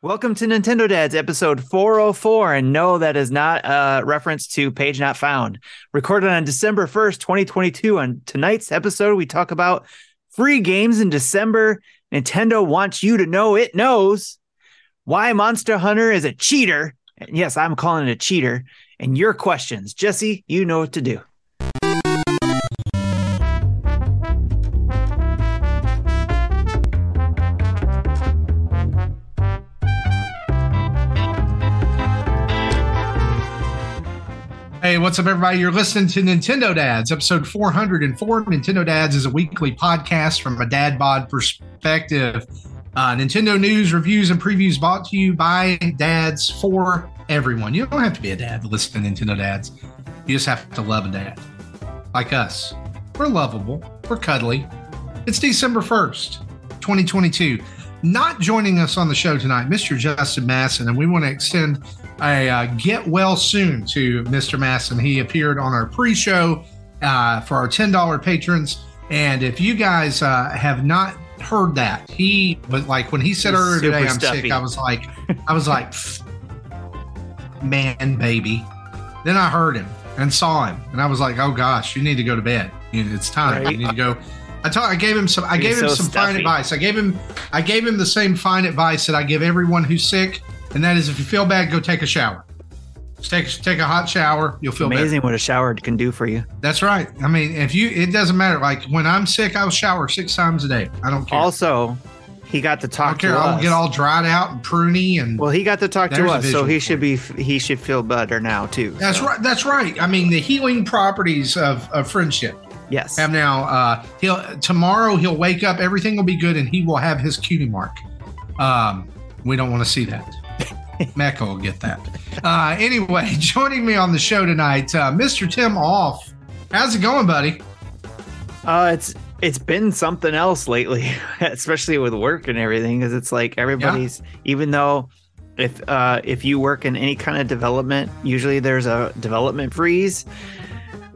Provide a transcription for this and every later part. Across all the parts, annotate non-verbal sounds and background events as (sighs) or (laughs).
Welcome to Nintendo Dads, episode 404. And no, that is not a reference to Page Not Found. Recorded on December 1st, 2022. On tonight's episode, we talk about free games in December. Nintendo wants you to know it knows why Monster Hunter is a cheater. And yes, I'm calling it a cheater. And your questions. Jesse, you know what to do. Hey, what's up, everybody? You're listening to Nintendo Dads, episode 404. Nintendo Dads is a weekly podcast from a dad bod perspective. Uh, Nintendo news, reviews, and previews brought to you by dads for everyone. You don't have to be a dad to listen to Nintendo Dads. You just have to love a dad. Like us. We're lovable, we're cuddly. It's December 1st, 2022. Not joining us on the show tonight, Mr. Justin Masson, and we want to extend a uh, get well soon to Mr. Masson. He appeared on our pre show uh, for our $10 patrons. And if you guys uh, have not heard that, he was like, when he said He's earlier today, I'm stuffy. sick, I was like, I was like, man, baby. Then I heard him and saw him, and I was like, oh gosh, you need to go to bed. It's time. Right. You need to go. I told, I gave him some. I He's gave him so some fine advice. I gave him, I gave him the same fine advice that I give everyone who's sick, and that is if you feel bad, go take a shower. Just take take a hot shower, you'll feel better. Amazing what a shower can do for you. That's right. I mean, if you, it doesn't matter. Like when I'm sick, I'll shower six times a day. I don't care. Also, he got to I talk don't care. to I'll us. get all dried out and pruny and. well, he got to talk to There's a us, so visual he should be he should feel better now too. that's so, right. That's right. I mean, the healing properties of, of friendship. Yes. have now uh he'll tomorrow he'll wake up everything will be good and he will have his cutie mark um we don't want to see that Mecca will get that uh anyway (laughs) joining me on the show tonight uh mr tim off how's it going buddy Uh, it's it's been something else lately, (laughs) especially with work and everything, because it's like everybody's even though if uh if you work in any kind of development, usually there's a development freeze.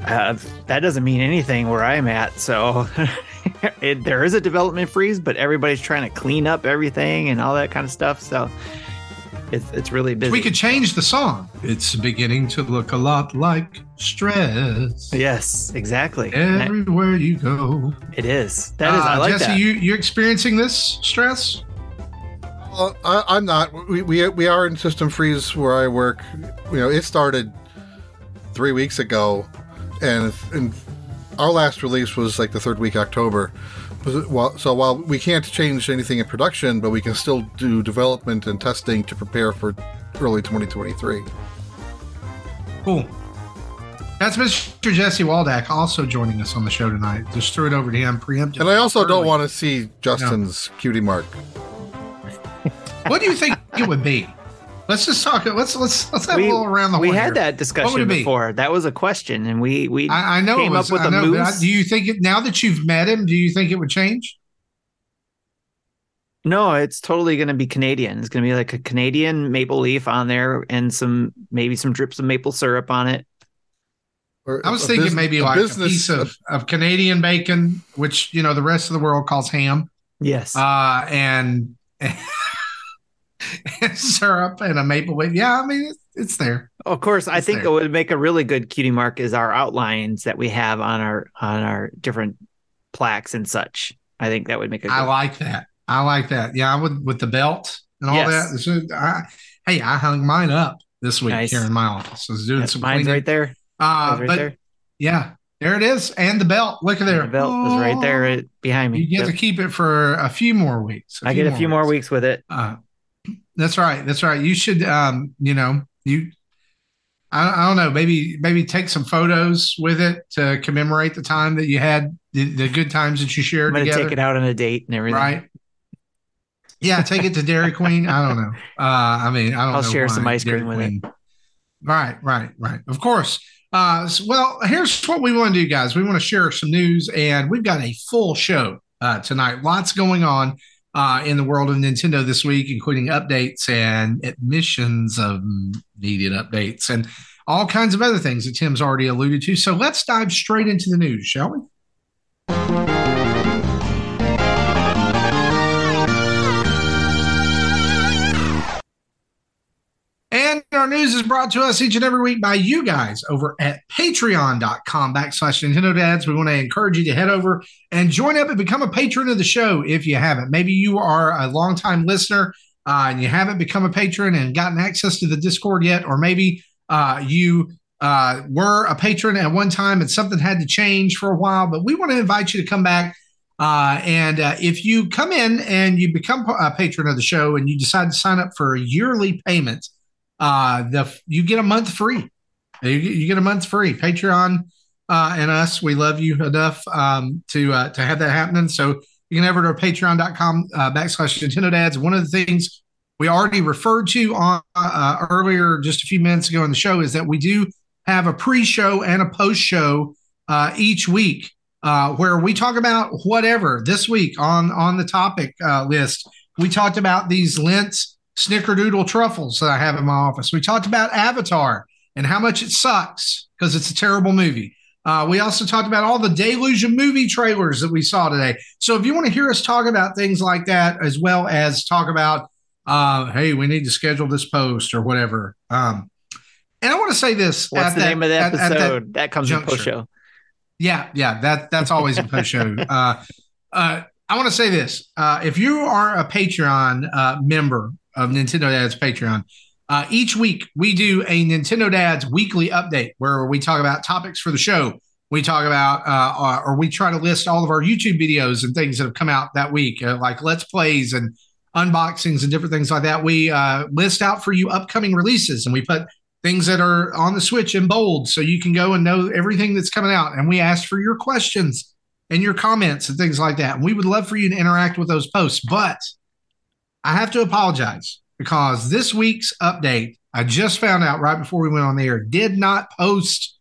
Uh, that doesn't mean anything where I'm at. So (laughs) it, there is a development freeze, but everybody's trying to clean up everything and all that kind of stuff. So it's it's really busy. we could change the song it's beginning to look a lot like stress yes, exactly. And everywhere you go It is. That is. Uh, I like jesse that. you you're experiencing this stress Well, I, I'm not. We, we we are in system freeze where I work. You know, it started three weeks ago, and and our last release was like the third week October. Well, so while we can't change anything in production, but we can still do development and testing to prepare for early 2023. Cool. That's Mr. Jesse Waldack also joining us on the show tonight. Just threw it over to him preemptively. And I also don't want to see Justin's cutie mark. What do you think it would be? Let's just talk. Let's let's let's have we, a little around the we had here. that discussion it be? before. That was a question, and we we I, I know came was, up with I a know, but I- do you think it now that you've met him? Do you think it would change? no, it's totally going to be Canadian. It's going to be like a Canadian maple leaf on there, and some maybe some drips of maple syrup on it. Or I was thinking bus- maybe a like a business- piece of, of Canadian bacon, which you know the rest of the world calls ham, Yes, uh, and, (laughs) (laughs) and syrup and a maple leaf. Yeah, I mean it's, it's there. of course. I think there. it would make a really good cutie mark is our outlines that we have on our on our different plaques and such. I think that would make a good. I like that. I like that. Yeah, I would with the belt and all Yes. that. I, hey, I hung mine up this week Nice. here in my office. I was doing Yes, some mine's cleaning. right there. Uh, right but there. yeah, there it is, and the belt. Look at there. The belt is right there uh, behind me. You get Yep. to keep it for a few more weeks. I get a few more weeks with it. Uh, that's right. That's right. You should, um, you know, you. I, I don't know. Maybe maybe take some photos with it to commemorate the time that you had the, the good times that you I'm shared gonna together. take it out on a date and everything. right? Yeah, take it to Dairy (laughs) Queen. I don't know. Uh, I mean, I don't. I'll share some ice Dairy cream with it. Right, right, right. Of course. Uh, well, here's what we want to do, guys. We want to share some news, and we've got a full show uh, tonight. Lots going on uh, in the world of Nintendo this week, including updates and admissions of needed updates and all kinds of other things that Tim's already alluded to. So let's dive straight into the news, shall we? Our news is brought to us each and every week by you guys over at patreon.com backslash Nintendo Dads. We want to encourage you to head over and join up and become a patron of the show if you haven't. Maybe you are a longtime listener uh, and you haven't become a patron and gotten access to the Discord yet, or maybe uh, you uh, were a patron at one time and something had to change for a while, but we want to invite you to come back. Uh, and uh, if you come in and you become a patron of the show and you decide to sign up for a yearly payment, uh, the you get a month free. You, you get a month free. Patreon uh, and us, we love you enough um, to uh, to have that happening. So you can over to patreon.com uh, backslash Nintendo Dads. One of the things we already referred to on uh, earlier, just a few minutes ago in the show, is that we do have a pre-show and a post-show uh, each week uh, where we talk about whatever. This week on on the topic uh, list, we talked about these Lindt snickerdoodle truffles that I have in my office. We talked about Avatar and how much it sucks because it's a terrible movie. Uh, we also talked about all the deluge of movie trailers that we saw today. So if you want to hear us talk about things like that, as well as talk about, uh, hey, we need to schedule this post or whatever. Um, and I want to say this. What's the that, name of the episode? At, at that, that, comes juncture. in post show. Yeah, yeah, that that's always a post show. (laughs) uh, uh, I want to say this: uh, if you are a Patreon uh, member of Nintendo Dad's Patreon. Uh, each week, we do a Nintendo Dad's weekly update where we talk about topics for the show. We talk about, uh, or we try to list all of our YouTube videos and things that have come out that week, uh, like Let's Plays and unboxings and different things like that. We uh, list out for you upcoming releases and we put things that are on the Switch in bold so you can go and know everything that's coming out. And we ask for your questions and your comments and things like that. And we would love for you to interact with those posts. But I have to apologize because this week's update, I just found out right before we went on the air, did not post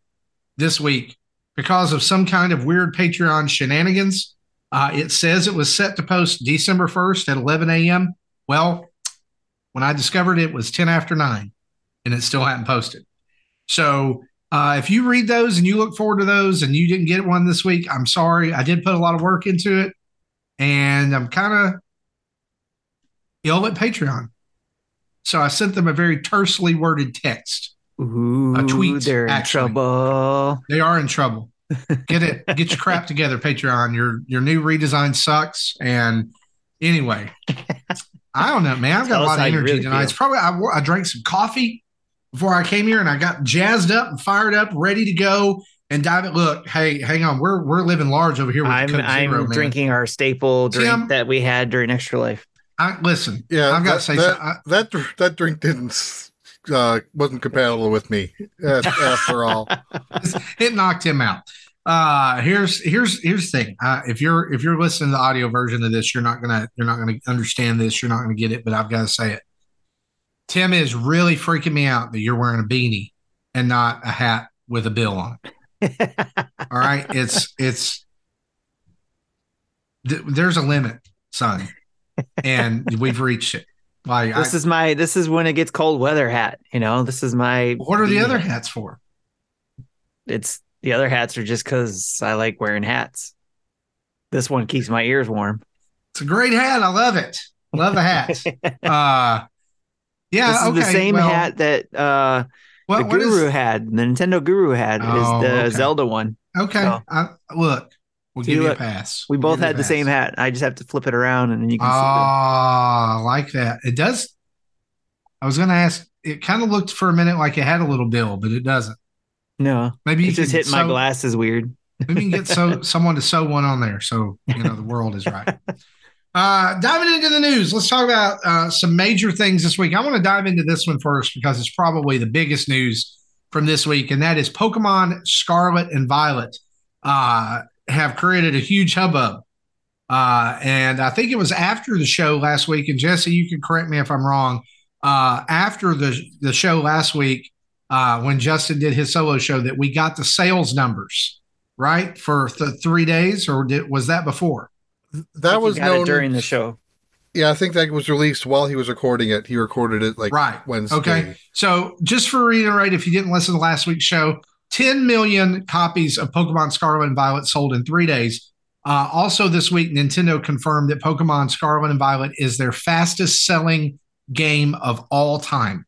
this week because of some kind of weird Patreon shenanigans. Uh, it says it was set to post December 1st at 11 a.m. Well, when I discovered it was 10 after 9 and it still hadn't posted. So uh, if you read those and you look forward to those and you didn't get one this week, I'm sorry. I did put a lot of work into it and I'm kind of ill at Patreon. So I sent them a very tersely worded text. Ooh, a tweet. They're actually. in trouble. They are in trouble. Get it. Get your crap together, Patreon. Your your new redesign sucks. And anyway, I don't know, man. I've got Tell a lot of energy really tonight. Feel. It's probably I, I drank some coffee before I came here, and I got jazzed up and fired up, ready to go and dive it. Look, hey, hang on. We're we're living large over here. With I'm Coke I'm Zero, drinking our staple drink Tim, that we had during Extra Life. I, listen, yeah, I've got to say that, I, that that drink didn't uh, wasn't compatible with me after all. (laughs) it knocked him out. Uh, here's here's here's the thing. Uh, if you're if you're listening to the audio version of this, you're not gonna you're not gonna understand this. You're not gonna get it. But I've got to say it. Tim is really freaking me out that you're wearing a beanie and not a hat with a bill on it. (laughs) all right, it's it's th- there's a limit, son and we've reached it. Like this I, is my this is when it gets cold weather hat. You know, this is my. What are the other hats for? It's the other hats are just because I like wearing hats. This one keeps my ears warm. It's a great hat. I love it. Love the hat. (laughs) uh, yeah, this okay, the same well, hat that uh, what, the Guru is, had. The Nintendo Guru had oh, is the okay. Zelda one. Okay, so. I, look, We'll give you a pass. We we'll both had the same hat. I just have to flip it around and then you can oh, see. Ah, I like that. It does. I was going to ask. It kind of looked for a minute like it had a little bill, but it doesn't. No, maybe you just hit sew, my glasses weird. maybe you can get so (laughs) someone to sew one on there, so you know the world is right. Uh, diving into the news, let's talk about uh, some major things this week. I want to dive into this one first because it's probably the biggest news from this week, and that is Pokemon Scarlet and Violet. Uh, have created a huge hubbub. Uh, and I think it was after the show last week. And Jesse, you can correct me if I'm wrong. Uh, after the the show last week, uh, when Justin did his solo show, that we got the sales numbers right for th- three days, or did, was that before? That was known during the show. Yeah, I think that was released while he was recording it. He recorded it like right Wednesday. Okay, so just for reiterate, if you didn't listen to last week's show, 10 million copies of Pokemon Scarlet and Violet sold in three days. Uh, also, this week, Nintendo confirmed that Pokemon Scarlet and Violet is their fastest selling game of all time.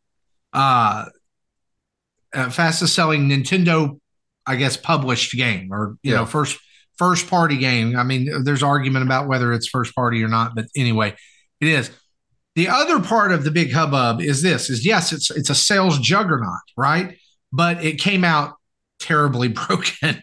Uh, uh, fastest selling Nintendo, I guess, published game or you yeah. know first first party game. I mean, there's argument about whether it's first party or not, but anyway, it is. The other part of the big hubbub is this: is yes, it's it's a sales juggernaut, right? But it came out terribly (laughs) broken.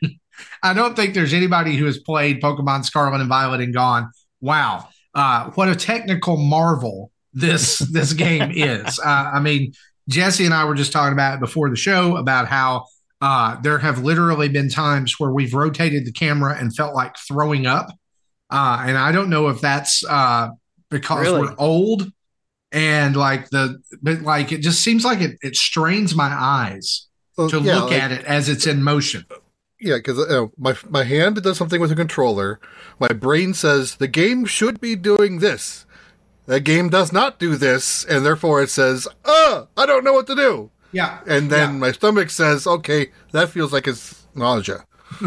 I don't think there's anybody who has played Pokemon Scarlet and Violet and gone, "Wow, uh, what a technical marvel this (laughs) this game is." Uh, I mean, Jesse and I were just talking about it before the show about how uh, there have literally been times where we've rotated the camera and felt like throwing up. Uh, and I don't know if that's uh, because really? we're old and like the, but like it just seems like it, it strains my eyes well, to yeah, look like, at it as it's in motion. Yeah, because uh, my my hand does something with a controller. My brain says the game should be doing this. That game does not do this, and therefore it says, "Uh, I don't know what to do." Yeah. And then yeah. my stomach says, okay, that feels like it's nausea. (laughs)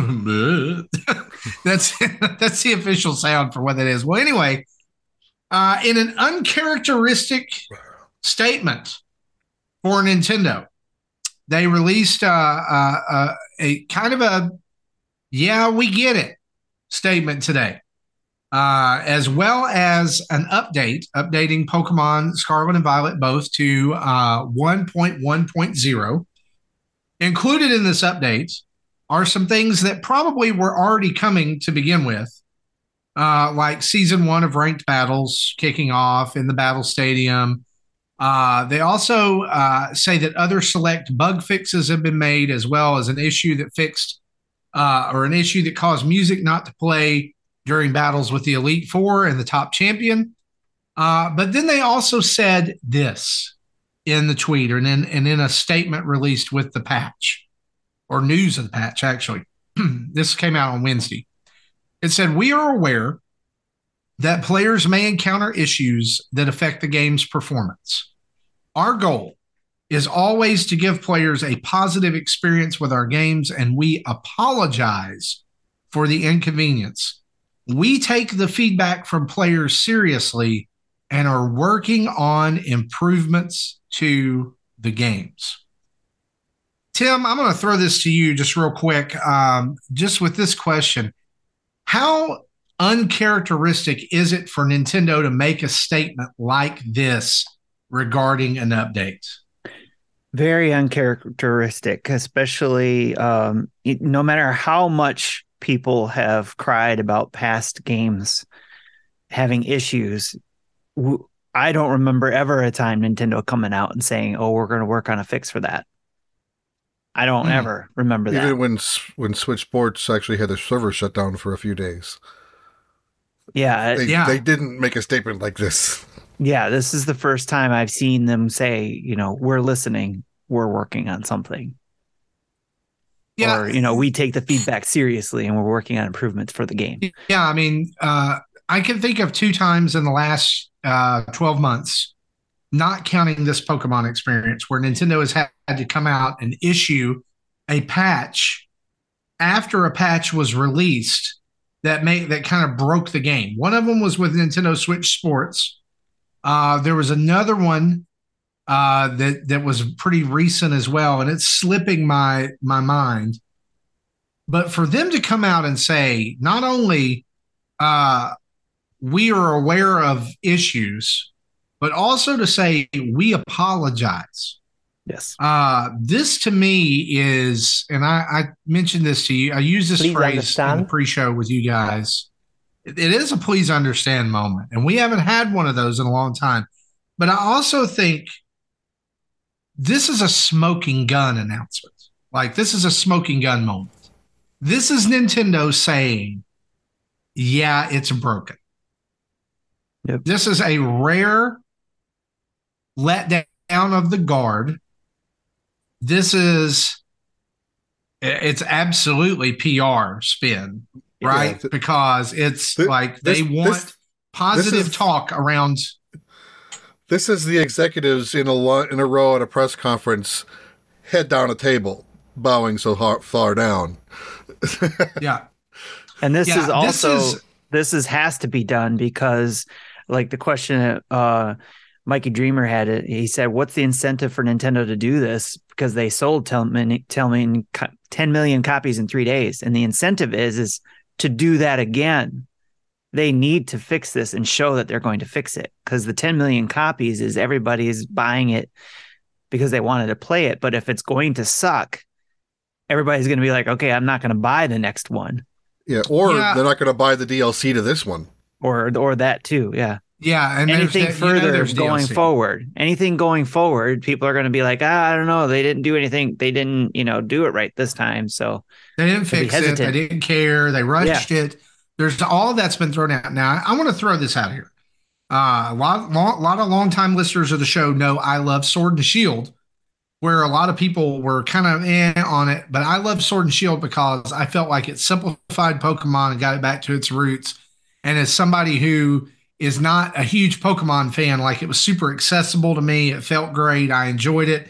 that's (laughs) that's the official sound for what that is. Well, anyway, uh, in an uncharacteristic statement for Nintendo, they released uh, uh, uh a kind of a "yeah, we get it" statement today as well as an update, updating Pokemon Scarlet and Violet both to uh, 1.1.0. Included in this update are some things that probably were already coming to begin with, like season one of ranked battles kicking off in the battle stadium. Uh, they also uh, say that other select bug fixes have been made, as well as an issue that fixed uh, or an issue that caused music not to play during battles with the Elite Four and the top champion. Uh, but then they also said this in the tweet and in, and in a statement released with the patch or news of the patch, actually. (clears throat) this came out on Wednesday. It said, We are aware that players may encounter issues that affect the game's performance. Our goal is always to give players a positive experience with our games, and we apologize for the inconvenience we take the feedback from players seriously and are working on improvements to the games. Tim, I'm going to throw this to you just real quick. Um, just with this question How uncharacteristic is it for Nintendo to make a statement like this regarding an update? Very uncharacteristic, especially um, no matter how much people have cried about past games having issues. I don't remember ever a time Nintendo coming out and saying, "Oh, we're going to work on a fix for that." I don't mm. ever remember Even that. Even when when Switch Sports actually had their server shut down for a few days. Yeah, they, yeah. They didn't make a statement like this. Yeah, this is the first time I've seen them say, you know, we're listening, we're working on something yeah. or you know we take the feedback seriously and we're working on improvements for the game yeah i mean uh, i can think of two times in the last uh, 12 months not counting this pokemon experience where nintendo has had to come out and issue a patch after a patch was released that made that kind of broke the game one of them was with nintendo switch sports uh, there was another one uh, that that was pretty recent as well, and it's slipping my my mind. But for them to come out and say, not only uh, we are aware of issues, but also to say we apologize. Yes. Uh, this to me is, and I, I mentioned this to you. I use this please phrase understand. in the pre-show with you guys. It, it is a please understand moment, and we haven't had one of those in a long time. But I also think this is a smoking gun announcement. Like this is a smoking gun moment. This is Nintendo saying, yeah, it's broken. Yep. This is a rare letdown of the guard. This is it's absolutely PR spin, right? Yeah, because it's th- like this, they want this, positive this is, talk around this is the executives in a lo- in a row at a press conference, head down a table, bowing so far, far down. (laughs) yeah, and this yeah, is also this, is, this is has to be done because, like the question uh, Mikey Dreamer had it. He said, "What's the incentive for Nintendo to do this? because they sold 10 million, 10 million copies in three days. And the incentive is, is to do that again. They need to fix this and show that they're going to fix it because the 10 million copies is everybody is buying it because they wanted to play it. But if it's going to suck, everybody's going to be like, okay, I'm not going to buy the next one. Yeah, or yeah. they're not going to buy the DLC to this one, or or that too. Yeah, yeah. And anything that, further know going DLC. forward, anything going forward, people are going to be like, ah, I don't know, they didn't do anything, they didn't, you know, do it right this time, so they didn't fix it, they didn't care, they rushed yeah. it. There's all that's been thrown out. Now, I want to throw this out here. Uh, a lot, long, lot of longtime listeners of the show know I love Sword and Shield where a lot of people were kind of eh on it, but I love Sword and Shield because I felt like it simplified Pokemon and got it back to its roots. And as somebody who is not a huge Pokemon fan, like it was super accessible to me, it felt great, I enjoyed it.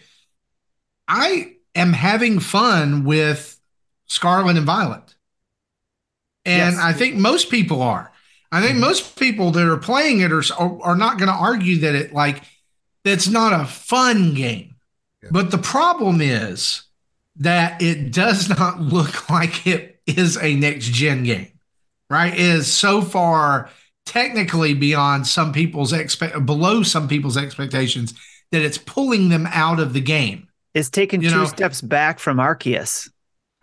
I am having fun with Scarlet and Violet. And yes. I think most people are. I think mm-hmm. most people that are playing it are, are not going to argue that it like that's not a fun game but the problem is that it does (laughs) not look like it is a next gen game, right? It is so far technically beyond some people's expect below some people's expectations that it's pulling them out of the game. It's taken you two know, steps back from Arceus.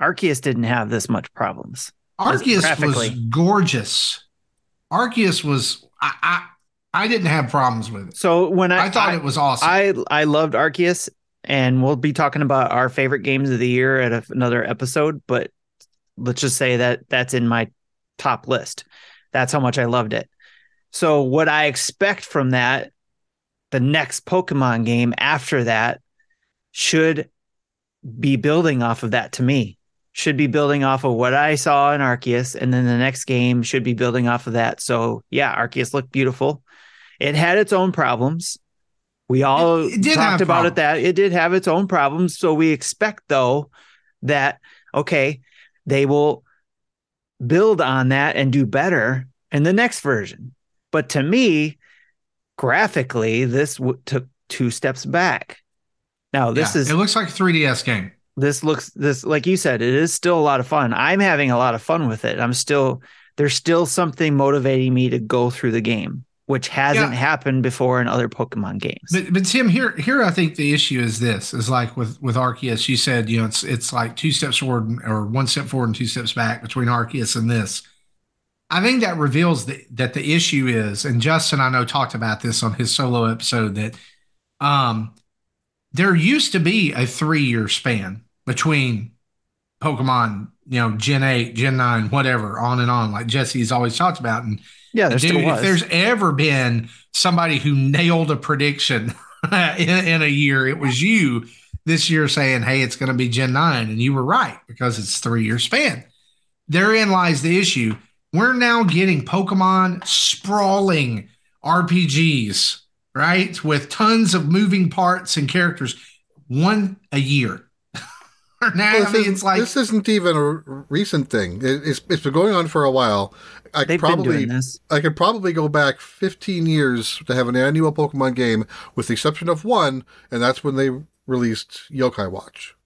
Arceus didn't have this much problems. Arceus was gorgeous. Arceus was I, I I didn't have problems with it. So when I, I thought I, it was awesome, I I loved Arceus, and we'll be talking about our favorite games of the year at a, another episode. But let's just say that that's in my top list. That's how much I loved it. So what I expect from that, the next Pokemon game after that, should be building off of that to me. Should be building off of what I saw in Arceus, and then the next game should be building off of that. So yeah, Arceus looked beautiful. It had its own problems. We all it, it talked about problems. it that it did have its own problems. So we expect though that okay, they will build on that and do better in the next version. But to me, graphically, this w- took two steps back. Now this yeah, is it looks like a 3DS game. This looks this like you said, it is still a lot of fun. I'm having a lot of fun with it. I'm still there's still something motivating me to go through the game which hasn't yeah. happened before in other Pokemon games. But but Tim, here here I think the issue is this is like with with Arceus, you said, you know, it's it's like two steps forward or one step forward and two steps back between Arceus and this. I think that reveals the, that the issue is, and Justin I know talked about this on his solo episode that um there used to be a three year span between Pokemon, you know, Gen 8, Gen 9, whatever, on and on, like Jesse's always talked about. And yeah, there Dude, if there's ever been somebody who nailed a prediction (laughs) in, in, a year, it was you this year saying, "Hey, it's going to be Gen nine," and you were right because it's three year span. Therein lies the issue. We're now getting Pokemon sprawling RPGs, right, with tons of moving parts and characters, one a year. (laughs) now, well, I mean, it's like this isn't even a recent thing. It's it's been going on for a while. I They've probably I could probably go back 15 years to have an annual Pokemon game, with the exception of one, and that's when they released Yokai Watch.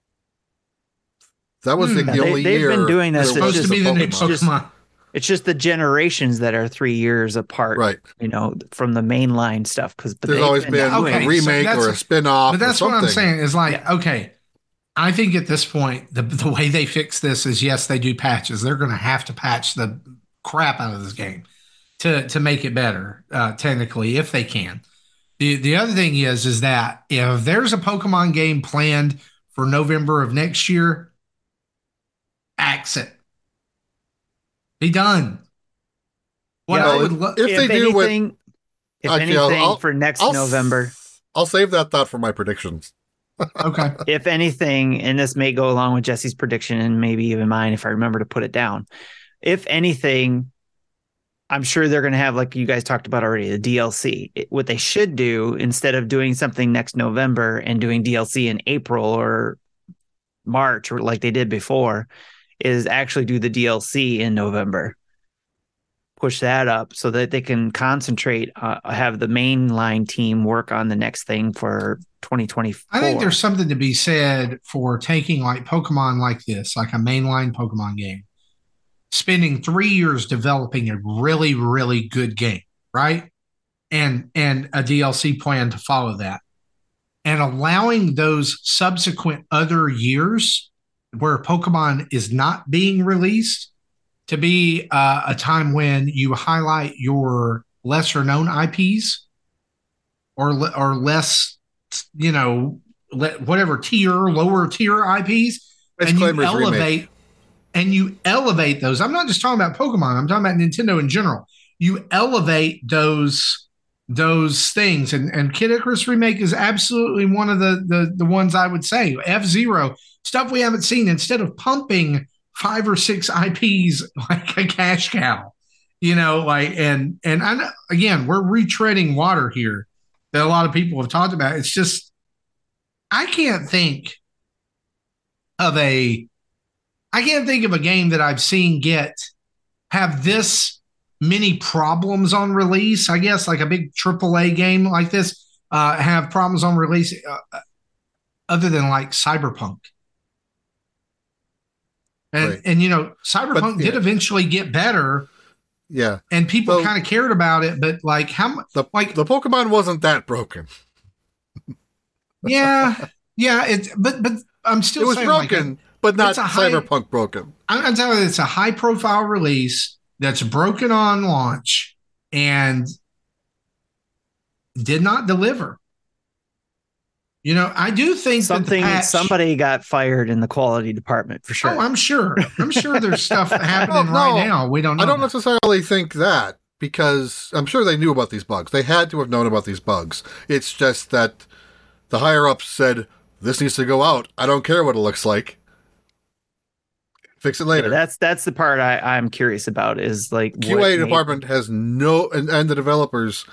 That was the, hmm. the they, only they've year. They've been doing this. Supposed to be the new Pokemon. Just, it's just the generations that are three years apart, right? You know, from the mainline stuff. Because there's always been, been okay, a remake so or a spin off. But that's what I'm saying is like, yeah. okay, I think at this point, the the way they fix this is yes, they do patches. They're going to have to patch the crap out of this game to to make it better uh, technically if they can. The the other thing is is that if there's a Pokemon game planned for November of next year, axe it. Be done. What yeah, I would lo- if, if they do anything, if anything I'll, for next I'll, November. I'll save that thought for my predictions. okay. (laughs) If anything, and this may go along with Jesse's prediction and maybe even mine if I remember to put it down if anything, I'm sure they're going to have, like you guys talked about already, the DLC. It, what they should do instead of doing something next November and doing DLC in April or March or like they did before, is actually do the DLC in November. push that up so that they can concentrate, uh, have the mainline team work on the next thing for 2024. I think there's something to be said for taking like Pokemon like this, like a mainline Pokemon game, spending three years developing a really, really good game, right? And and a DLC plan to follow that. And allowing those subsequent other years where Pokemon is not being released to be uh, a time when you highlight your lesser known IPs or or less, you know, whatever tier, lower tier IPs, and you elevate remake. and you elevate those. I'm not just talking about Pokemon. I'm talking about Nintendo in general. You elevate those those things, and and Kid Icarus remake is absolutely one of the the the ones I would say. F Zero stuff we haven't seen. Instead of pumping five or six IPs (laughs) like a cash cow, you know, like and and I again we're retreading water here that a lot of people have talked about. It's just I can't think of a I can't think of a game that I've seen get have this many problems on release. I guess like a big AAA game like this uh, have problems on release, uh, other than like Cyberpunk. And right. and you know, Cyberpunk but, yeah. did eventually get better. Yeah. And people kind of cared about it, but like how the, like the Pokemon wasn't that broken. (laughs) yeah. Yeah, it but but I'm still It was broken, like, but not Cyberpunk high, broken. I'm, I'm telling you it's a high profile release that's broken on launch and did not deliver. You know, I do think something patch, somebody got fired in the quality department for sure. Oh, I'm sure. I'm sure there's stuff (laughs) happening no, right now. We don't. I don't that. necessarily think that because I'm sure they knew about these bugs. They had to have known about these bugs. It's just that the higher ups said this needs to go out. I don't care what it looks like. Fix it later. Yeah, that's that's the part I, I'm curious about. Is like QA department made... has no and, and the developers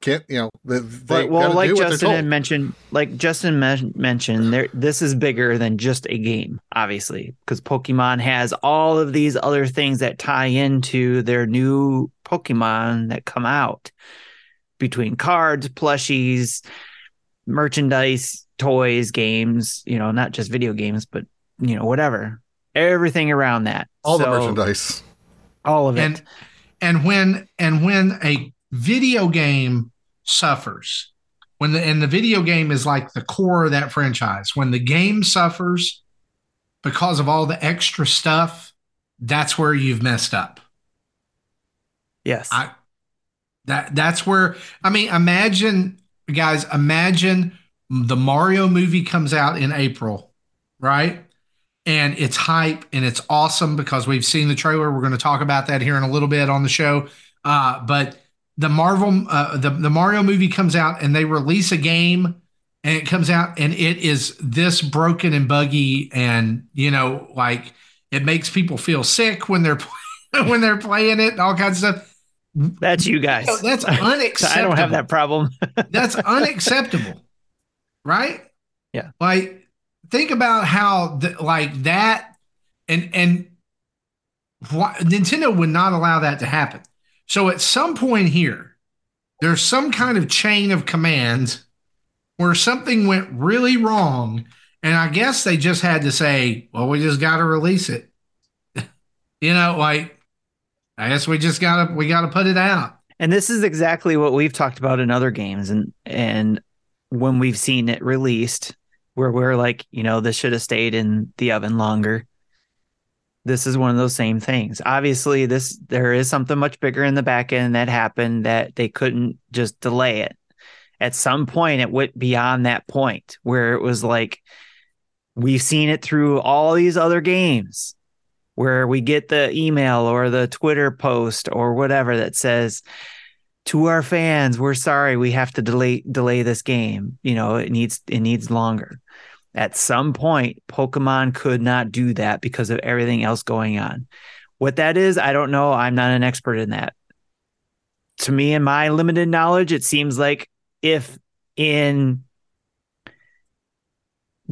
can't you know they, they well like justin had mentioned like justin mentioned there this is bigger than just a game obviously because pokemon has all of these other things that tie into their new pokemon that come out between cards plushies merchandise toys games you know not just video games but you know whatever. Everything around that. All so, the merchandise. all of it. And and when and when a video game suffers when the and the video game is like the core of that franchise when the game suffers because of all the extra stuff that's where you've messed up. Yes. I, that that's where i mean imagine guys imagine the mario movie comes out in april right and it's hype and it's awesome because we've seen the trailer we're going to talk about that here in a little bit on the show uh, but the Marvel uh, the the Mario movie comes out and they release a game and it comes out and it is this broken and buggy and you know like it makes people feel sick when they're (laughs) when they're playing it and all kinds of stuff. That's you guys. You know, that's unacceptable. (laughs) I don't have that problem. (laughs) that's unacceptable. Right? Yeah. Like think about how like that and and why, Nintendo would not allow that to happen. So at some point here, there's some kind of chain of commands where something went really wrong. And I guess they just had to say, well, we just got to release it. (laughs) you know, like, I guess we just got to, we got to put it out. And this is exactly what we've talked about in other games. And, and when we've seen it released, where we're like, you know, this should have stayed in the oven longer this is one of those same things. Obviously, this there is something much bigger in the back end that happened that they couldn't just delay it. At some point, it went beyond that point where it was like we've seen it through all these other games where we get the email or the Twitter post or whatever that says to our fans, we're sorry we have to delay delay this game. You know, it needs it needs longer. At some point, Pokemon could not do that because of everything else going on. What that is, I don't know. I'm not an expert in that. To me, in my limited knowledge, it seems like if in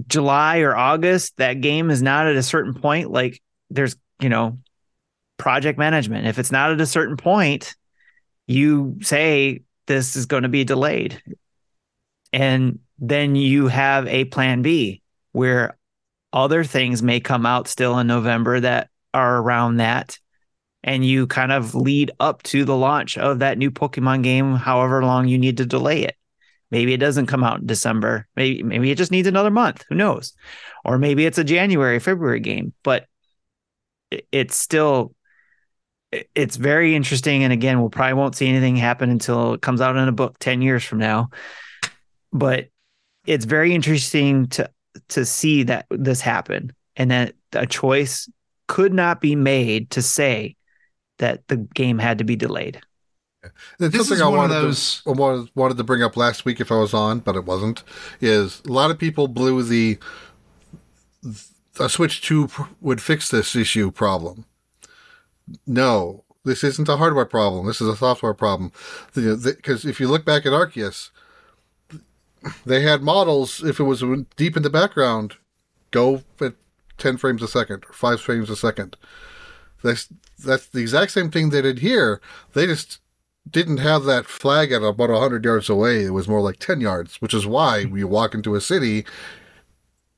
July or August that game is not at a certain point, like there's, you know, project management. If it's not at a certain point, you say this is going to be delayed. And then you have a plan B where other things may come out still in November that are around that. And you kind of lead up to the launch of that new Pokemon game, however long you need to delay it. Maybe it doesn't come out in December. Maybe maybe it just needs another month. Who knows? Or maybe it's a January, February game. But it's still it's very interesting. And again, we'll probably won't see anything happen until it comes out in a book 10 years from now. But it's very interesting to to see that this happen and that a choice could not be made to say that the game had to be delayed. It's this something I wanted, those... to, wanted, wanted to bring up last week if I was on, but it wasn't. Is a lot of people blew the a Switch 2 would fix this issue problem. No, this isn't a hardware problem. This is a software problem. Because if you look back at Arceus, they had models, if it was deep in the background, go at 10 frames a second or 5 frames a second. That's, that's the exact same thing they did here. They just didn't have that flag at about 100 yards away. It was more like 10 yards, which is why when you walk into a city,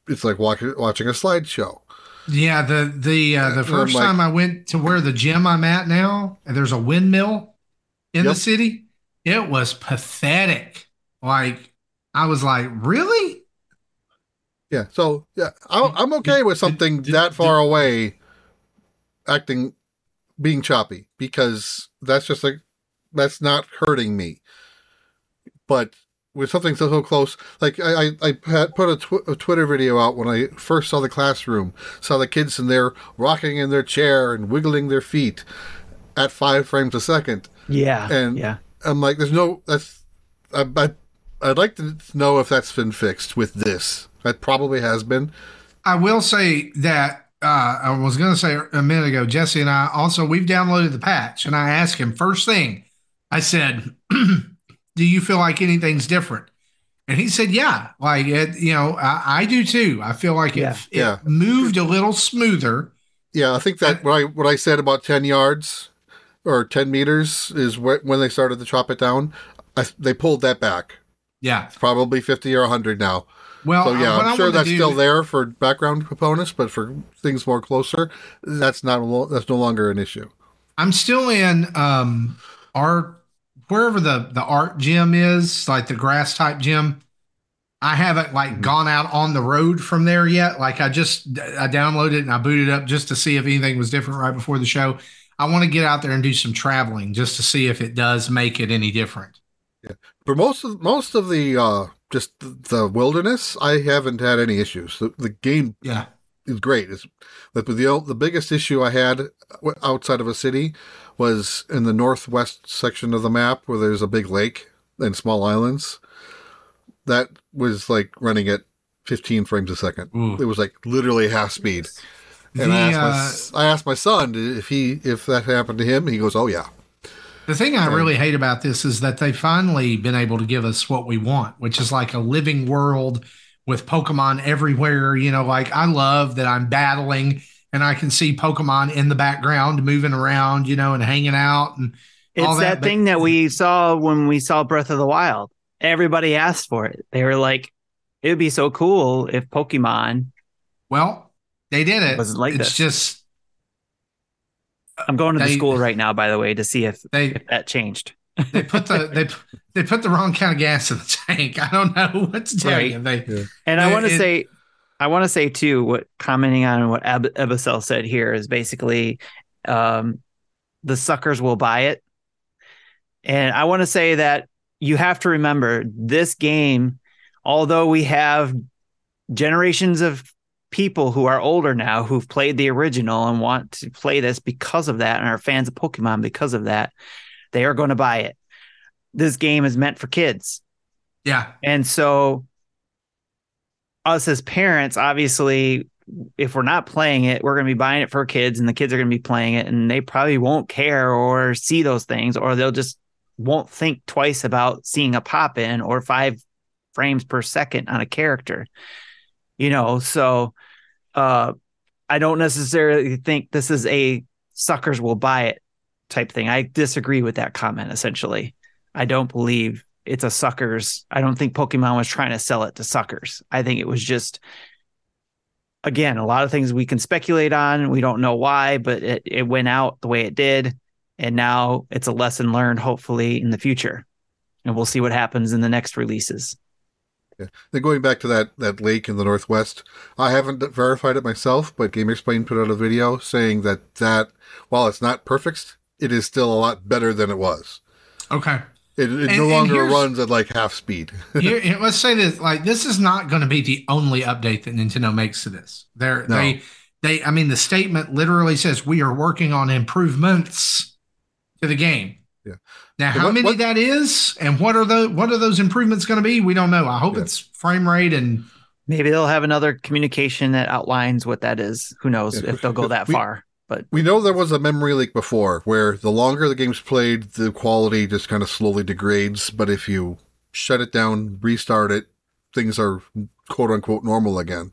it's like walk, watching a slideshow. Yeah, the the uh, the first like, time I went to where the gym I'm at now, and there's a windmill in yep. the city. It was pathetic. Like I was like, really? Yeah. So yeah, I, am okay with something that far away, acting, being choppy because that's just like that's not hurting me. But with something so, so close. Like I, I, I put a, tw- a, Twitter video out when I first saw the classroom, saw the kids in there rocking in their chair and wiggling their feet at five frames a second. Yeah, and yeah, I'm like, there's no that's. I, I I'd like to know if that's been fixed with this. That probably has been. I will say that uh, I was going to say a minute ago, Jesse and I also we've downloaded the patch, and I asked him first thing. I said. (clears throat) do you feel like anything's different? And he said, yeah, like it, you know, I, I do too. I feel like yeah. it, it yeah. moved a little smoother. Yeah, I think that what I what I said about ten yards or ten meters is wh- when they started to chop it down. I, they pulled that back. Yeah, it's probably fifty or hundred now. Well, so yeah, I'm sure that's do, still there for background components, but for things more closer, that's not that's no longer an issue. I'm still in um, our wherever the the art gym is, like the grass type gym, I haven't like mm-hmm. gone out on the road from there yet. Like I just I downloaded it and I booted up just to see if anything was different right before the show. I want to get out there and do some traveling just to see if it does make it any different. Yeah. For most of most of the uh just the wilderness, I haven't had any issues. The, the game yeah is great. It's the, the the biggest issue I had outside of a city was in the northwest section of the map where there's a big lake and small islands. That was like running at 15 frames a second. Ooh. It was like literally half speed. And the, I, asked my, uh, I asked my son if he if that happened to him. He goes, "Oh yeah." The thing I really hate about this is that they've finally been able to give us what we want, which is like a living world with Pokemon everywhere. You know, like I love that I'm battling and I can see Pokemon in the background moving around, you know, and hanging out and it's that, that thing that we saw when we saw Breath of the Wild. Everybody asked for it. They were like, it would be so cool if Pokemon. Well, they did it. Was like it's this. just. I'm going to they, the school right now, by the way, to see if, they, if that changed. they put the they they put the wrong kind of gas in the tank. I don't know (laughs) what to tell right. you. They, yeah. And they, I want to say I want to say too, what commenting on what Ab- Ebicel said here is basically um, the suckers will buy it. And I want to say that you have to remember this game, although we have generations of people who are older now who've played the original and want to play this because of that and are fans of Pokemon because of that, they are going to buy it. This game is meant for kids. Yeah. And so us as parents, obviously, if we're not playing it, we're going to be buying it for kids, and the kids are going to be playing it, and they probably won't care or see those things, or they'll just won't think twice about seeing a pop in or five frames per second on a character. You know, so uh, I don't necessarily think this is a suckers will buy it type thing. I disagree with that comment essentially. I don't believe it's a suckers. I don't think Pokemon was trying to sell it to suckers. I think it was just again, a lot of things we can speculate on. We don't know why, but it, it went out the way it did. And now it's a lesson learned, hopefully, in the future. And we'll see what happens in the next releases. Yeah. Then going back to that, that lake in the northwest, I haven't verified it myself, but GameXplain put out a video saying that that while it's not perfect, it is still a lot better than it was. Okay. It, it and, no longer runs at like half speed. (laughs) here, let's say this: like this is not going to be the only update that Nintendo makes to this. They're, no. They, they, I mean, the statement literally says we are working on improvements to the game. Yeah. Now, how what, many what, that is, and what are the what are those improvements going to be? We don't know. I hope yeah. it's frame rate and maybe they'll have another communication that outlines what that is. Who knows yeah. if they'll go that we, far? But we know there was a memory leak before where the longer the game's played, the quality just kind of slowly degrades. But if you shut it down, restart it, things are quote unquote normal again.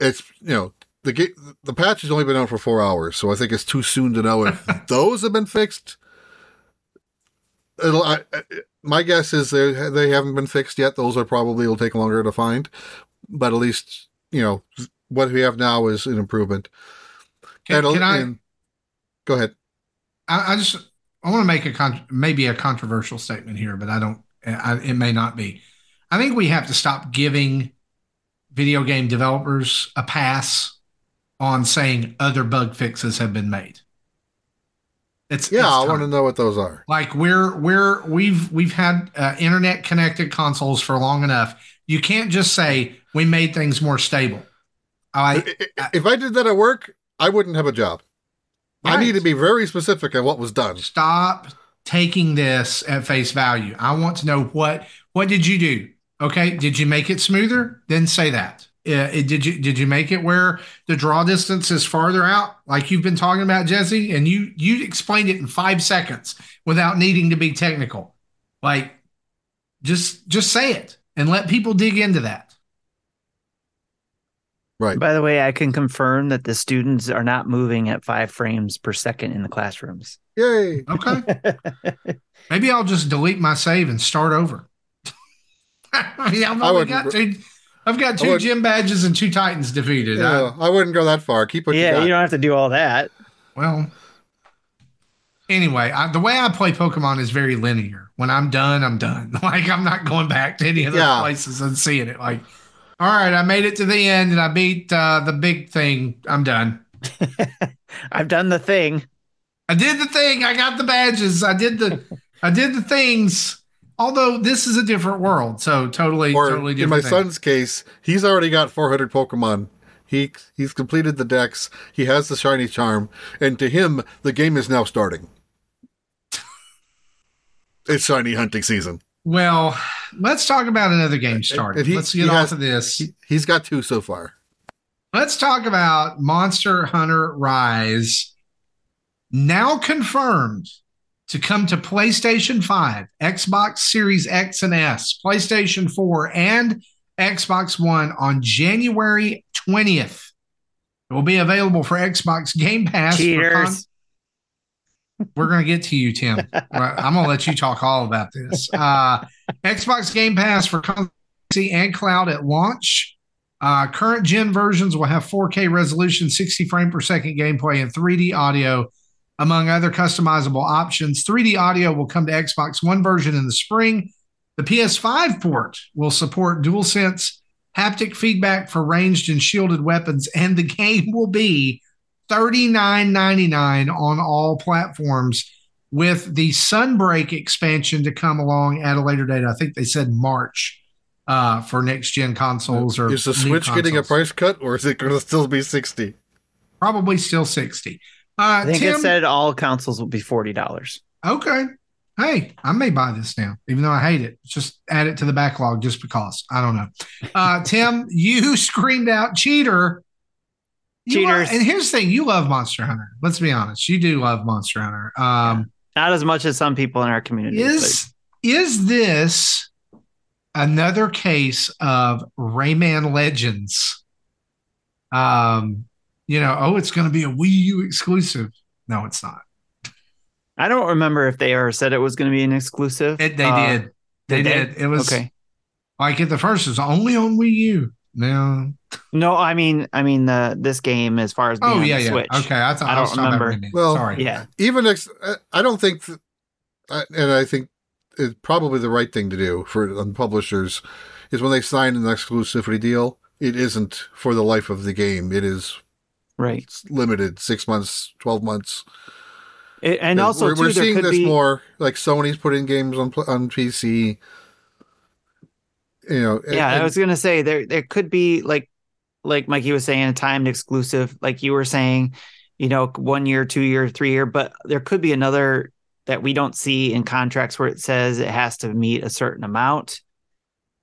It's you know the game, the patch has only been out for four hours, so I think it's too soon to know if (laughs) those have been fixed. It'll, I, my guess is they they haven't been fixed yet. Those are probably will take longer to find, but at least you know what we have now is an improvement. Can, can I and, go ahead? I, I just I want to make a con- maybe a controversial statement here, but I don't. I, it may not be. I think we have to stop giving video game developers a pass on saying other bug fixes have been made. It's yeah, it's I want to know what those are. Like we're we're we've we've had uh, internet connected consoles for long enough. You can't just say we made things more stable. I if I did that at work, I wouldn't have a job. Right. I need to be very specific on what was done. Stop taking this at face value. I want to know what what did you do? Okay, did you make it smoother? Then say that. Uh, did you did you make it where the draw distance is farther out, like you've been talking about, Jesse? And you you explained it in five seconds without needing to be technical. Like, just just say it and let people dig into that. Right. By the way, I can confirm that the students are not moving at five frames per second in the classrooms. Yay. (laughs) Okay. Maybe I'll just delete my save and start over. (laughs) I mean, I've only got two I've got two gym badges and two Titans defeated. Yeah, I, I wouldn't go that far. Keep it. Yeah, you, you, don't have to do all that. Well, anyway, I, the way I play Pokemon is very linear. When I'm done, I'm done. (laughs) Like I'm not going back to any of those yeah. places and seeing it. Like, all right, I made it to the end and I beat uh, the big thing. I'm done. (laughs) I've done the thing. I did the thing. I got the badges. I did the. I did the things. Although this is a different world, so totally, or totally different. In my thing. son's case, he's already got 400 Pokemon. He he's completed the dex. He has the shiny charm, and to him, the game is now starting. (laughs) it's shiny hunting season. Well, let's talk about another game starting. He, let's get off has, of this. He, he's got two so far. Let's talk about Monster Hunter Rise. Now confirmed to come to PlayStation 5, Xbox Series X and S, PlayStation 4, and Xbox One on January 20th. It will be available for Xbox Game Pass. Cheaters. Con- We're going to get to you, Tim. (laughs) I'm going to let you talk all about this. Uh, Xbox Game Pass for PC and cloud at launch. Uh, current gen versions will have 4K resolution, 60 frame per second gameplay, and 3D audio among other customizable options. 3D audio will come to Xbox One version in the spring. The PS5 port will support DualSense haptic feedback for ranged and shielded weapons, and the (laughs) game will be $39.99 on all platforms with the Sunbreak expansion to come along at a later date. I think they said March uh, for next gen consoles. Or is the Switch getting a price cut, or is it going to still be 60? Probably still 60. Uh, I think Tim, it said all consoles will be forty dollars. Okay. Hey, I may buy this now, even though I hate it. Just add it to the backlog just because. I don't know. Uh, (laughs) Tim, you (laughs) screamed out cheater. Cheaters. And here's the thing: you love Monster Hunter. Let's be honest, you do love Monster Hunter. Um, Not as much as some people in our community. Is but. is this another case of Rayman Legends? Um, you know, oh, it's going to be a Wii U exclusive. No, it's not. I don't remember if they ever said it was going to be an exclusive. It, they uh, did. They did. It was okay. Like at the first, it was only on Wii U. Now, no, I mean, I mean the this game as far as oh yeah, yeah, Switch. okay. I, thought, I don't remember. Well, sorry, yeah. Even ex- I don't think, th- and I think it's probably the right thing to do for publishers is when they sign an exclusivity deal. It isn't for the life of the game. It is right it's limited six months, twelve months. It, and also, we're, too, we're seeing this be... more. Like Sony's putting games on on PC. You know, yeah. And, I was gonna say there there could be like like Mikey was saying, a timed exclusive, like you were saying, you know, one year, two year, three year, but there could be another that we don't see in contracts where it says it has to meet a certain amount.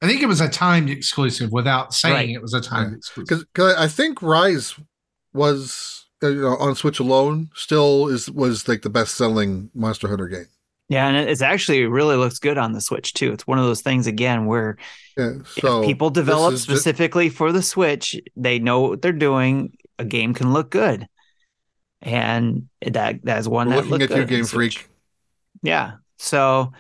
I think it was a timed exclusive without saying right. it was a timed right. exclusive. Because I think Rise was uh, you know, on Switch alone still is was like the best selling Monster Hunter game. Yeah, and it's actually really looks good on the Switch too. It's one of those things again where yeah, so people develop specifically just... for the Switch, they know what they're doing. A game can look good, and that that's one We're that looking at you, Game Freak. Yeah. So,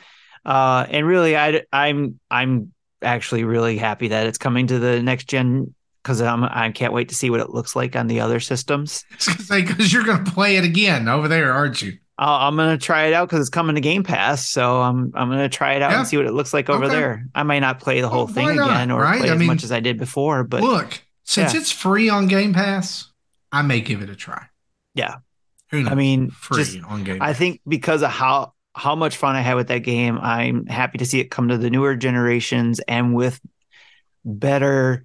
uh, and really, I I'm I'm actually really happy that it's coming to the next gen because I'm I can't wait to see what it looks like on the other systems. (laughs) Because you're going to play it again over there, aren't you? i am gonna try it out because it's coming to Game Pass, so I'm I'm gonna try it out yeah. and see what it looks like over okay. there. I might not play the oh, whole well, thing not, again or right? play I as mean, much as I did before, but look, since yeah. it's free on Game Pass, I may give it a try. Yeah, I mean, free just, on Game. I think because of how how much fun I had with that game, I'm happy to see it come to the newer generations and with better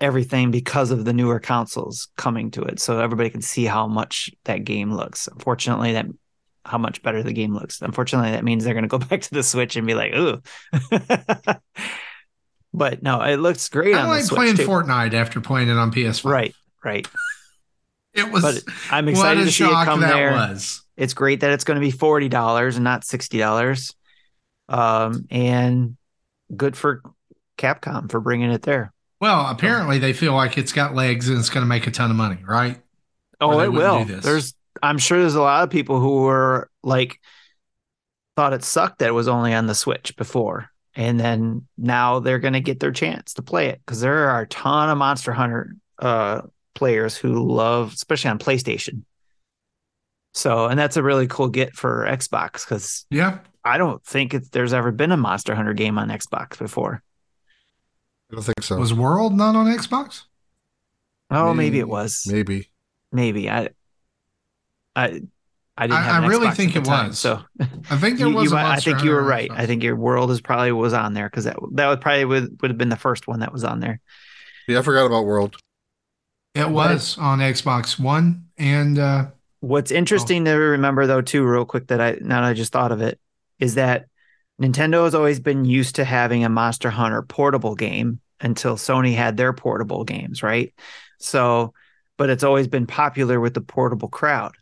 everything because of the newer consoles coming to it. So everybody can see how much that game looks. Unfortunately that how much better the game looks. Unfortunately that means they're going to go (laughs) back to the switch and be like ooh. (laughs) But no it looks great i like playing too. fortnite after playing it on ps5 right right. It was but i'm excited to see it come there. was. it's great that it's going to be $40 and not $60 um and good for capcom for bringing it there well, apparently they feel like it's got legs and it's going to make a ton of money, right? Oh, it will. There's, I'm sure there's a lot of people who were like, thought it sucked that it was only on the Switch before, and then now they're going to get their chance to play it because there are a ton of Monster Hunter uh, players who love, especially on PlayStation. So, and that's a really cool get for Xbox because yeah, I don't think it, there's ever been a Monster Hunter game on Xbox before. I don't think so. Was World not on Xbox? Oh, maybe, maybe it was. Maybe. Maybe I. I. I didn't. I, I really Xbox think it time, was. So I think there was. You, I think you were right. I think your World is probably was on there because that that would probably would, would have been the first one that was on there. Yeah, I forgot about World. It was on Xbox One and. uh What's interesting oh. to remember though, too, real quick, that I now I just thought of it, is that Nintendo has always been used to having a Monster Hunter portable game until Sony had their portable games, right? So, but it's always been popular with the portable crowd.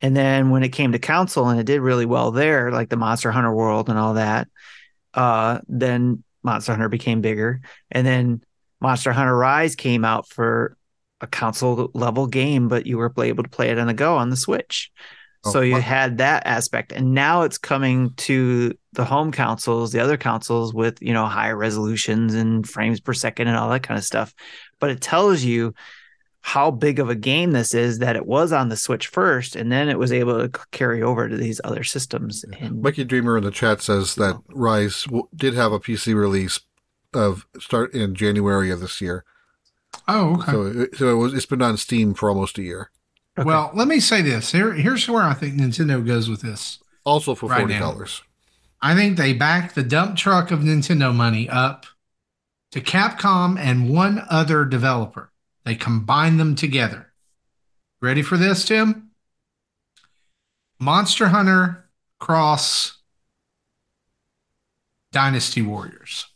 And then when it came to console and it did really well there, like the Monster Hunter World and all that, uh, then Monster Hunter became bigger. And then Monster Hunter Rise came out for a console level game, but you were able to play it on the go on the Switch. Oh, so you had that aspect, and now it's coming to the home consoles, the other consoles with you know higher resolutions and frames per second and all that kind of stuff. But it tells you how big of a game this is that it was on the Switch first, and then it was able to carry over to these other systems. And Mikey Dreamer in the chat says that Rise did have a PC release of start in January of this year. Oh, okay. So, so it was. It's been on Steam for almost a year. Okay. Well, let me say this. Here, here's where I think Nintendo goes with this. Also for forty dollars. Right I think they back the dump truck of Nintendo money up to Capcom and one other developer. They combine them together. Ready for this, Tim? Monster Hunter cross Dynasty Warriors.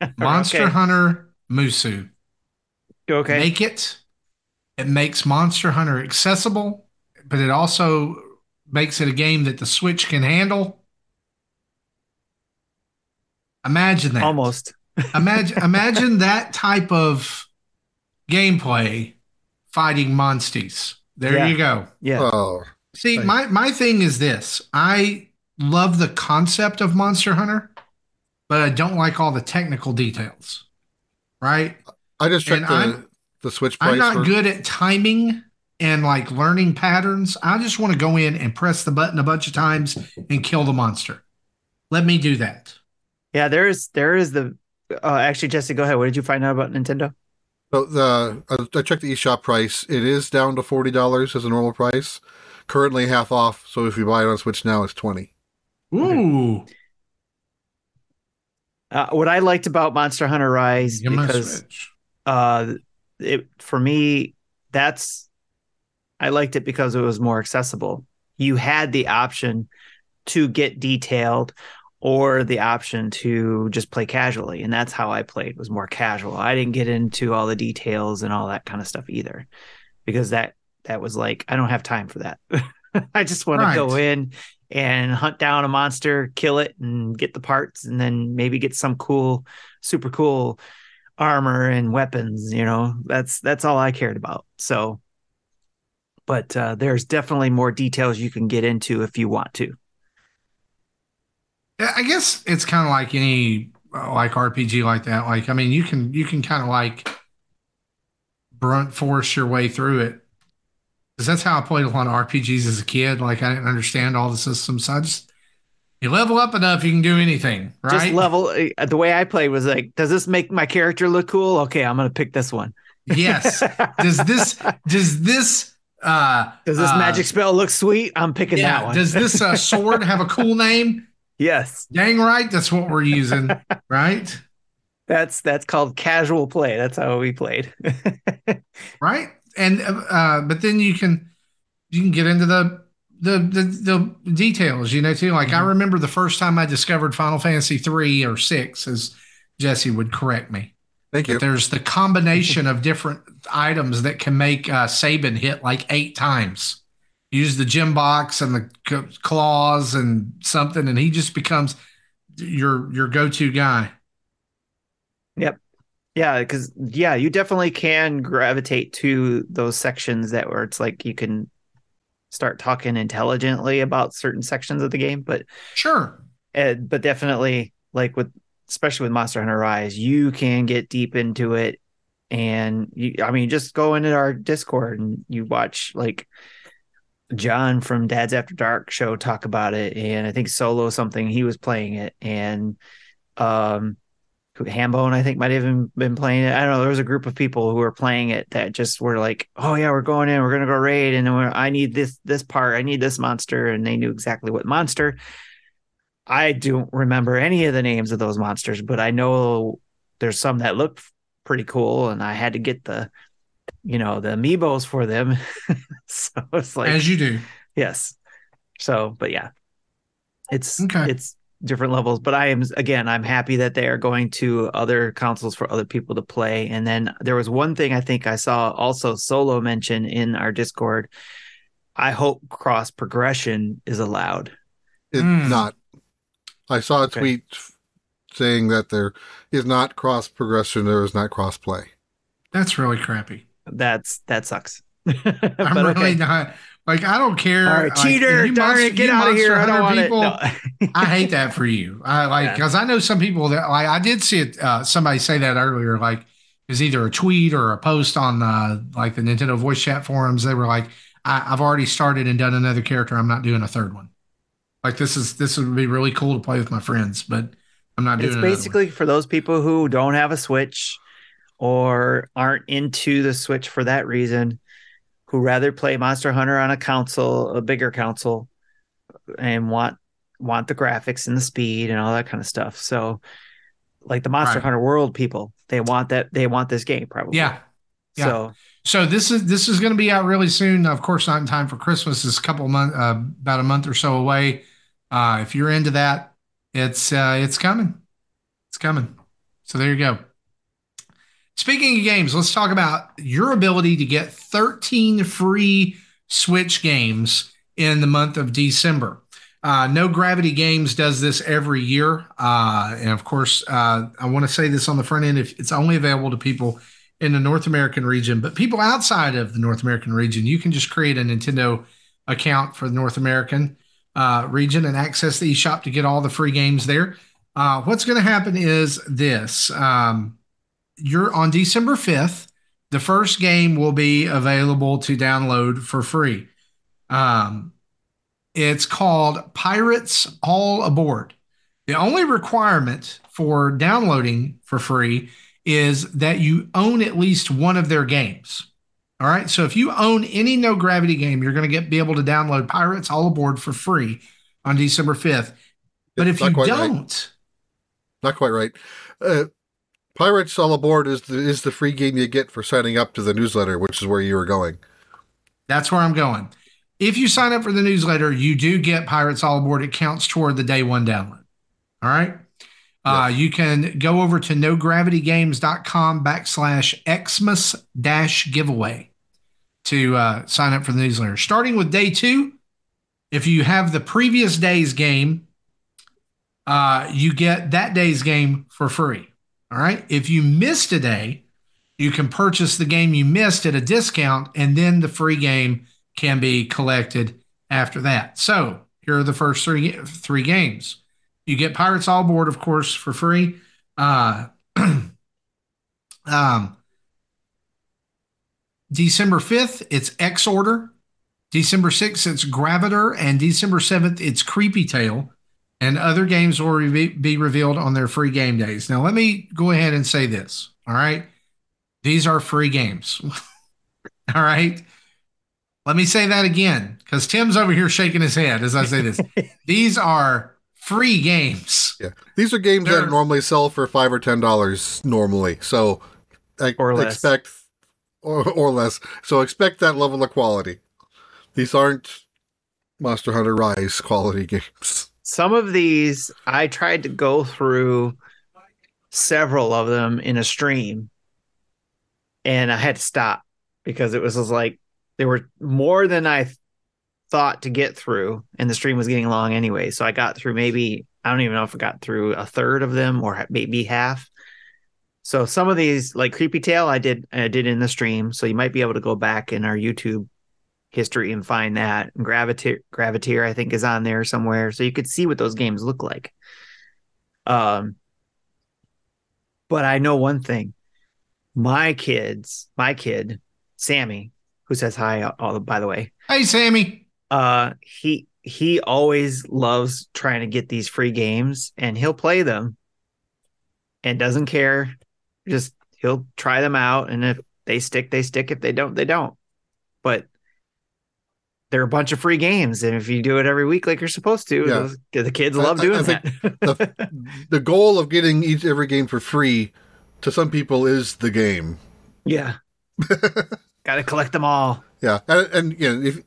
(laughs) Monster okay. Hunter Musou. Okay. Make it it makes Monster Hunter accessible, but it also makes it a game that the Switch can handle. Imagine that. Almost. (laughs) imagine imagine that type of gameplay fighting monsties. There Yeah. you go. Yeah. Oh, See, Right. my my thing is this. I love the concept of Monster Hunter, but I don't like all the technical details. Right? I just checked And the, I'm- the Switch price. I'm not for- good at timing and like learning patterns. I just want to go in and press the button a bunch of times and kill the monster. Let me do that. Yeah, there is there is the uh, actually Jesse, go ahead. What did you find out about Nintendo? So the I I checked the eShop price. It is down to forty dollars as a normal price. Currently half off. So if you buy it on Switch now, it's twenty. Ooh. Uh, what I liked about Monster Hunter Rise because uh it for me that's I liked it because it was more accessible. You had the option to get detailed or the option to just play casually and that's how I played was more casual. I didn't get into all the details and all that kind of stuff either because that that was like I don't have time for that. (laughs) I just want Right. to go in and hunt down a monster, kill it and get the parts and then maybe get some cool super cool armor and weapons you know that's that's all i cared about so but uh, there's definitely more details you can get into if you want to I guess it's kind of like any uh, like RPG like that. Like, I mean, you can you can kind of like brunt force your way through it. Because that's how I played a lot of RPGs as a kid. Like, I didn't understand all the systems. So I just you level up enough, you can do anything, right? just level uh, the way i played was like does this make my character look cool okay i'm gonna pick this one yes. (laughs) Does this does this uh does this uh, magic spell look sweet? I'm picking that one. Does this uh, sword have a cool name? (laughs) yes. Dang right, that's what we're using, (laughs) right? that's that's called casual play. That's how we played. (laughs) Right? And uh but then you can you can get into the the the, the details you know too. Like i Mhm. remember the first time i discovered final fantasy 3 or 6 as jesse would correct me Thank you. that there's the combination of different items that can make uh sabin hit like eight times use the gem box and the c- claws and something and he just becomes your your go-to guy Yep. Yeah, because yeah, you definitely can gravitate to those sections that where it's like you can start talking intelligently about certain sections of the game, but sure uh, but definitely like with especially with Monster Hunter Rise, you can get deep into it, and you, I mean, just go into our Discord and you watch like John from Dad's After Dark show talk about it, and I think Solo something he was playing it, and um Hambone, I think, might have even been playing it. I don't know. There was a group of people who were playing it that just were like, "Oh yeah, we're going in. We're gonna go raid, and I need this this part. I need this monster," and they knew exactly what monster. I don't remember any of the names of those monsters, but I know there's some that look pretty cool, and I had to get the, you know, the amiibos for them. (laughs) so it's like, as you do yes. So, but yeah, it's Okay. it's different levels. But I am again, I'm happy that they are going to other consoles for other people to play. And then there was one thing I think I saw also solo mention in our Discord. I hope cross progression is allowed. It's Hmm. not. I saw a Okay. tweet saying that there is not cross progression. There is not cross play. that's really crappy That's that sucks. (laughs) I'm really okay. not like I don't care. All right, cheater! you Darn Monster- it, get out of here! I don't Hunter want it. No. I hate that for you. I like Yeah. because I know some people that like I did see it. Uh, somebody say that earlier. Like it was either a tweet or a post on uh, like the Nintendo voice chat forums. They were like, I, "I've already started and done another character. I'm not doing a third one. Like this is this would be really cool to play with my friends, but I'm not doing it's basically for those people who don't have a switch or aren't into the switch for that reason who rather play monster hunter on a console a bigger console and want want the graphics and the speed and all that kind of stuff so like the monster Right. hunter world people they want that they want this game probably Yeah. yeah. so So this is this is going to be out really soon. Of course, not in time for Christmas. It's a couple month, uh, about a month or so away. Uh, if you're into that, it's uh, it's coming. It's coming. So there you go. Speaking of games, let's talk about your ability to get 13 free Switch games in the month of December. Uh, no Gravity Games does this every year, uh, and of course, uh, I want to say this on the front end: if it's only available to people in the North American region, but people outside of the North American region, you can just create a Nintendo account for the North American uh, region and access the eShop to get all the free games there. Uh, what's going to happen is this: um, you're on December 5th. The first game will be available to download for free. Um, it's called Pirates All Aboard. The only requirement for downloading for free is that you own at least one of their games. All right. So if you own any no gravity game, you're going to get be able to download Pirates All Aboard for free on December 5th. But if you don't, right. not quite right. Uh, Pirates All Aboard is the, is the free game you get for signing up to the newsletter, which is where you were going. That's where I'm going. If you sign up for the newsletter, you do get Pirates All Aboard. It counts toward the day one download. All right. Uh, you can go over to nogravitygames.com backslash Xmas dash giveaway to uh, sign up for the newsletter. Starting with day two, if you have the previous day's game, uh, you get that day's game for free. All right. If you missed a day, you can purchase the game you missed at a discount, and then the free game can be collected after that. So here are the first three three games. You get Pirates All Aboard, of course, for free. Uh, (clears throat) um, December 5th, it's X Order. December 6th, it's Gravitor. And December 7th, it's Creepy Tale. And other games will re- be revealed on their free game days. Now, let me go ahead and say this. All right. These are free games. (laughs) all right. Let me say that again because Tim's over here shaking his head as I say this. (laughs) These are free games. Yeah, these are games They're, that normally sell for five or ten dollars normally. So, I or less. expect or, or less. So expect that level of quality. These aren't Monster Hunter Rise quality (laughs) games. Some of these I tried to go through several of them in a stream, and I had to stop because it was, was like there were more than I thought to get through, and the stream was getting long anyway. So I got through maybe I don't even know if I got through a third of them or maybe half. So some of these, like Creepy Tale, I did I did in the stream. So you might be able to go back in our YouTube history and find that. And Graviteer, Graviteer, I think, is on there somewhere, so you could see what those games look like. Um, but I know one thing: my kids, my kid, Sammy, who says hi, all by the way. Hey, Sammy uh he he always loves trying to get these free games and he'll play them and doesn't care. Just he'll try them out and if they stick they stick. If they don't they don't. But they're a bunch of free games and if you do it every week like you're supposed to yeah. those, the kids love I, doing I that. the, (laughs) the goal of getting each every game for free to some people is the game. Yeah. (laughs) Gotta collect them all. Yeah. And, and you know if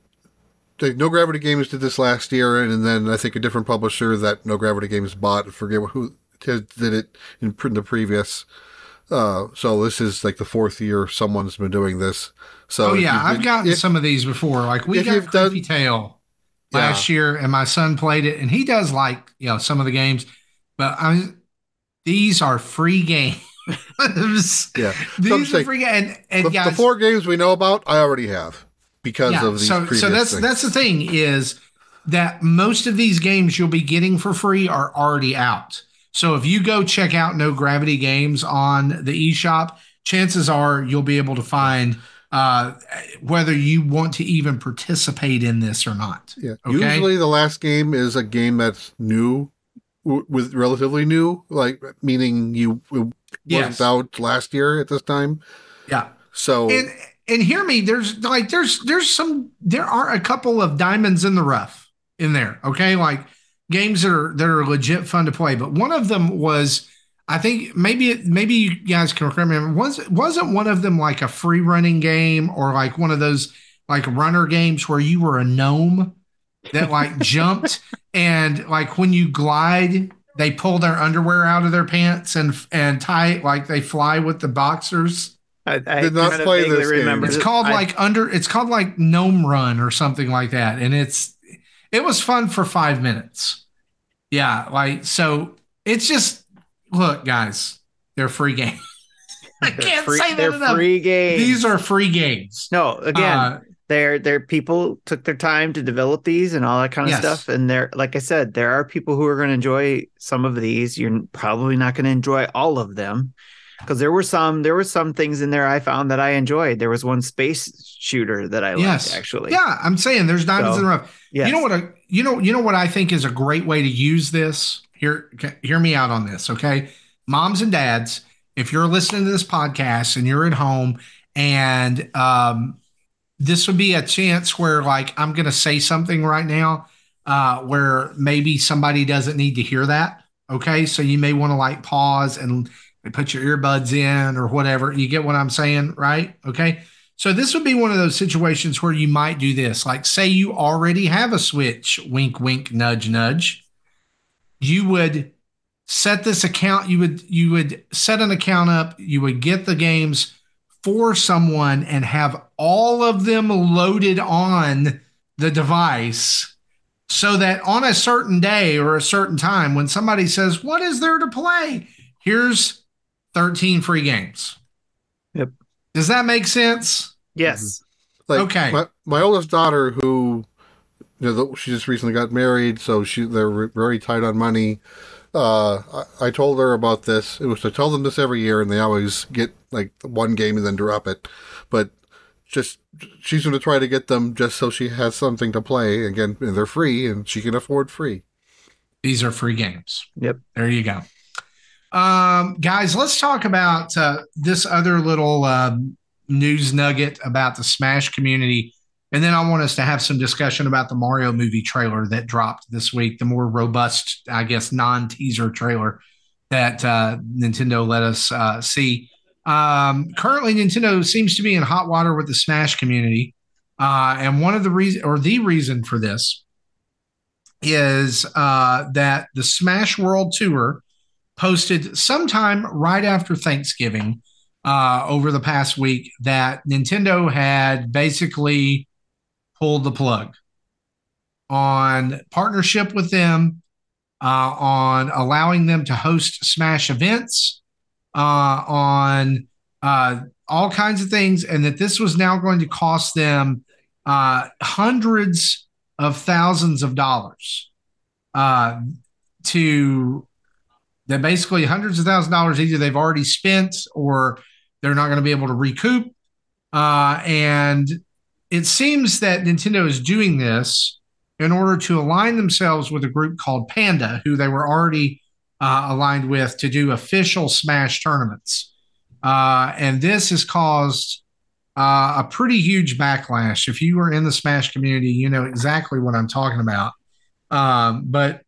no Gravity Games did this last year, and then I think a different publisher that No Gravity Games bought. I forget who did it in the previous. Uh, so this is like the fourth year someone's been doing this. So oh yeah, I've gotten if, some of these before. Like we got Creepy done, last yeah. year, and my son played it, and he does like you know some of the games, but I these are free games. (laughs) yeah, these so are free games. And, and the, guys, the four games we know about, I already have because yeah, of these. So, so that's things. that's the thing is that most of these games you'll be getting for free are already out. So if you go check out No Gravity Games on the eShop, chances are you'll be able to find uh, whether you want to even participate in this or not. Yeah. Okay? Usually the last game is a game that's new with relatively new, like meaning you wasn't yes. out last year at this time. Yeah. So and and hear me, there's like there's there's some there are a couple of diamonds in the rough in there. Okay, like games that are that are legit fun to play. But one of them was, I think maybe maybe you guys can remember was wasn't one of them like a free running game or like one of those like runner games where you were a gnome that like (laughs) jumped and like when you glide they pull their underwear out of their pants and and tie it like they fly with the boxers I, I did not play this remember. It's called I, like under. It's called like Gnome Run or something like that, and it's it was fun for five minutes. Yeah, like so. It's just look, guys, they're free games. (laughs) I can't free, say that they're enough. free games. These are free games. no again. Uh, they're they're people took their time to develop these and all that kind of Yes. stuff and they're like i said there are people who are going to enjoy some of these you're probably not going to enjoy all of them because there were some there were some things in there i found that i enjoyed there was one space shooter that i yes, liked actually Yeah, I'm saying there's diamonds So, in the rough. yes. You know what? A, you know. You know what I think is a great way to use this. Hear, hear me out on this, okay? Moms and dads, if you're listening to this podcast and you're at home, and um, this would be a chance where, like, I'm going to say something right now, uh, where maybe somebody doesn't need to hear that. Okay, so you may want to like pause and put your earbuds in or whatever. You get what I'm saying, right? Okay. So this would be one of those situations where you might do this. Like say you already have a switch, wink wink nudge nudge. You would set this account, you would you would set an account up, you would get the games for someone and have all of them loaded on the device so that on a certain day or a certain time when somebody says, "What is there to play?" Here's 13 free games. Yep. Does that make sense? yes Like Okay. my, my oldest daughter, who you know, the- she just recently got married, so she they're re- very tight on money. Uh, I, I told her about this. It was to tell them this every year, and they always get like one game and then drop it. But just she's going to try to get them just so she has something to play. Again, and they're free, and she can afford free. These are free games. Yep. There you go. Um, guys, let's talk about uh, this other little um, news nugget about the Smash community. And then I want us to have some discussion about the Mario movie trailer that dropped this week, the more robust, I guess, non teaser trailer that uh, Nintendo let us uh, see. Um, currently, Nintendo seems to be in hot water with the Smash community. Uh, and one of the reasons, or the reason for this, is uh, that the Smash World Tour posted sometime right after Thanksgiving uh, over the past week that Nintendo had basically pulled the plug on partnership with them, uh, on allowing them to host Smash events, uh, on uh, all kinds of things, and that this was now going to cost them uh, hundreds of thousands of dollars uh, to that basically hundreds of thousands of dollars either they've already spent or they're not going to be able to recoup. Uh, and it seems that Nintendo is doing this in order to align themselves with a group called Panda, who they were already uh, aligned with to do official Smash tournaments. Uh, and this has caused uh, a pretty huge backlash. If you are in the Smash community, you know exactly what I'm talking about. Um, but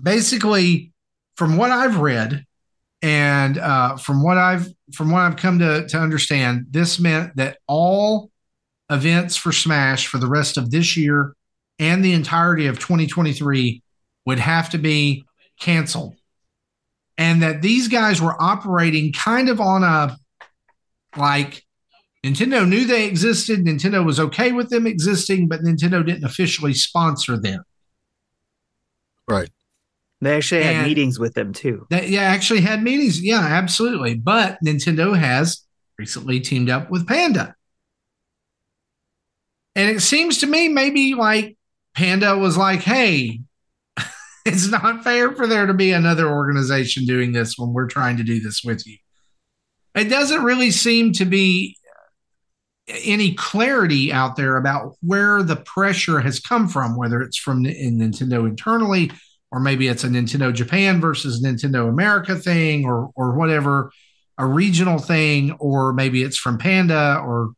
basically, from what I've read and uh, from what I've from what I've come to to understand, this meant that all events for Smash for the rest of this year and the entirety of 2023 would have to be canceled, and that these guys were operating kind of on a like Nintendo knew they existed. Nintendo was okay with them existing, but Nintendo didn't officially sponsor them. Right. They actually had And- meetings with them too They yeah, actually had meetings. Yeah, absolutely. But Nintendo has recently teamed up with Panda. And it seems to me maybe like Panda was like, hey, (laughs) it's not fair for there to be another organization doing this when we're trying to do this with you. It doesn't really seem to be any clarity out there about where the pressure has come from, whether it's from in Nintendo internally or maybe it's a Nintendo Japan versus Nintendo America thing or or whatever, a regional thing, or maybe it's from Panda or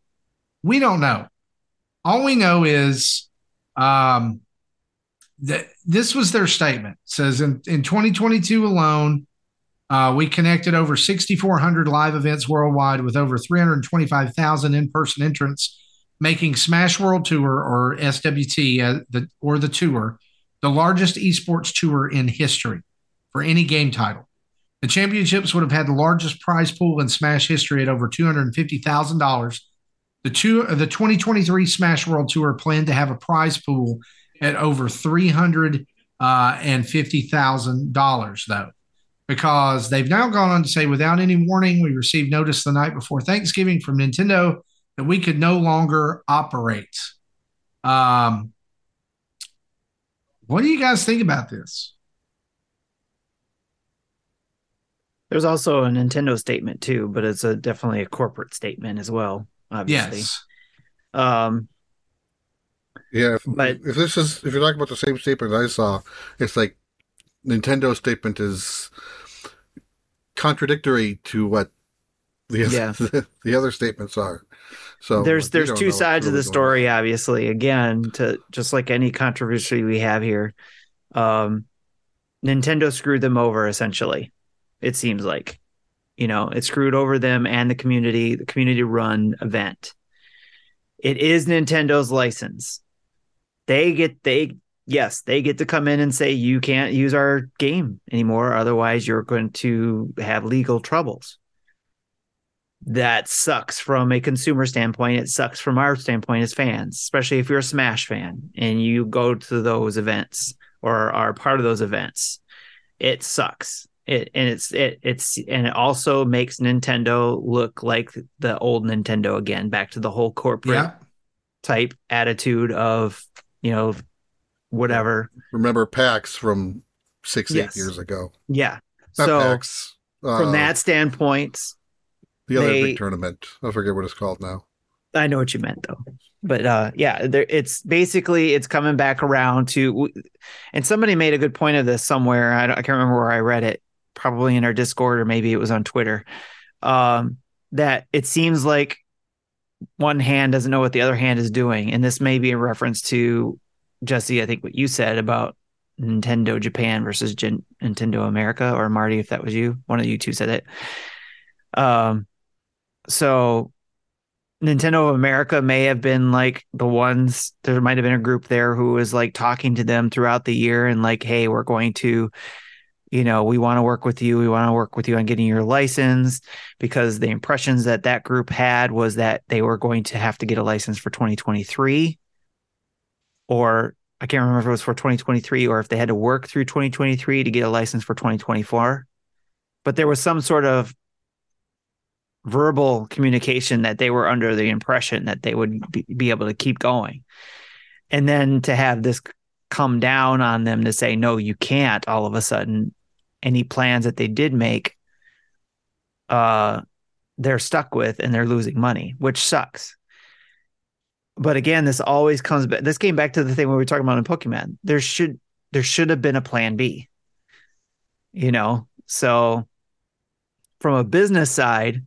we don't know. All we know is um, that this was their statement. It says in, in 2022 alone, uh, we connected over 6,400 live events worldwide with over 325,000 in-person entrants, making Smash World Tour or SWT uh, the, or the tour the largest esports tour in history for any game title. The championships would have had the largest prize pool in Smash history at over $250,000. The two the 2023 Smash World Tour planned to have a prize pool at over $350,000 though. because they've now gone on to say, without any warning, we received notice the night before Thanksgiving from Nintendo that we could no longer operate. Um, what do you guys think about this? There's also a Nintendo statement too, but it's a definitely a corporate statement as well. Obviously. Yes. Um. Yeah, if, but if this is if you're talking about the same statement I saw, it's like Nintendo statement is contradictory to what the yeah. the, (laughs) the other statements are. So there's there's two sides of the story, on. obviously. Again, to just like any controversy we have here, um, Nintendo screwed them over essentially. It seems like, you know, it screwed over them and the community, the community run event. It is Nintendo's license. They get they yes, they get to come in and say you can't use our game anymore, otherwise you're going to have legal troubles. That sucks from a consumer standpoint. It sucks from our standpoint as fans, especially if you're a Smash fan and you go to those events or are part of those events. It sucks. It and it's it it's and it also makes Nintendo look like the old Nintendo again, back to the whole corporate yeah. type attitude of you know whatever. Remember PAX from six, yes. eight years ago. Yeah. Not so PAX, uh, from that standpoint, the other they, big tournament. I forget what it's called now. I know what you meant though. But uh yeah, there it's basically it's coming back around to and somebody made a good point of this somewhere. I, I can't remember where I read it, probably in our Discord or maybe it was on Twitter. Um that it seems like one hand doesn't know what the other hand is doing. And this may be a reference to Jesse, I think what you said about Nintendo Japan versus Gen- Nintendo America, or Marty, if that was you, one of you two said it. Um, so Nintendo of America may have been like the ones. There might have been a group there who was like talking to them throughout the year and like, hey, we're going to, you know, we want to work with you. We want to work with you on getting your license because the impressions that that group had was that they were going to have to get a license for 2023 or I can't remember if it was for 2023 or if they had to work through 2023 to get a license for 2024. But there was some sort of verbal communication that they were under the impression that they would be, be able to keep going. And then to have this come down on them to say, no, you can't all of a sudden, any plans that they did make, uh, they're stuck with and they're losing money, which sucks but again, this always comes back. This came back to the thing we were talking about in Pokemon. There should there should have been a plan B. You know, so from a business side,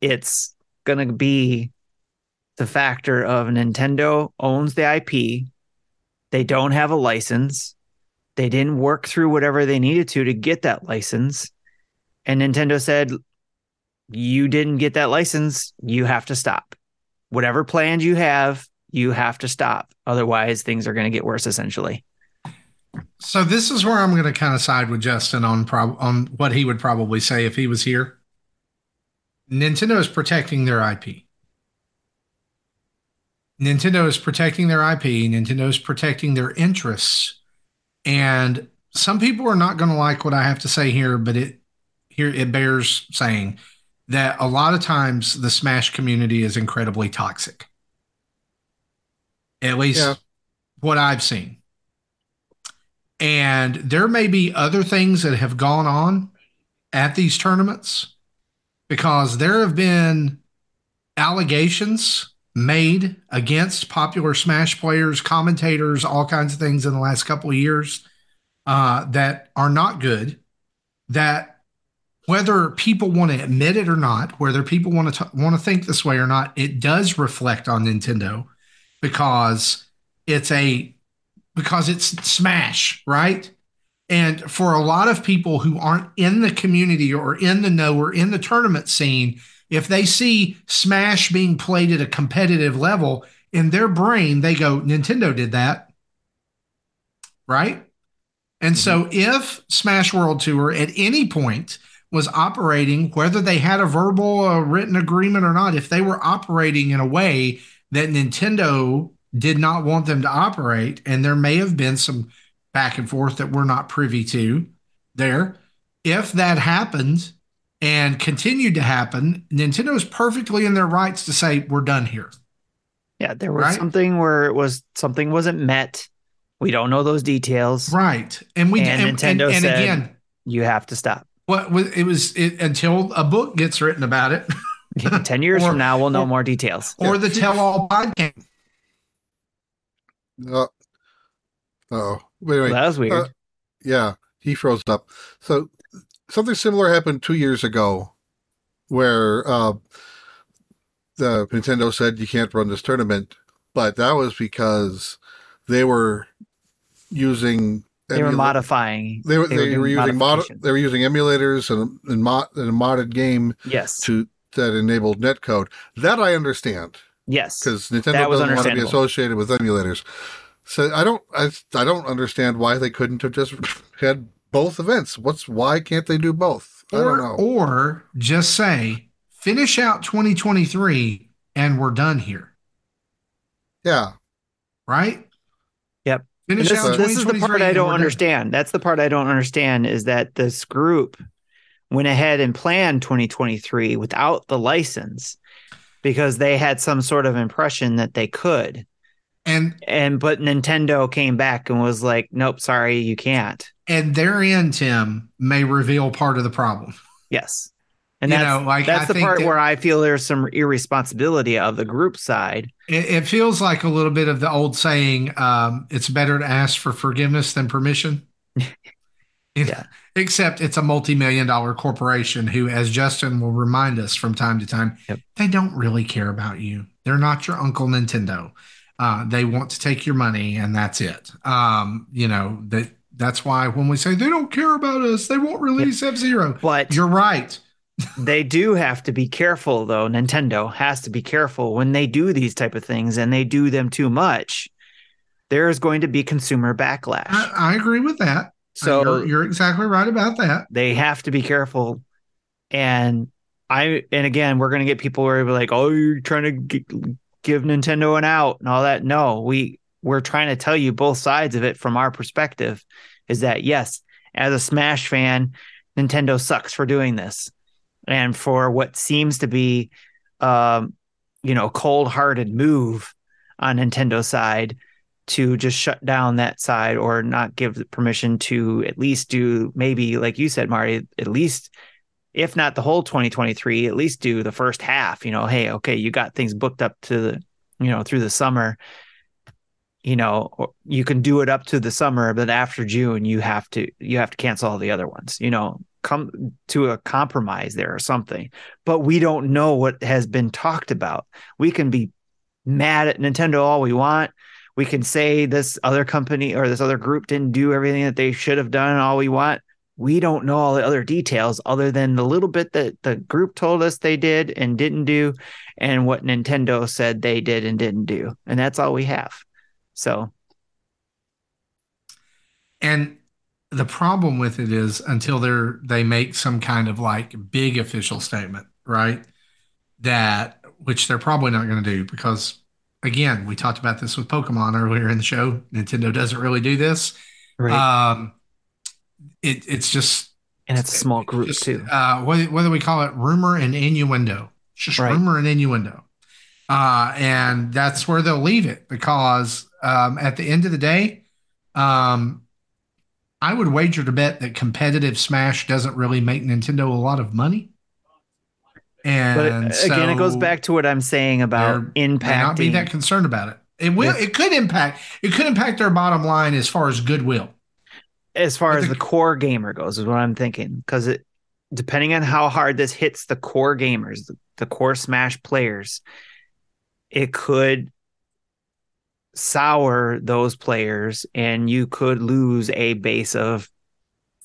it's going to be the factor of Nintendo owns the IP. They don't have a license. They didn't work through whatever they needed to to get that license. And Nintendo said, You didn't get that license. You have to stop whatever plans you have, you have to stop. Otherwise, things are going to get worse essentially. So this is where I'm going to kind of side with Justin on prob- on what he would probably say if he was here. Nintendo is protecting their IP. Nintendo is protecting their IP. Nintendo is protecting their interests. And some people are not going to like what I have to say here, but it here it bears saying that a lot of times the Smash community is incredibly toxic. At least yeah. what I've seen. And there may be other things that have gone on at these tournaments because there have been allegations made against popular Smash players, commentators, all kinds of things in the last couple of years uh, that are not good, that whether people want to admit it or not, whether people want to want to think this way or not, it does reflect on Nintendo because it's a because it's Smash, right? And for a lot of people who aren't in the community or in the know or in the tournament scene, if they see Smash being played at a competitive level, in their brain, they go, Nintendo did that. Right? And mm-hmm. so if Smash World Tour at any point was operating, whether they had a verbal or written agreement or not, if they were operating in a way that Nintendo did not want them to operate, and there may have been some back and forth that we're not privy to, there. If that happened and continued to happen, Nintendo is perfectly in their rights to say we're done here. Yeah, there was right? something where it was something wasn't met. We don't know those details. Right. And we and, and Nintendo and, and said again, you have to stop. What it was it, until a book gets written about it. (laughs) Ten years or, from now, we'll know or, more details. Or yeah. the tell-all podcast. Uh, oh, wait, wait. Well, that was weird. Uh, yeah, he froze up. So something similar happened two years ago, where uh, the Nintendo said you can't run this tournament, but that was because they were using they were modifying. They were they, they were, were using mod, they were using emulators and and, mod, and a modded game. Yes. To that enabled netcode. That I understand. Yes. Because Nintendo doesn't want to be associated with emulators. So I don't I I don't understand why they couldn't have just had both events. What's why can't they do both? I or, don't know. Or just say finish out 2023 and we're done here. Yeah. Right? Yep. Finish this, out this is the part I don't understand. Done. That's the part I don't understand is that this group went ahead and planned 2023 without the license because they had some sort of impression that they could. And and but Nintendo came back and was like, "Nope, sorry, you can't." And therein, Tim may reveal part of the problem. Yes. And you that's, know, like that's I the part that, where I feel there's some irresponsibility of the group side. It, it feels like a little bit of the old saying, um, "It's better to ask for forgiveness than permission." (laughs) yeah. (laughs) Except it's a multi-million dollar corporation who, as Justin will remind us from time to time, yep. they don't really care about you. They're not your uncle Nintendo. Uh, they want to take your money, and that's it. Um, you know that. That's why when we say they don't care about us, they won't release F Zero. But you're right. (laughs) they do have to be careful though. Nintendo has to be careful when they do these type of things and they do them too much. There is going to be consumer backlash. I, I agree with that. So you're, you're, exactly right about that. They have to be careful. And i and again we're going to get people where are like oh you're trying to get, give nintendo an out and all that. No we we're trying to tell you both sides of it from our perspective is that yes as a smash fan nintendo sucks for doing this. And for what seems to be um, you know cold-hearted move on Nintendo side to just shut down that side or not give permission to at least do maybe like you said Marty at least if not the whole 2023 at least do the first half you know hey okay you got things booked up to the you know through the summer you know you can do it up to the summer but after June you have to you have to cancel all the other ones you know come to a compromise there or something. But we don't know what has been talked about. We can be mad at Nintendo all we want. We can say this other company or this other group didn't do everything that they should have done all we want. We don't know all the other details other than the little bit that the group told us they did and didn't do, and what Nintendo said they did and didn't do. And that's all we have. So. And the problem with it is until they're they make some kind of like big official statement, right? That which they're probably not going to do because again, we talked about this with Pokemon earlier in the show. Nintendo doesn't really do this. Right. Um, it, it's just and it's a small group just, too. Uh, whether, whether we call it rumor and innuendo, it's just right. rumor and innuendo. Uh, and that's where they'll leave it because um, at the end of the day, um, I would wager to bet that competitive Smash doesn't really make Nintendo a lot of money. And but again, so it goes back to what I'm saying about impacting. Not be that concerned about it. It will. It could impact. It could impact their bottom line as far as goodwill. As far but as the, the core gamer goes, is what I'm thinking. Because it, depending on how hard this hits the core gamers, the, the core Smash players, it could sour those players and you could lose a base of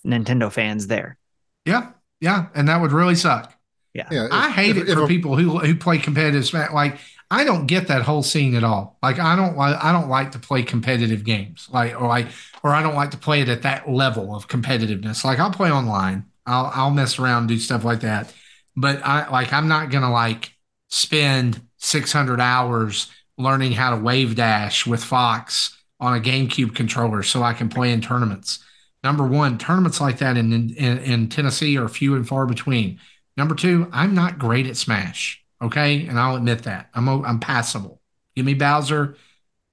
Nintendo fans there. Yeah. Yeah. And that would really suck. Yeah. yeah I hate if, it for people who who play competitive smash. Like I don't get that whole scene at all. Like I don't I don't like to play competitive games. Like or like or I don't like to play it at that level of competitiveness. Like I'll play online. I'll I'll mess around, do stuff like that. But I like I'm not gonna like spend 600 hours learning how to wave dash with Fox on a GameCube controller so I can play in tournaments. Number one, tournaments like that in, in, in Tennessee are few and far between. Number two, I'm not great at Smash. Okay, and I'll admit that I'm I'm passable. Give me Bowser,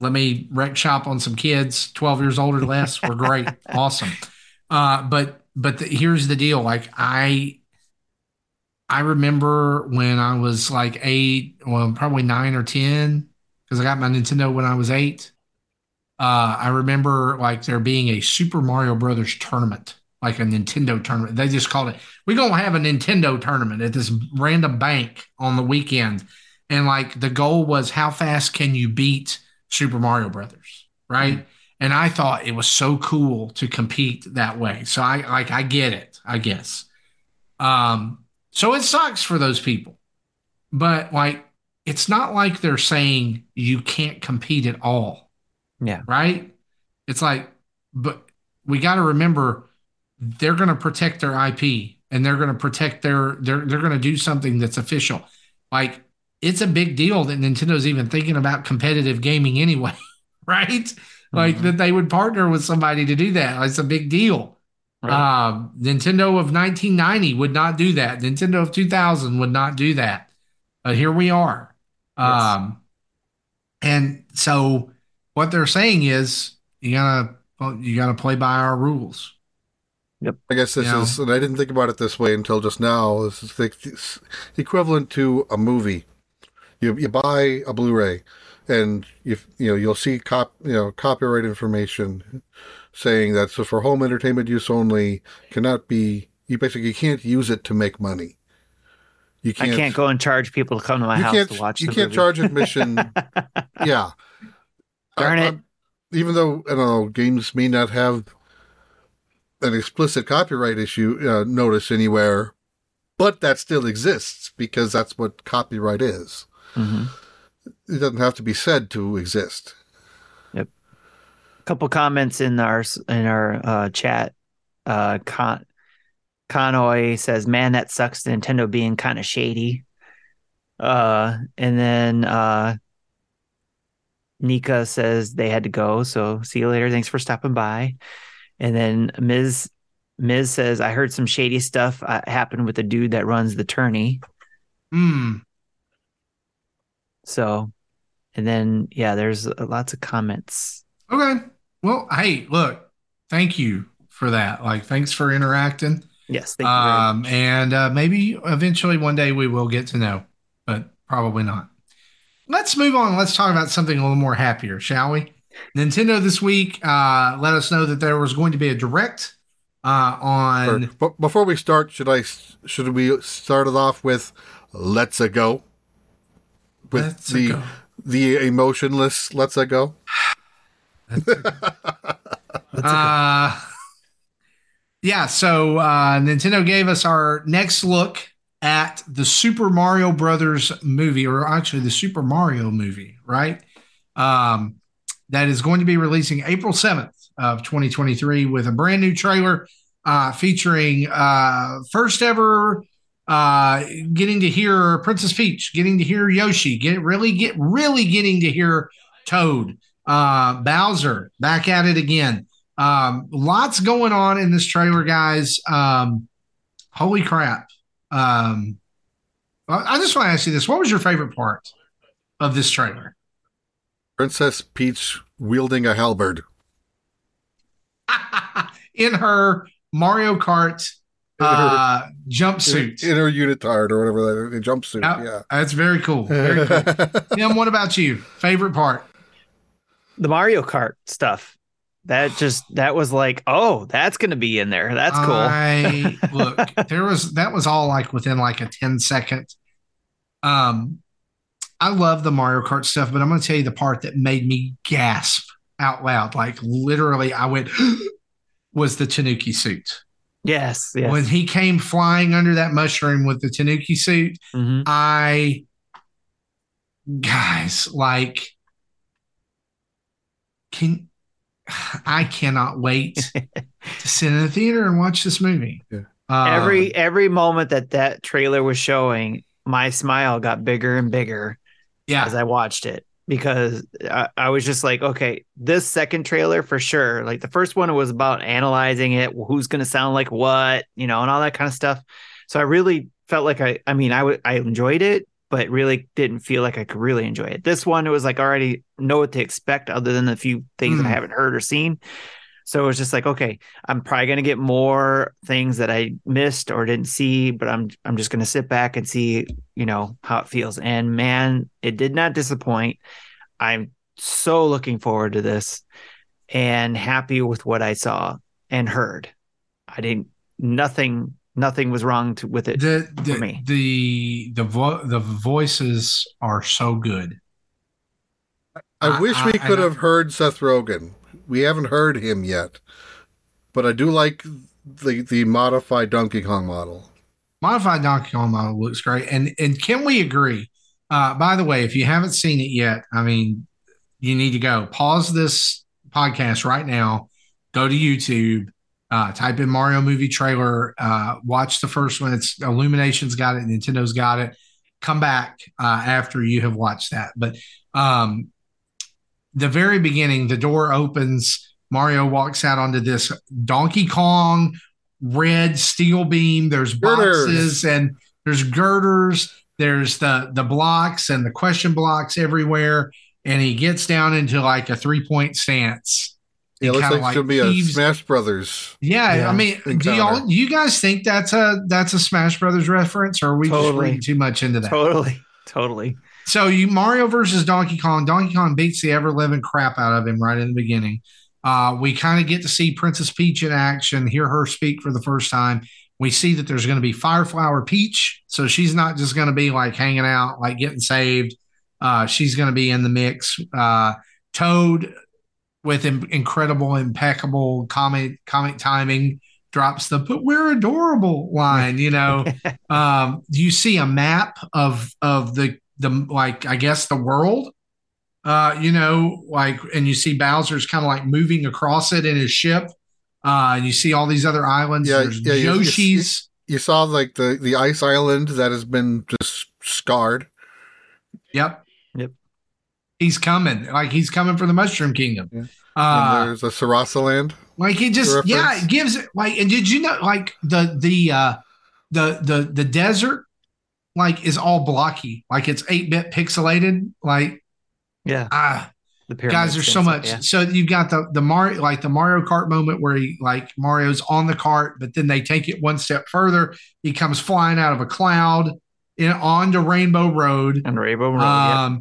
let me wreck shop on some kids, 12 years old or less. We're great, (laughs) awesome. Uh, but but the, here's the deal: like I I remember when I was like eight, well, probably nine or ten, because I got my Nintendo when I was eight. Uh, I remember like there being a Super Mario Brothers tournament, like a Nintendo tournament. They just called it. We're gonna have a Nintendo tournament at this random bank on the weekend, and like the goal was how fast can you beat Super Mario Brothers, right? Mm-hmm. And I thought it was so cool to compete that way. So I like I get it, I guess. Um, so it sucks for those people, but like it's not like they're saying you can't compete at all yeah. Right? It's like, but we got to remember they're going to protect their IP and they're going to protect their they're they're going to do something that's official. Like it's a big deal that Nintendo's even thinking about competitive gaming anyway, (laughs) right? Mm-hmm. Like that they would partner with somebody to do that. It's a big deal. Right. Um, Nintendo of 1990 would not do that. Nintendo of 2000 would not do that. But here we are. Yes. Um, and so what they're saying is you gotta you gotta play by our rules. Yep. I guess this you is, and I didn't think about it this way until just now. This is the equivalent to a movie. You you buy a Blu-ray, and you you know you'll see cop you know copyright information saying that so for home entertainment use only cannot be you basically can't use it to make money. You can't, I can't go and charge people to come to my house to watch. You can't movie. charge (laughs) admission. yeah, Darn it. even though I don't know, games may not have an explicit copyright issue uh, notice anywhere, but that still exists because that's what copyright is. Mm-hmm. It doesn't have to be said to exist. Yep. A couple comments in our in our uh, chat. Uh, Con- Conoy says, "Man, that sucks. Nintendo being kind of shady." Uh, and then uh, Nika says they had to go, so see you later. Thanks for stopping by. And then Ms. Ms. says I heard some shady stuff uh, happen with the dude that runs the tourney. Hmm. So, and then yeah, there's lots of comments. Okay. Well, hey, look, thank you for that. Like, thanks for interacting. Yes. um, and uh, maybe eventually one day we will get to know, but probably not let's move on. Let's talk about something a little more happier, shall we? Nintendo this week uh, let us know that there was going to be a direct uh, on. But before we start, should I should we start it off with "Let's a go"? With let's the go. the emotionless "Let's a go." let's a go. (laughs) let's uh, go. yeah. So uh, Nintendo gave us our next look at the Super Mario Brothers movie, or actually the Super Mario movie, right? Um, that is going to be releasing April 7th of 2023 with a brand new trailer uh, featuring uh, first ever uh, getting to hear Princess Peach, getting to hear Yoshi, get really get really getting to hear Toad, uh, Bowser back at it again. Um, lots going on in this trailer, guys. Um, holy crap! Um, I just want to ask you this: What was your favorite part of this trailer? Princess Peach wielding a halberd (laughs) in her Mario Kart uh, jumpsuit, in, in her unitard or whatever that jumpsuit. yeah, that's very cool. Very cool. (laughs) Tim, what about you? Favorite part? The Mario Kart stuff that just that was like oh that's gonna be in there that's cool I, (laughs) look there was that was all like within like a 10 second um i love the mario kart stuff but i'm gonna tell you the part that made me gasp out loud like literally i went (gasps) was the tanuki suit yes, yes, when he came flying under that mushroom with the tanuki suit mm-hmm. i guys like can (sighs) I cannot wait (laughs) to sit in the theater and watch this movie. Yeah. Uh, every every moment that that trailer was showing, my smile got bigger and bigger. Yeah. as I watched it because I, I, was just like, okay, this second trailer for sure. Like the first one was about analyzing it, who's going to sound like what, you know, and all that kind of stuff. So I really felt like I, I mean, I, w- I enjoyed it, but really didn't feel like I could really enjoy it. This one, it was like already know what to expect other than the few things mm. I hmm. haven't heard or seen. So it was just like, okay, I'm probably gonna get more things that I missed or didn't see, but I'm I'm just gonna sit back and see, you know, how it feels. And man, it did not disappoint. I'm so looking forward to this and happy with what I saw and heard. I didn't nothing nothing was wrong to, with it the, the, for me. The the vo- the voices are so good. I, I wish we I, could I, have heard Seth Rogen we haven't heard him yet, but I do like the the modified Donkey Kong model. Modified Donkey Kong model looks great, and and can we agree? Uh, by the way, if you haven't seen it yet, I mean, you need to go pause this podcast right now, go to YouTube, uh, type in Mario movie trailer, uh, watch the first one. It's Illumination's got it, Nintendo's got it. Come back uh, after you have watched that. But um, the very beginning, the door opens. Mario walks out onto this Donkey Kong red steel beam. There's boxes girders. and there's girders. There's the the blocks and the question blocks everywhere. And he gets down into like a three point stance. Yeah, it looks like, like it's gonna be a Smash Brothers. Yeah, yeah. I mean, encounter. do y'all you guys think that's a that's a Smash Brothers reference, or are we totally. just reading too much into that? Totally, totally. So you Mario versus Donkey Kong. Donkey Kong beats the ever living crap out of him right in the beginning. Uh, we kind of get to see Princess Peach in action, hear her speak for the first time. We see that there's going to be Fireflower Peach, so she's not just going to be like hanging out, like getting saved. Uh, she's going to be in the mix. Uh, Toad, with Im- incredible, impeccable comic comic timing, drops the "but we're adorable" line. You know, (laughs) um, you see a map of of the the like I guess the world. Uh, you know, like and you see Bowser's kind of like moving across it in his ship. Uh, and you see all these other islands. Yeah, There's yeah, Yoshi's. You, you, you, saw like the the ice island that has been just scarred. Yep. Yep. He's coming. Like he's coming for the Mushroom Kingdom. Yeah. Uh, there's a Sarasa land. Like he just yeah, it gives it like and did you know like the the uh the the the desert like is all blocky, like it's eight bit pixelated. Like, yeah, ah, the guys, there's so much. Yeah. So you've got the the Mario, like the Mario Kart moment where he like Mario's on the cart, but then they take it one step further. He comes flying out of a cloud in onto Rainbow Road. And Rainbow Road. Um, yeah.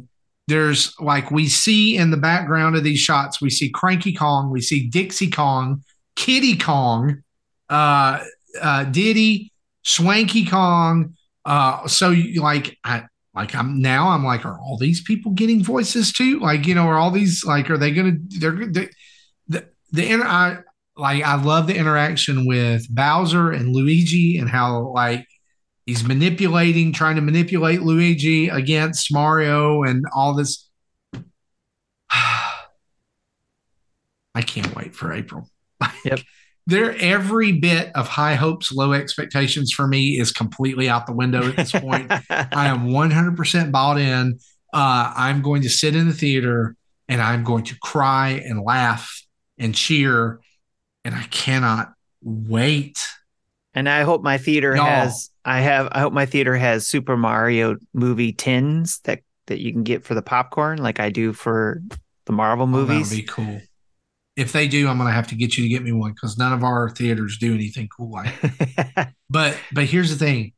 There's like we see in the background of these shots, we see Cranky Kong, we see Dixie Kong, Kiddy Kong, uh, uh, Diddy, Swanky Kong, uh, so you, like I like I'm now I'm like, are all these people getting voices too? Like, you know, are all these like are they gonna they're the the, the inter I like I love the interaction with Bowser and Luigi and how like he's manipulating, trying to manipulate Luigi against Mario and all this. (sighs) I can't wait for April. (laughs) Yep there every bit of high hopes, low expectations for me is completely out the window at this point. (laughs) I am 100% bought in. Uh, I'm going to sit in the theater and I'm going to cry and laugh and cheer, and I cannot wait. And I hope my theater no. has. I have. I hope my theater has Super Mario movie tins that that you can get for the popcorn, like I do for the Marvel movies. Oh, that'd be cool if they do, I'm going to have to get you to get me one because none of our theaters do anything cool like. (laughs) but but here's the thing: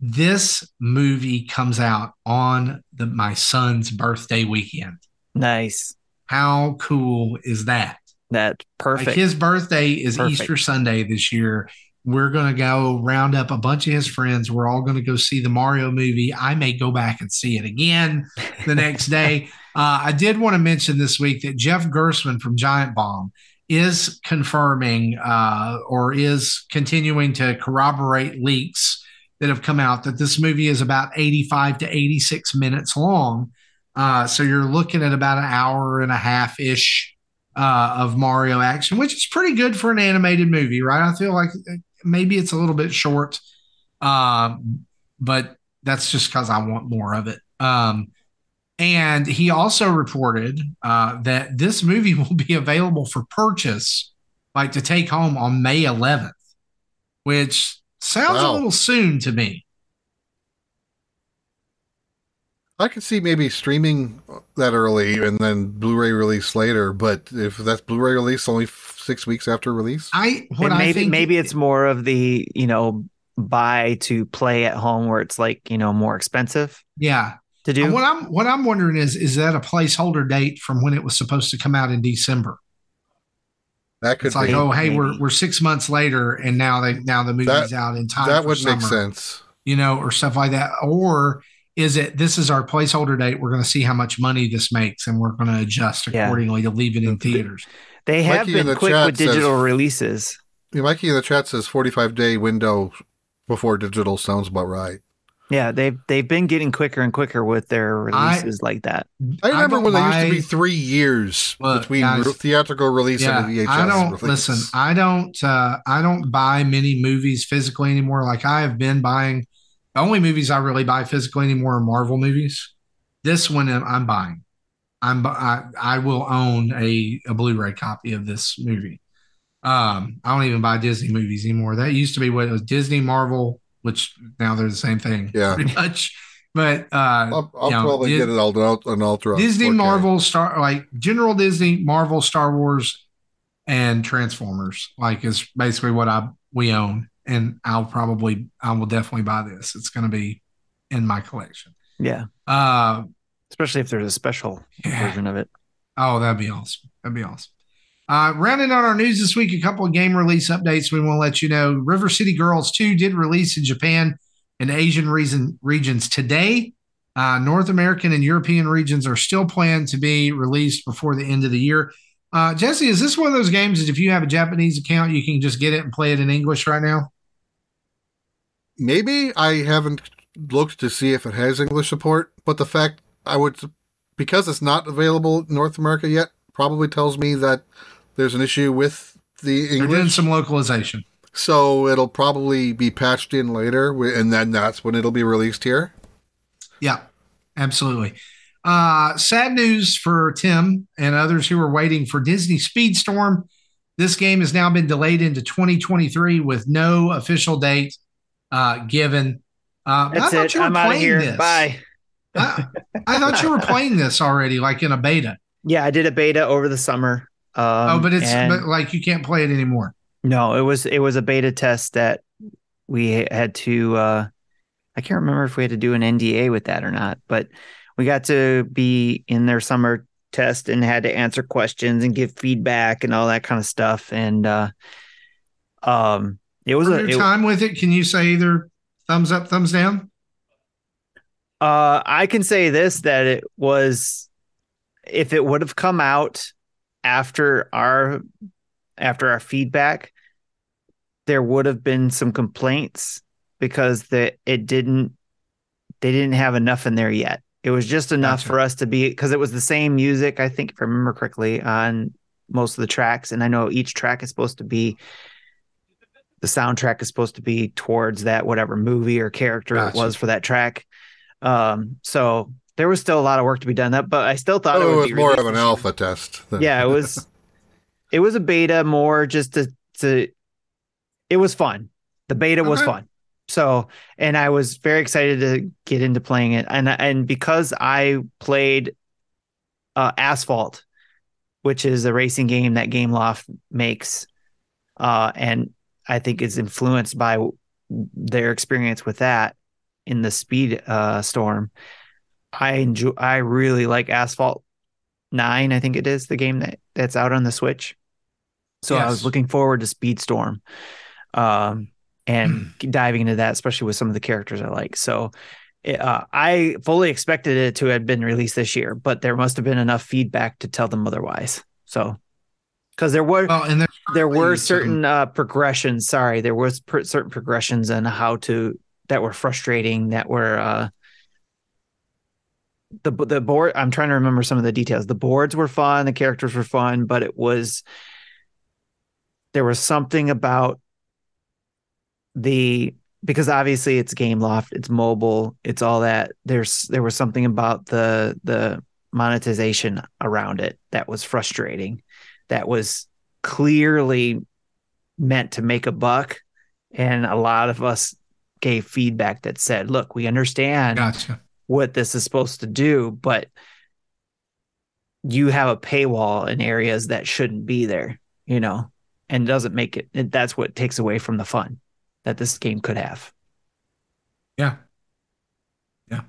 this movie comes out on the my son's birthday weekend. Nice. How cool is that? That perfect. Like his birthday is perfect. Easter Sunday this year. We're going to go round up a bunch of his friends. We're all going to go see the Mario movie. I may go back and see it again the next day. (laughs) Uh, I did want to mention this week that Jeff Gerstmann from Giant Bomb is confirming uh, or is continuing to corroborate leaks that have come out that this movie is about 85 to 86 minutes long. Uh, so you're looking at about an hour and a half ish uh, of Mario action, which is pretty good for an animated movie, right? I feel like maybe it's a little bit short, um, but that's just because I want more of it. Um, And he also reported uh, that this movie (laughs) will be available for purchase, like to take home on May 11th, which sounds wow. a little soon to me. I could see maybe streaming that early and then Blu-ray release later, but if that's Blu-ray release only six weeks after release, I what maybe I think, maybe it's more of the you know buy to play at home where it's like you know more expensive. Yeah, to do. what I'm what I'm wondering is is that a placeholder date from when it was supposed to come out in December? That could it's like, oh, hey, maybe. we're we're six months later, and now they now the movie's that, out in time. That would summer, make sense, you know, or stuff like that. Or is it this is our placeholder date? We're going to see how much money this makes, and we're going to adjust accordingly yeah. to leave it in theaters. They have Mikey been quick with digital says, releases. Mikey in the chat says forty five day window before digital sounds about right. Yeah, they've they've been getting quicker and quicker with their releases I, like that. I remember I when there used to be three years look, between guys, theatrical release yeah, and the VHS. I don't release. listen. I don't. Uh, I don't buy many movies physically anymore. Like I have been buying. The only movies I really buy physically anymore are Marvel movies. This one I'm buying. I'm I, I will own a, a Blu-ray copy of this movie. Um, I don't even buy Disney movies anymore. That used to be what it was Disney, Marvel, which now they're the same thing. Yeah, pretty much. But uh, I'll, I'll probably know, get it all an ultra. Disney, 4K. Marvel, Star like General Disney, Marvel, Star Wars, and Transformers. Like is basically what I we own, and I'll probably I will definitely buy this. It's going to be in my collection. Yeah. Uh, especially if there's a special yeah. version of it. Oh, that'd be awesome. That'd be awesome. Uh, rounding out our news this week, a couple of game release updates we want to let you know. River City Girls 2 did release in Japan and Asian region, regions today. Uh, North American and European regions are still planned to be released before the end of the year. Uh, Jesse, is this one of those games that if you have a Japanese account, you can just get it and play it in English right now? Maybe I haven't looked to see if it has English support, but the fact I would, because it's not available in North America yet, probably tells me that there's an issue with the English. They're doing some localization. So it'll probably be patched in later, and then that's when it'll be released here. Yeah, absolutely. Uh, sad news for Tim and others who are waiting for Disney Speedstorm. This game has now been delayed into 2023 with no official date uh, given. Uh, That's it. I'm out of here. This. Bye. I, I thought you were (laughs) playing this already, like in a beta. Yeah, I did a beta over the summer. Um, oh, but it's but like you can't play it anymore. No, it was it was a beta test that we had to. uh I can't remember if we had to do an NDA with that or not, but we got to be in their summer test and had to answer questions and give feedback and all that kind of stuff. And uh um, it was a it, time with it. Can you say either thumbs up, thumbs down? Uh, I can say this that it was if it would have come out after our after our feedback, there would have been some complaints because the it didn't they didn't have enough in there yet. It was just enough gotcha. for us to be because it was the same music, I think, if I remember correctly, on most of the tracks. And I know each track is supposed to be the soundtrack is supposed to be towards that whatever movie or character gotcha. it was for that track. Um, so there was still a lot of work to be done. That, but I still thought oh, it, was more of an alpha test. Than- yeah, it was. (laughs) it was a beta more just to to. It was fun. The beta okay. was fun. So, and I was very excited to get into playing it, and and because I played uh, Asphalt, which is a racing game that Gameloft makes, uh, and I think is influenced by their experience with that in the Speed uh, Storm. I enjoy. I really like Asphalt Nine. I think it is the game that that's out on the Switch. So yes. I was looking forward to Speedstorm, um, and diving into that, especially with some of the characters I like. So uh, I fully expected it to have been released this year, but there must have been enough feedback to tell them otherwise. So because there were well, and there were certain uh, progressions. Sorry, there was certain progressions and how to that were frustrating that were uh, the the board i'm trying to remember some of the details the boards were fun the characters were fun but it was there was something about the because obviously it's Gameloft, it's mobile, it's all that. There's there was something about the the monetization around it that was frustrating. That was clearly meant to make a buck, and a lot of us gave feedback that said, "Look, we understand gotcha. What this is supposed to do, but." You have a paywall in areas that shouldn't be there, you know, and doesn't make it. That's what takes away from the fun that this game could have. Yeah. Yeah.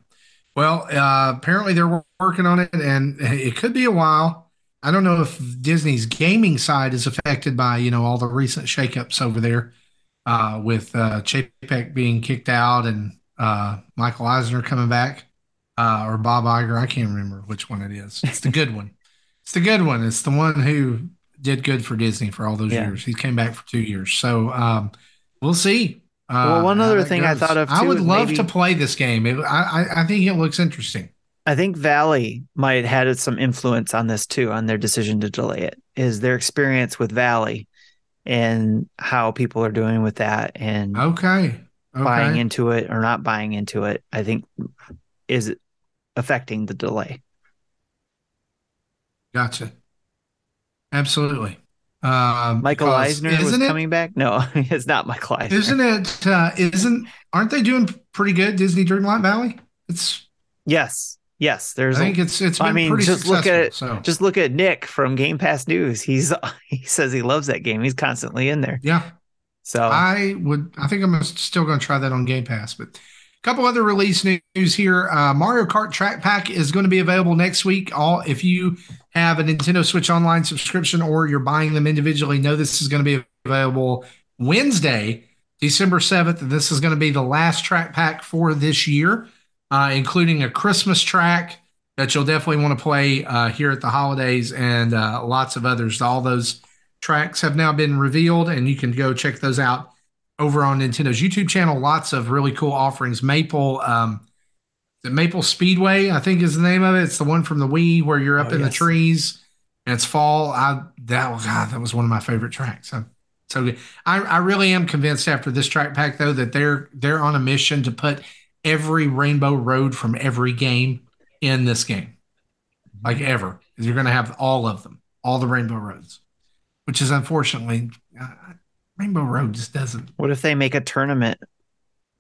Well, uh, apparently they're working on it and it could be a while. I don't know if Disney's gaming side is affected by, you know, all the recent shakeups over there uh, with uh, Chapek being kicked out and uh, Michael Eisner coming back uh, or Bob Iger. I can't remember which one it is. It's the good one. It's the good one. It's the one who did good for Disney for all those yeah. years. He came back for two years. So, um, We'll see. Uh, well, one other thing goes. I thought of. Too, I would love maybe, to play this game. It, I, I think it looks interesting. I think Valley might have had some influence on this too, on their decision to delay it. Is their experience with Valley and how people are doing with that, and okay, okay. buying into it or not buying into it. I think is affecting the delay. Gotcha. Absolutely. Um, Michael Eisner was it, coming back. No, (laughs) it's not Michael Eisner. Isn't it? Uh, isn't? Aren't they doing pretty good? Disney Dreamlight Valley. It's yes, yes. There's. I think a, it's. It's. I mean, just look at so. just look at Nick from Game Pass News. He's (laughs) he says he loves that game. He's constantly in there. Yeah. So I would. I think I'm still going to try that on Game Pass, but. Couple other release news here. Uh, Mario Kart Track Pack is going to be available next week. All if you have a Nintendo Switch Online subscription or you're buying them individually, know this is going to be available Wednesday, December 7th. And this is going to be the last track pack for this year, uh, including a Christmas track that you'll definitely want to play uh, here at the holidays and uh, lots of others. All those tracks have now been revealed, and you can go check those out over on Nintendo's YouTube channel. Lots of really cool offerings. Maple, um, the Maple Speedway, I think is the name of it. It's the one from the Wii where you're up oh, in yes. the trees and it's fall. I that was God, that was one of my favorite tracks. So, so good. I, I really am convinced after this track pack though that they're they're on a mission to put every Rainbow Road from every game in this game, like ever. You're going to have all of them, all the Rainbow Roads, which is unfortunately Rainbow Road just doesn't. What if they make a tournament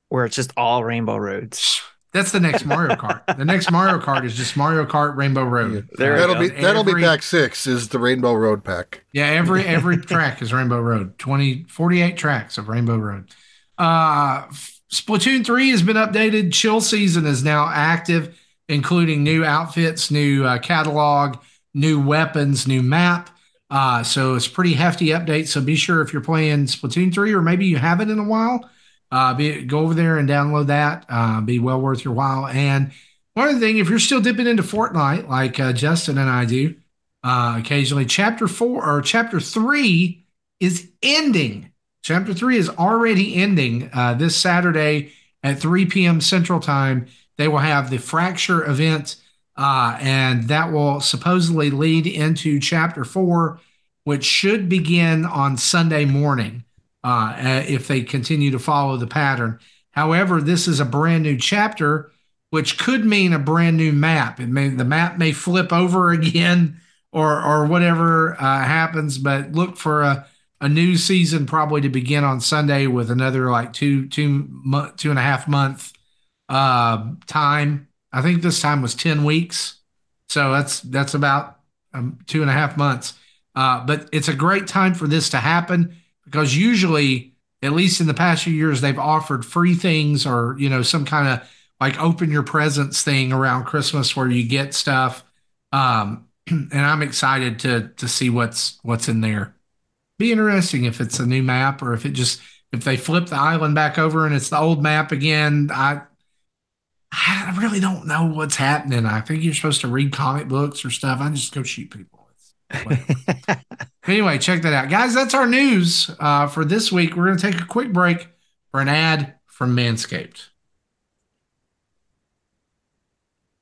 where it's just all Rainbow Roads? (laughs) That's the next Mario Kart. the next Mario Kart is just Mario Kart Rainbow Road. Yeah. that'll be that'll every, be pack six is the Rainbow Road pack. Yeah, every every (laughs) track is Rainbow Road. 20, 48 tracks of Rainbow Road. Uh Splatoon 3 has been updated. Chill season is now active, including new outfits, new uh, catalog, new weapons, new map. Uh, so it's pretty hefty update. So be sure if you're playing Splatoon 3 or maybe you haven't in a while, uh, be, go over there and download that. Uh, be well worth your while. And one other thing, if you're still dipping into Fortnite, like uh, Justin and I do uh, occasionally, Chapter Four or Chapter Three is ending. Chapter Three is already ending uh, this Saturday at 3 p.m. Central Time. They will have the Fracture event, uh, and that will supposedly lead into Chapter Four, which should begin on Sunday morning uh, if they continue to follow the pattern. However, this is a brand new chapter, which could mean a brand new map. It may the map may flip over (laughs) again, or or whatever uh, happens. But look for a a new season probably to begin on Sunday with another like two two two and a half month uh, time. I think this time was ten weeks, so that's that's about um, two and a half months. Uh, but it's a great time for this to happen because usually, at least in the past few years, they've offered free things or you know some kind of like open your presents thing around Christmas where you get stuff. Um, (clears throat) and I'm excited to to see what's what's in there. Be interesting if it's a new map or if it just if they flip the island back over and it's the old map again. I I really don't know what's happening. I think you're supposed to read comic books or stuff. I just go shoot people. (laughs) anyway, check that out. Guys, that's our news uh, for this week. We're going to take a quick break for an ad from Manscaped.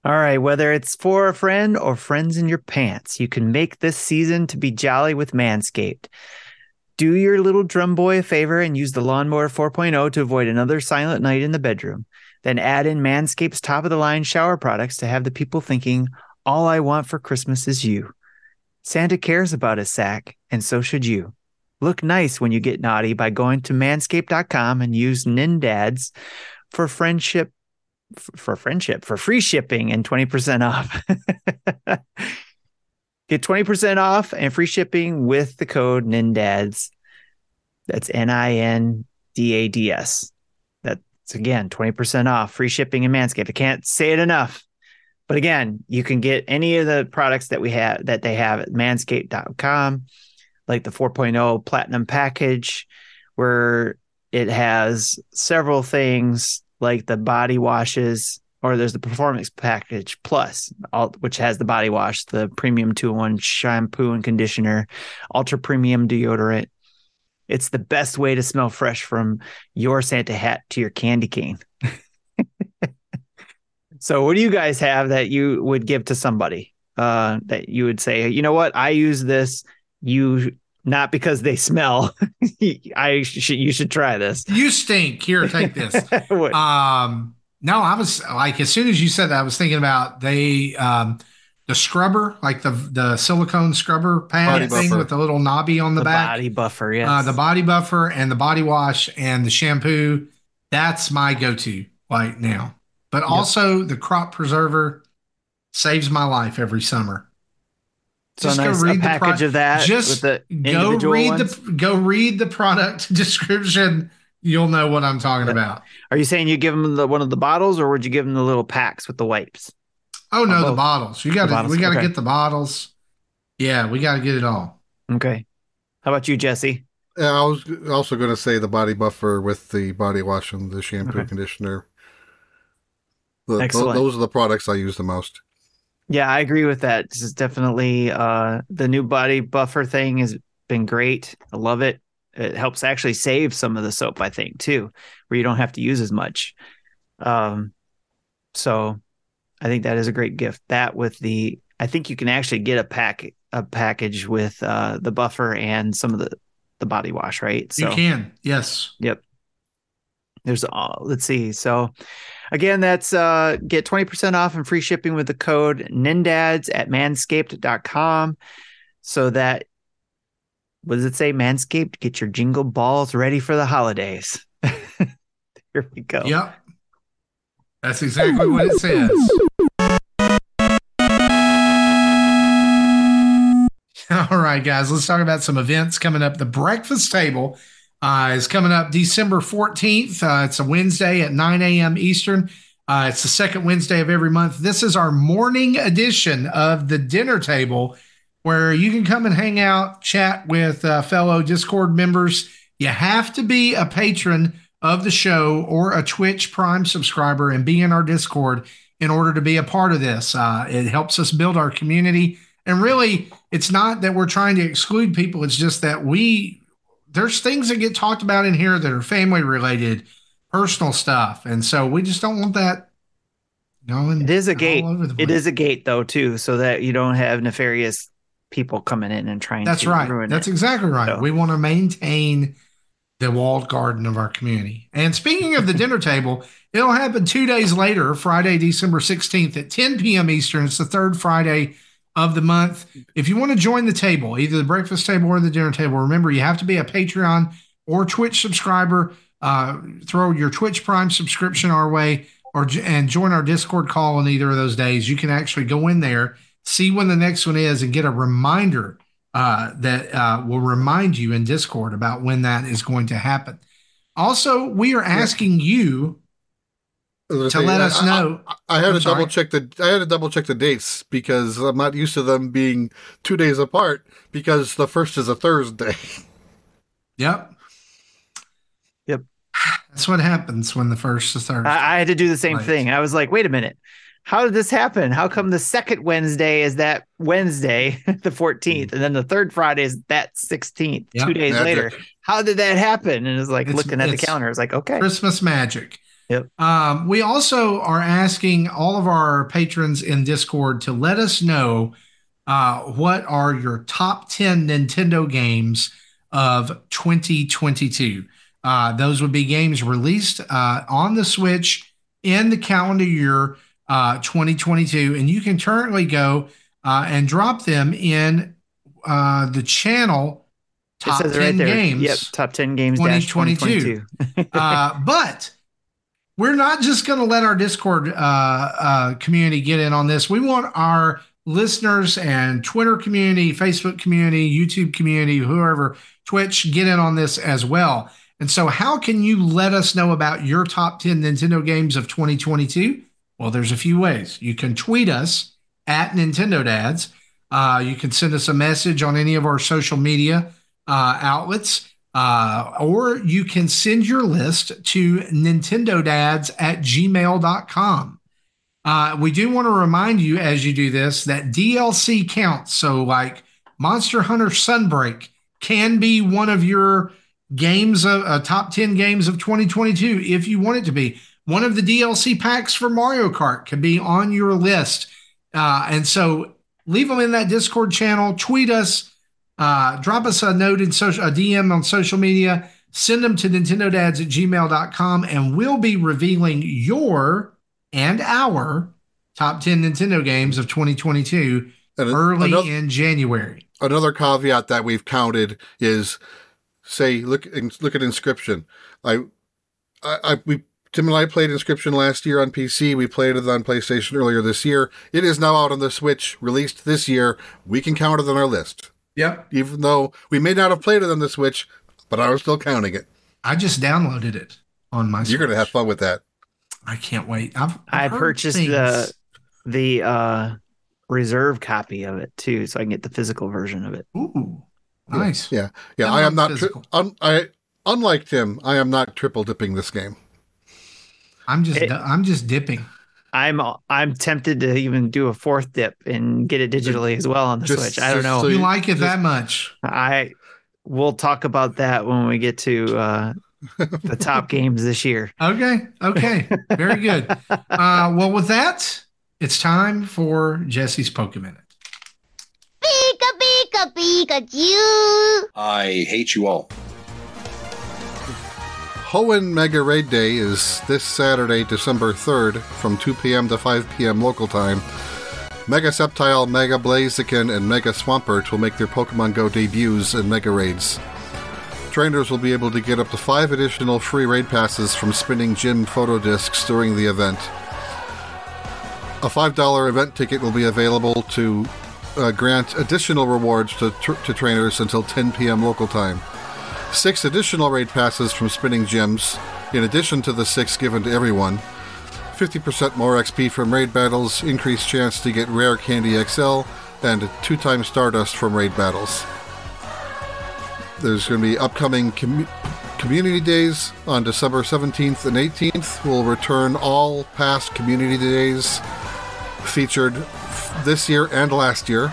All right, whether it's for a friend or friends in your pants, you can make this season to be jolly with Manscaped. Do your little drum boy a favor and use the Lawnmower 4.0 to avoid another silent night in the bedroom. Then add in Manscaped's top of the line shower products to have the people thinking, all I want for Christmas is you. Santa cares about his sack, and so should you. Look nice when you get naughty by going to manscaped.com and use NINDADS for friendship for friendship for free shipping and 20% off. (laughs) Get 20% off and free shipping with the code NINDADS. That's N I N D A D S. That's again 20% off free shipping in Manscaped. I can't say it enough. But again, you can get any of the products that we have that they have at manscaped.com, like the 4.0 platinum package, where it has several things like the body washes, or there's the performance package plus, all, which has the body wash, the premium two in one shampoo and conditioner, ultra premium deodorant. It's the best way to smell fresh from your Santa hat to your candy cane. (laughs) so, what do you guys have that you would give to somebody uh, that you would say, you know what, I use this. You not because they smell. (laughs) I should you should try this. You stink. Here, take this. (laughs) um, no, I was like as soon as you said that, I was thinking about they um the scrubber, like the the silicone scrubber pad body thing buffer. with the little knobby on the, the back. Body buffer, yes. Uh, the body buffer and the body wash and the shampoo. That's my go-to right now. But yep. also the crop preserver saves my life every summer. So just nice, go read the package pro- of that. Just go read ones. the go read the product (laughs) description. You'll know what I'm talking about. Are you saying you give them the one of the bottles, or would you give them the little packs with the wipes? Oh no, the bottles. You got to we got to okay. get the bottles. Yeah, we got to get it all. Okay. How about you, Jesse? Yeah, I was also going to say the body buffer with the body wash and the shampoo okay. conditioner. The, Excellent. those are the products I use the most. Yeah, I agree with that. This is definitely uh, the new body buffer thing has been great. I love it. It helps actually save some of the soap, I think, too, where you don't have to use as much. Um, so I think that is a great gift. That with the, I think you can actually get a pack a package with uh, the buffer and some of the the body wash, right? So you can, yes, yep. There's all. Let's see. So Again, that's uh, get 20% off and free shipping with the code NINDADS at manscaped.com so that, what does it say? Manscaped, get your jingle balls ready for the holidays. (laughs) Here we go. Yep. That's exactly what it says. (laughs) All right, guys, let's talk about some events coming up. The breakfast table uh, is coming up December 14th. Uh, it's a Wednesday at 9 a.m. Eastern. Uh, it's the second Wednesday of every month. This is our morning edition of the dinner table where you can come and hang out, chat with uh, fellow Discord members. You have to be a patron of the show or a Twitch Prime subscriber and be in our Discord in order to be a part of this. Uh, it helps us build our community. And really, it's not that we're trying to exclude people, it's just that we there's things that get talked about in here that are family related, personal stuff, and so we just don't want that going. It is a gate. It is a gate though too, so that you don't have nefarious people coming in and trying. That's right. That's it. exactly right. So. We want to maintain the walled garden of our community. And speaking of the (laughs) dinner table, it'll happen two days later, Friday, December 16th at 10 p.m. Eastern. It's the third Friday of the month. If you want to join the table, either the breakfast table or the dinner table, remember you have to be a Patreon or Twitch subscriber. Uh, throw your Twitch Prime subscription our way, or and join our Discord call on either of those days. You can actually go in there, see when the next one is, and get a reminder uh, that uh, will remind you in Discord about when that is going to happen. Also, we are asking you to say, let us know. I, I, I had I'm to sorry. double check the I had to double check the dates because I'm not used to them being two days apart because the first is a Thursday. (laughs) Yep. Yep. That's what happens when the first is Thursday. I, I had to do the same right. thing. I was like, wait a minute. How did this happen? How come the second Wednesday is that Wednesday, (laughs) the 14th, and then the third Friday is that 16th, yep. two days later? How did that happen? And it's like it's, looking at the calendar. It's like, okay. Christmas magic. Yep. Um, we also are asking all of our patrons in Discord to let us know uh, what are your top 10 Nintendo games of 2022. Uh, those would be games released uh, on the Switch in the calendar year uh, 2022. And you can currently go uh, and drop them in uh, the channel top 10 right games. Yep, top 10 games 2022. 2022. uh, (laughs) but we're not just going to let our Discord uh, uh, community get in on this. We want our listeners and Twitter community, Facebook community, YouTube community, whoever, Twitch, get in on this as well. And so, how can you let us know about your top 10 Nintendo games of 2022? Well, there's a few ways. You can tweet us at Nintendo Dads. Uh, you can send us a message on any of our social media uh, outlets, uh, or you can send your list to Nintendo Dads at gmail.com. Uh, we do want to remind you as you do this that DLC counts. So, like Monster Hunter Sunbreak can be one of your games of uh, top 10 games of 2022 if you want it to be. One of the DLC packs for Mario Kart can be on your list. Uh, and so leave them in that Discord channel, tweet us, uh, drop us a note in social, a DM on social media, send them to Nintendo Dads at gmail.com, and we'll be revealing your and our top 10 Nintendo games of 2022 and early another, in January. Another caveat that we've counted is say look look at inscription. I I, I we Tim and I played Inscription last year on PC. We played it on PlayStation earlier this year. It is now out on the Switch, released this year. We can count it on our list. Yep. Even though we may not have played it on the Switch, but I was still counting it. I just downloaded it on my. You're going to have fun with that. I can't wait. I've, I've i purchased things. the the uh reserve copy of it too, so I can get the physical version of it. Ooh, nice. Yeah, yeah. yeah I am not. Tri- un- I unlike Tim, I am not triple dipping this game. I'm just it, I'm just dipping. I'm I'm tempted to even do a fourth dip and get it digitally as well on the just, Switch. I don't know. So you like it just, that much? I we'll talk about that when we get to uh, the (laughs) top games this year. Okay. Okay. Very good. (laughs) Uh, well, with that, it's time for Jesse's Pokemon. Pika, pika, Pikachu. I hate you all. Hoenn Mega Raid Day is this Saturday, December 3rd, from 2 p.m. to 5 p.m. local time. Mega Sceptile, Mega Blaziken, and Mega Swampert will make their Pokemon Go debuts in Mega Raids. Trainers will be able to get up to five additional free raid passes from spinning gym photo discs during the event. A $5 event ticket will be available to uh, grant additional rewards to, tr- to trainers until 10 p.m. local time. Six additional raid passes from spinning gems, in addition to the six given to everyone. 50% more XP from raid battles, increased chance to get rare Candy XL, and two times Stardust from raid battles. There's going to be upcoming com- community days on December 17th and 18th. We'll return all past community days featured this year and last year.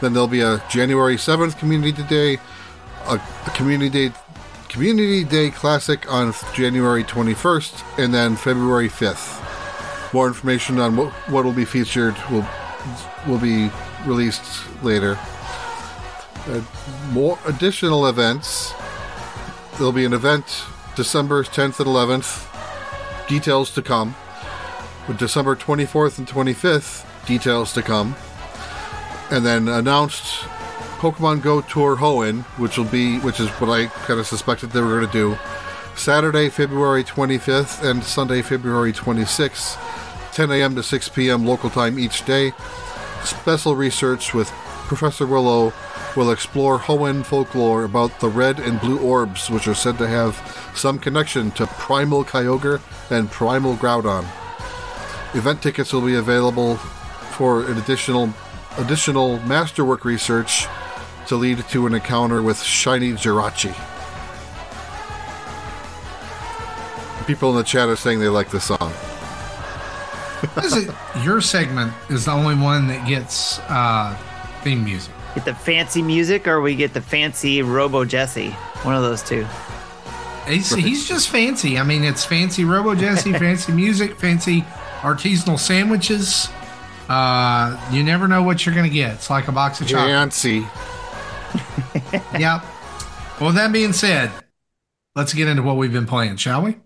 Then there'll be a January 7th community day, a, a community day Community Day Classic on January 21st, and then February 5th. More information on what what will be featured will will be released later. Uh, more additional events. There'll be an event December 10th and 11th. Details to come. With December 24th and 25th, details to come. And then announced Pokemon Go Tour Hoenn, which will be, which is what I kind of suspected they were going to do, Saturday, February 25th, and Sunday, February 26th, 10 a.m. to 6 p.m. local time each day. Special research with Professor Willow will explore Hoenn folklore about the red and blue orbs, which are said to have some connection to Primal Kyogre and Primal Groudon. Event tickets will be available for an additional additional masterwork research to lead to an encounter with Shiny Jirachi. People in the chat are saying they like the song. it, your segment is the only one that gets uh, theme music. Get the fancy music, or we get the fancy Robo Jesse. One of those two. He's, he's just fancy. I mean, it's fancy Robo Jesse, (laughs) fancy music, fancy artisanal sandwiches. Uh, you never know what you're going to get. It's like a box of chocolate. Fancy. (laughs) yep. Well, with that being said, let's get into what we've been playing, shall we?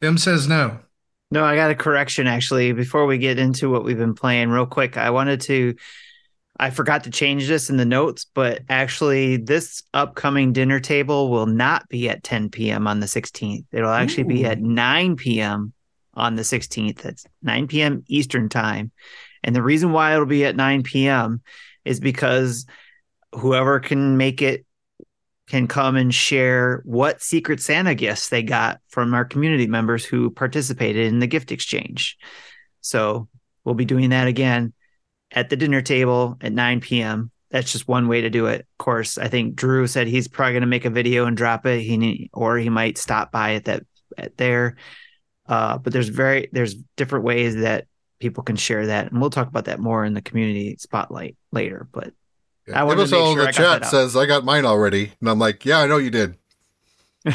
Tim says no. No, I got a correction actually. Before we get into what we've been playing, real quick, I wanted to. I forgot to change this in the notes, but actually, this upcoming dinner table will not be at 10 p.m. on the 16th. It'll actually Ooh. be at 9 p.m. on the 16th. That's 9 p.m. Eastern time. And the reason why it'll be at 9 p.m. is because whoever can make it can come and share what Secret Santa gifts they got from our community members who participated in the gift exchange. So we'll be doing that again at the dinner table at 9 p.m. That's just one way to do it. Of course, I think Drew said he's probably going to make a video and drop it. He or he might stop by at that at there. Uh, but there's very there's different ways that people can share that, and we'll talk about that more in the community spotlight later. But yeah. I want to make sure the chat says I got mine already, and I'm like, yeah, I know you did. (laughs) (laughs) well,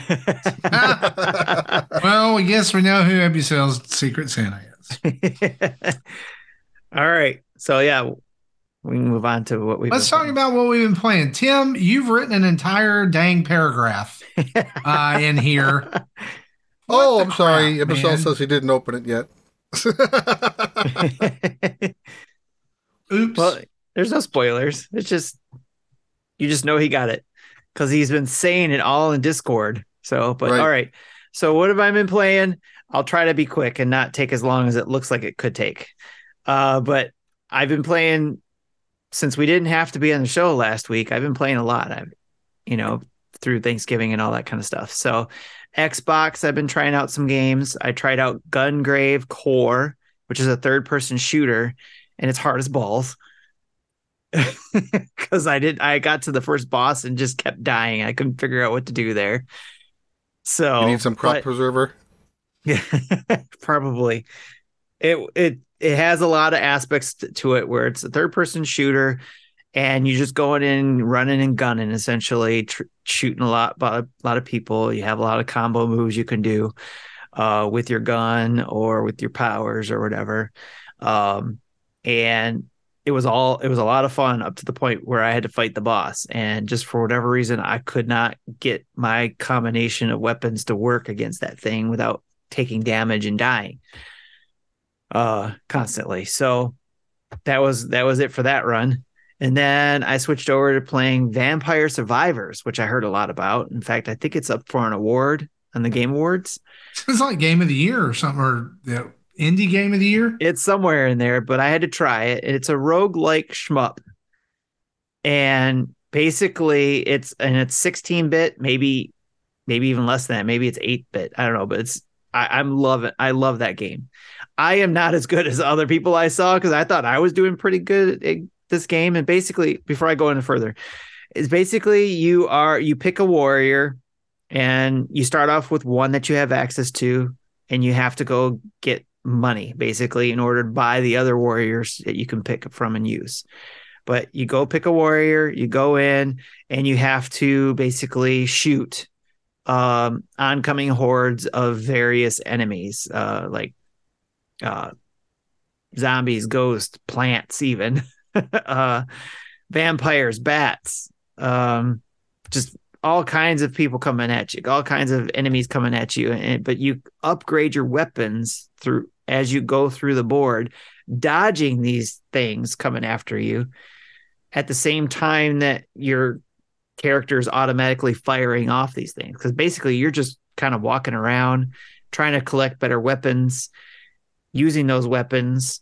I guess we know who Ebucel's Secret Santa is. (laughs) All right, so yeah, we can move on to what we. Let's talk playing. about what we've been playing. Tim, you've written an entire dang paragraph uh, in here. Oh, I'm crap, sorry. Ebicel says he didn't open it yet. (laughs) Oops. Well, there's no spoilers. It's just you just know he got it because he's been saying it all in Discord. So, but right. all right. So, what have I been playing? I'll try to be quick and not take as long as it looks like it could take. Uh, but I've been playing since we didn't have to be on the show last week. I've been playing a lot. I've, you know, through Thanksgiving and all that kind of stuff. So, Xbox, I've been trying out some games. I tried out Gungrave G.O.R.E, which is a third person shooter, and it's hard as balls (laughs) because I did I got to the first boss and just kept dying. I couldn't figure out what to do there. So you need some crop but, preserver. Yeah, (laughs) probably. It it it has a lot of aspects to it where it's a third person shooter, and you're just going in, running and gunning, essentially tr- shooting a lot, a lot of people. You have a lot of combo moves you can do uh, with your gun or with your powers or whatever. Um, and it was all it was a lot of fun up to the point where I had to fight the boss. And just for whatever reason, I could not get my combination of weapons to work against that thing without taking damage and dying uh constantly. So that was that was it for that run. And then I switched over to playing Vampire Survivors, which I heard a lot about. In fact, I think it's up for an award on the Game Awards. It's like Game of the Year or something, or the indie game of the year? It's somewhere in there, but I had to try it. It's a rogue like shmup. And basically it's and it's 16 bit, maybe maybe even less than that. Maybe it's 8 bit. I don't know, but it's I, I'm loving I love that game. I am not as good as other people I saw because I thought I was doing pretty good at this game. And basically, before I go any further, is basically you are you pick a warrior and you start off with one that you have access to, and you have to go get money basically in order to buy the other warriors that you can pick from and use. But you go pick a warrior, you go in, and you have to basically shoot um, oncoming hordes of various enemies, uh, like uh, zombies, ghosts, plants, even (laughs) (laughs) uh, vampires, bats, um, just all kinds of people coming at you, all kinds of enemies coming at you. And, but you upgrade your weapons through as you go through the board, dodging these things coming after you at the same time that your character is automatically firing off these things. Because basically, you're just kind of walking around trying to collect better weapons, using those weapons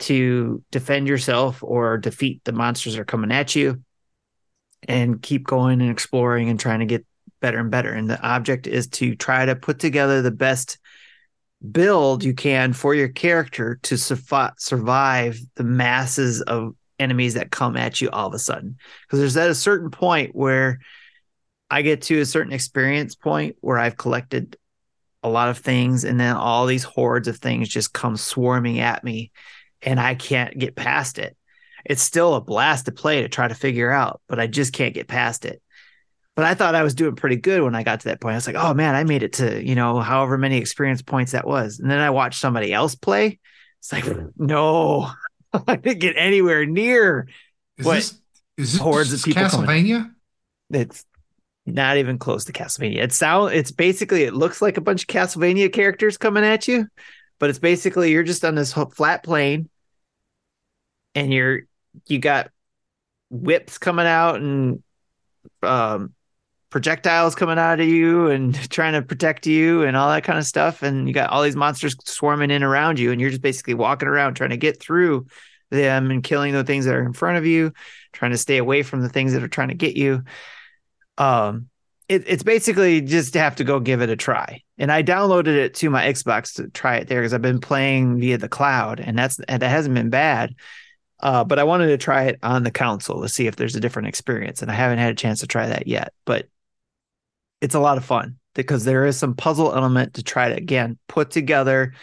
to defend yourself or defeat the monsters that are coming at you and keep going and exploring and trying to get better and better. And the object is to try to put together the best build you can for your character to survive the masses of enemies that come at you all of a sudden. Because there's at a certain point where I get to a certain experience point where I've collected a lot of things, and then all these hordes of things just come swarming at me, and I can't get past it. It's still a blast to play to try to figure out, but I just can't get past it but I thought I was doing pretty good when I got to that point. I was like, oh man, I made it to, you know, however many experience points that was. And then I watched somebody else play It's like (laughs) no, (laughs) I didn't get anywhere near. Is what this is this hordes of people Castlevania? Coming. It's not even close to Castlevania. It sound it's basically it looks like a bunch of Castlevania characters coming at you, but it's basically you're just on this flat plane, and you're you got whips coming out and um projectiles coming out of you and (laughs) trying to protect you and all that kind of stuff. And you got all these monsters swarming in around you, and you're just basically walking around trying to get through them and killing the things that are in front of you, trying to stay away from the things that are trying to get you. Um, it, it's basically just have to go give it a try. And I downloaded it to my Xbox to try it there because I've been playing via the cloud, and that's and that hasn't been bad. Uh, but I wanted to try it on the console to see if there's a different experience, and I haven't had a chance to try that yet. But it's a lot of fun because there is some puzzle element to try to again put together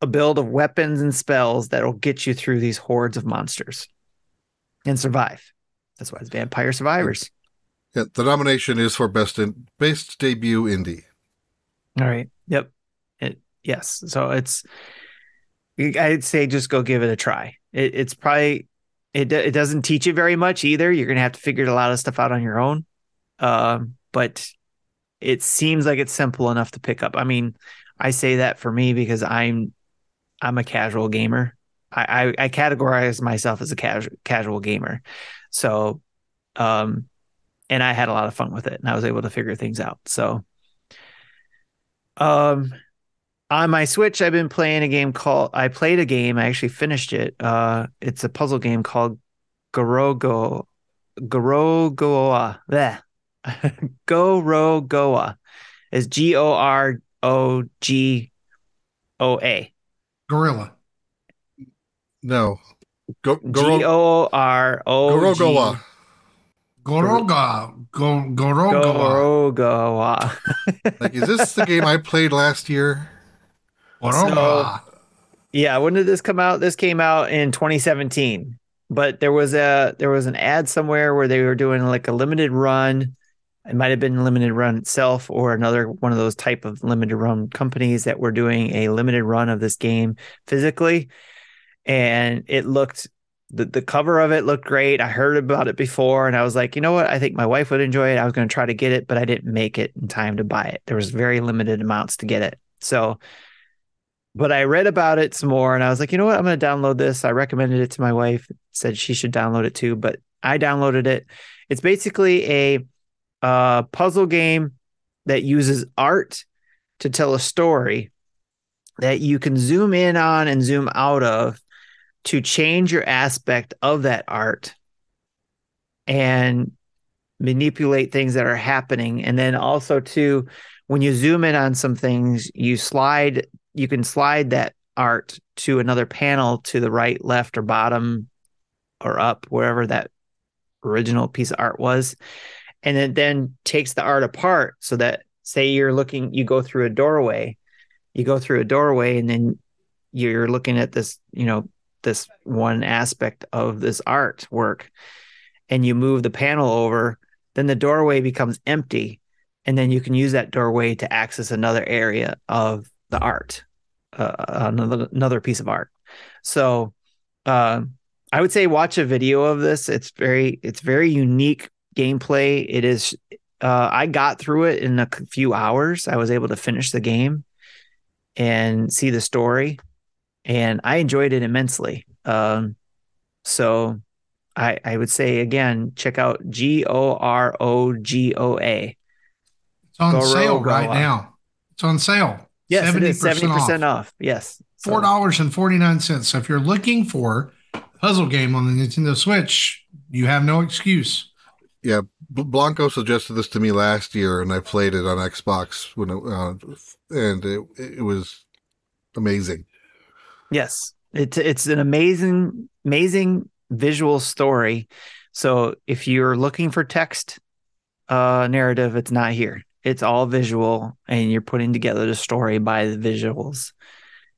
a build of weapons and spells that'll get you through these hordes of monsters and survive. That's why it's Vampire Survivors. Yeah, the nomination is for best in best debut indie. All right. Yep. It, yes. So it's I'd say just go give it a try. It, it's probably it it doesn't teach you very much either. You're gonna have to figure a lot of stuff out on your own. Um, but it seems like it's simple enough to pick up. I mean, I say that for me because I'm I'm a casual gamer. I I, categorize myself as a casual casual gamer. So, um, and I had a lot of fun with it, and I was able to figure things out. So, um, on my Switch, I've been playing a game called. I played a game. I actually finished it. Uh, it's a puzzle game called Gorogo Gorogoa. Bleh. (laughs) Gorogoa is G O R O G O A. Gorilla. No. Go, G O R O Gorogoa. Goroga. Go, Gorogoa. Gorogoa. like, is this the game I played last year? So, yeah, when did this come out? This came out in 2017. But there was a there was an ad somewhere where they were doing like a limited run it might have been limited run itself or another one of those type of limited run companies that were doing a limited run of this game physically and it looked the, the cover of it looked great. I heard about it before and i was like you know what? I think my wife would enjoy it. I was going to try to get it but i didn't make it in time to buy it. There was very limited amounts to get it. So but i read about it some more and i was like you know what? I'm going to download this. I recommended it to my wife said she should download it too but i downloaded it. It's basically a a puzzle game that uses art to tell a story that you can zoom in on and zoom out of to change your aspect of that art and manipulate things that are happening. And then also to when you zoom in on some things you slide you can slide that art to another panel to the right left or bottom or up wherever that original piece of art was. And it then takes the art apart so that say you're looking you go through a doorway you go through a doorway and then you're looking at this you know this one aspect of this artwork and you move the panel over then the doorway becomes empty and then you can use that doorway to access another area of the art uh, another another piece of art so uh, i would say watch a video of this it's very it's very unique gameplay. It is. Uh, I got through it in a few hours. I was able to finish the game and see the story, and I enjoyed it immensely. Um, so I, I would say again, check out G O R O G O A. It's on Goro, sale right now. It's on sale. Yes, 70% it is seventy percent off. off. Yes, four dollars and forty nine cents. So if you're looking for a puzzle game on the Nintendo Switch, you have no excuse. Yeah, Blanco suggested this to me last year, and I played it on Xbox when it, uh, and it it was amazing. Yes, it's it's an amazing amazing visual story. So if you're looking for text uh, narrative, it's not here. It's all visual, and you're putting together the story by the visuals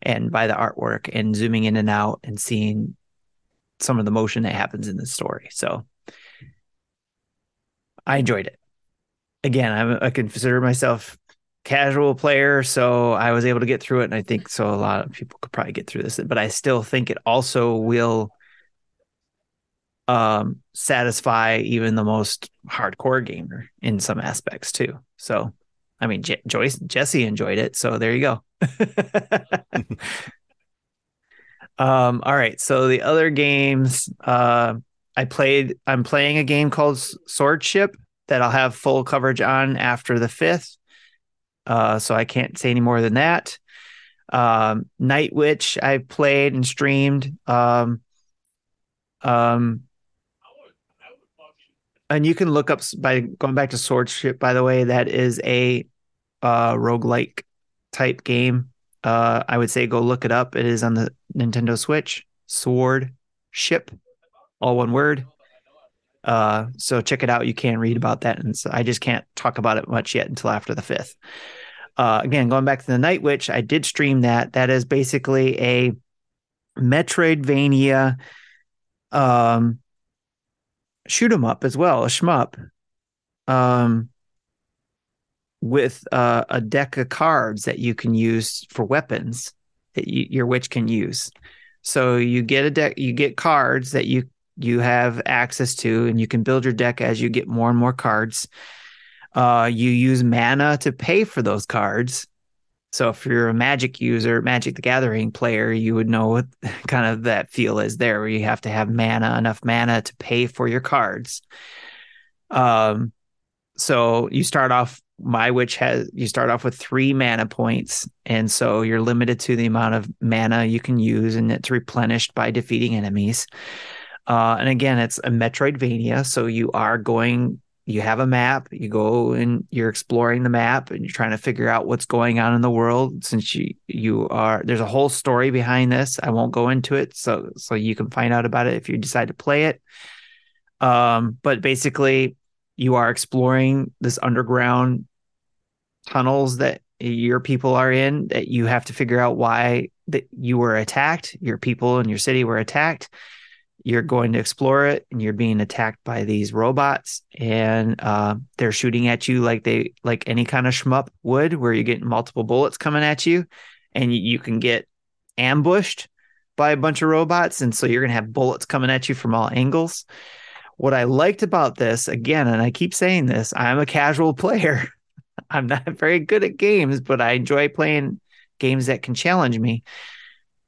and by the artwork, and zooming in and out and seeing some of the motion that happens in the story. So I enjoyed it. Again, I'm, I consider myself casual player, so I was able to get through it, and I think so. A lot of people could probably get through this, but I still think it also will um, satisfy even the most hardcore gamer in some aspects too. So, I mean, Joyce Jesse enjoyed it, so there you go. (laughs) um, all right, so the other games, uh, I played. I'm playing a game called Swordship that I'll have full coverage on after the fifth. Uh, so I can't say any more than that. Um, Night Witch I played and streamed. Um, um, and you can look up by going back to Swordship. By the way, that is a uh, roguelike type game. Uh, I would say go look it up. It is on the Nintendo Switch. Sword Ship, all one word. Uh, so check it out. You can read about that, and so I just can't talk about it much yet until after the fifth. Uh, again, going back to the Night Witch, I did stream that. That is basically a Metroidvania um, shoot 'em up as well, a shmup, um, with uh, a deck of cards that you can use for weapons that you, your witch can use. So you get a deck, you get cards that you you have access to, and you can build your deck as you get more and more cards. Uh, you use mana to pay for those cards. So if you're a Magic user, Magic the Gathering player, you would know what (laughs) kind of that feel is there, where you have to have mana, enough mana to pay for your cards. Um, so you start off. My witch has you start off with three mana points, and so you're limited to the amount of mana you can use, and it's replenished by defeating enemies. Uh, and again, it's a Metroidvania, so you are going. You have a map. You go and you're exploring the map, and you're trying to figure out what's going on in the world. Since you you are there's a whole story behind this. I won't go into it, so so you can find out about it if you decide to play it. Um, but basically, you are exploring this underground tunnels that your people are in that you have to figure out why that you were attacked your people and your city were attacked you're going to explore it and you're being attacked by these robots and uh, they're shooting at you like they like any kind of shmup would where you're getting multiple bullets coming at you and you, can get ambushed by a bunch of robots. And so you're going to have bullets coming at you from all angles. What i liked about this again and i keep saying this i'm a casual (laughs) player. I'm not very good at games but i enjoy playing games that can challenge me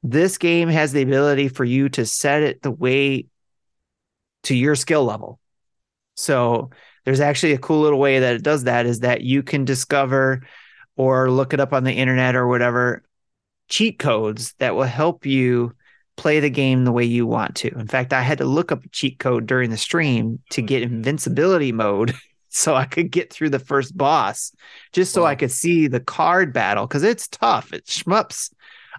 this game has the ability for you to set it the way to your skill level. So there's actually a cool little way that it does that is that you can discover or look it up on the internet or whatever cheat codes that will help you play the game the way you want to. In fact, I had to look up a cheat code during the stream to get invincibility mode (laughs) so I could get through the first boss just so wow. I could see the card battle because it's tough. It's shmups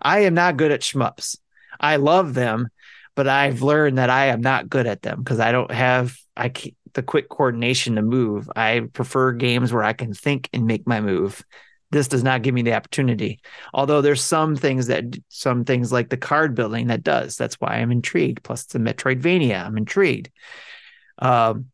I am not good at shmups. I love them, but I've learned that I am not good at them because I don't have I the quick coordination to move. I prefer games where I can think and make my move. This does not give me the opportunity. Although there's some things that some things like the card building that does. That's why I'm intrigued. Plus it's a Metroidvania. I'm intrigued. Um,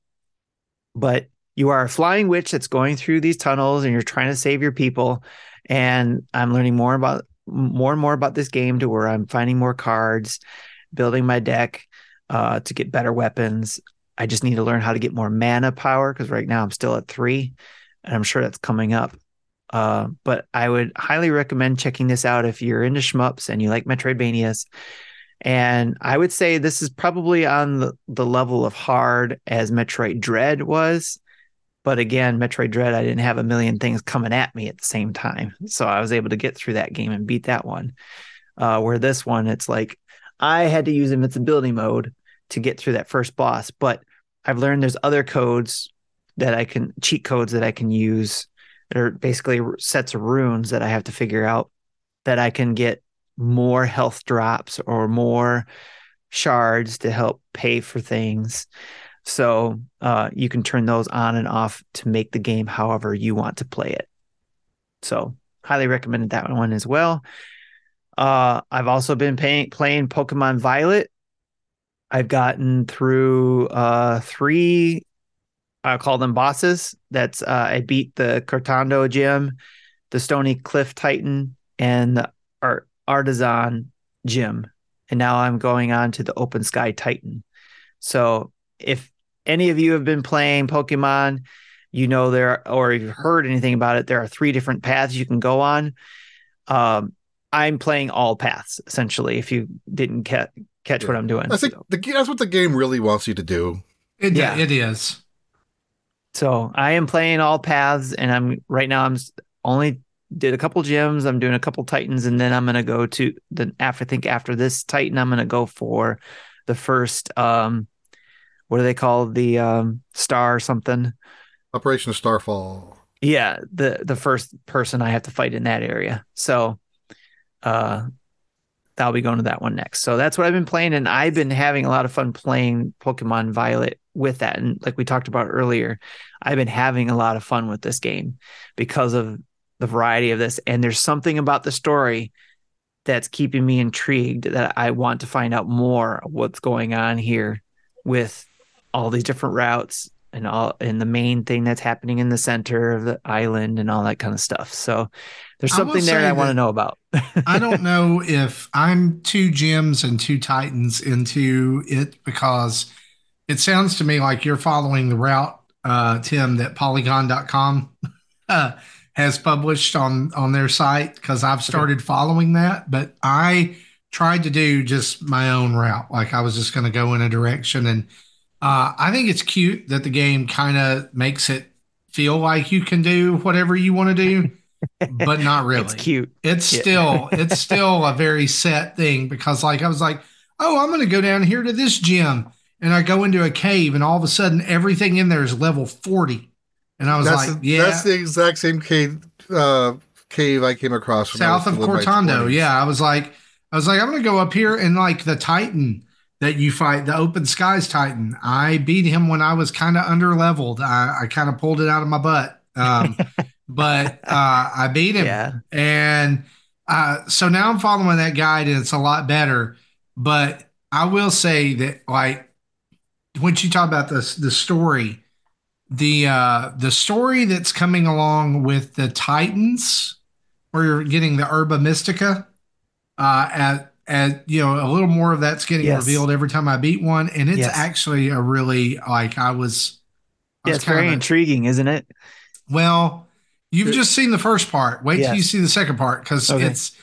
but you are a flying witch that's going through these tunnels and you're trying to save your people. And I'm learning more about more and more about this game to where I'm finding more cards, building my deck uh, to get better weapons. I just need to learn how to get more mana power because right now I'm still at three, and I'm sure that's coming up. Uh, but I would highly recommend checking this out if you're into shmups and you like Metroidvanias. And I would say this is probably on the, the level of hard as Metroid Dread was. But again, Metroid Dread, I didn't have a million things coming at me at the same time. So I was able to get through that game and beat that one. Uh, where this one, it's like I had to use invincibility mode to get through that first boss. But I've learned there's other codes that I can, cheat codes that I can use that are basically sets of runes that I have to figure out that I can get more health drops or more shards to help pay for things. So uh, you can turn those on and off to make the game however you want to play it. So highly recommended that one as well. Uh, I've also been pay- playing Pokemon Violet. I've gotten through uh, three, I call them bosses. That's uh, I beat the Cortondo gym the Stony Cliff Titan, and the Art- Artazon Gym. And now I'm going on to the Open Sky Titan. So if any of you have been playing Pokemon, you know there or you've heard anything about it, there are three different paths you can go on. Um, I'm playing all paths essentially. If you didn't ca- catch yeah. what I'm doing, I think so. the, that's what the game really wants you to do. It, yeah, it is. So I am playing all paths, and I'm right now. I'm only did a couple gyms. I'm doing a couple titans, and then I'm gonna go to the after. I think after this titan, I'm gonna go for the first. Um, what do they call the um star or something? Operation Starfall. Yeah, the the first person I have to fight in that area. So, uh, I'll be going to that one next. So that's what I've been playing, and I've been having a lot of fun playing Pokemon Violet with that. And like we talked about earlier, I've been having a lot of fun with this game because of the variety of this. And there's something about the story that's keeping me intrigued that I want to find out more what's going on here with all these different routes and all and the main thing that's happening in the center of the island and all that kind of stuff. So there's something there I want to know about. (laughs) I don't know if I'm two gems and two titans into it because it sounds to me like you're following the route, uh, Tim, that Polygon.com (laughs) uh, has published on on their site because I've started okay. following that, but I tried to do just my own route. Like I was just going to go in a direction and uh, I think it's cute that the game kind of makes it feel like you can do whatever you want to do, (laughs) but not really. it's cute. It's yeah. still (laughs) it's still a very set thing because like I was like, oh, I'm going to go down here to this gym, and I go into a cave, and all of a sudden everything in there is level forty, and I was that's like, yeah, that's the exact same cave uh, cave I came across south of Cortondo. Yeah, I was like, I was like, I'm going to go up here and like the Titan that you fight, the Open Skies Titan. I beat him when I was kind of under leveled. I, I kind of pulled it out of my butt. Um, (laughs) but uh, I beat him. Yeah. And uh, so now I'm following that guide and it's a lot better. But I will say that, like, when you talk about this, the story, the uh, the story that's coming along with the Titans, where you're getting the Herba Mystica uh, at and you know a little more of that's getting yes. revealed every time I beat one, and it's yes. actually a really like I was. I yeah, was it's very a, intriguing, isn't it? Well, you've it, just seen the first part. Wait yes. till you see the second part because okay. it's.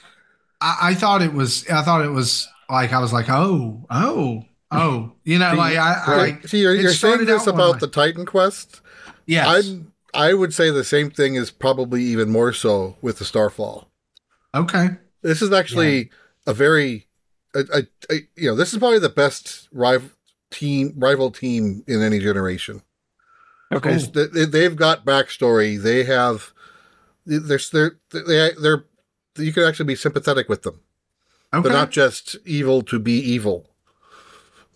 I, I, thought it was. I thought it was like I was like, oh, oh, oh. You know, like I. Right. I see, you're, you're saying this about the Titan Quest. Yes. I'm, I would say the same thing is probably even more so with the Starfall. Okay. This is actually. Yeah a very, a, a, you know, this is probably the best rival team, rival team in any generation. Okay, they, they've got backstory. They have, they're they're they they're you can actually be sympathetic with them. Okay. They're not just evil to be evil,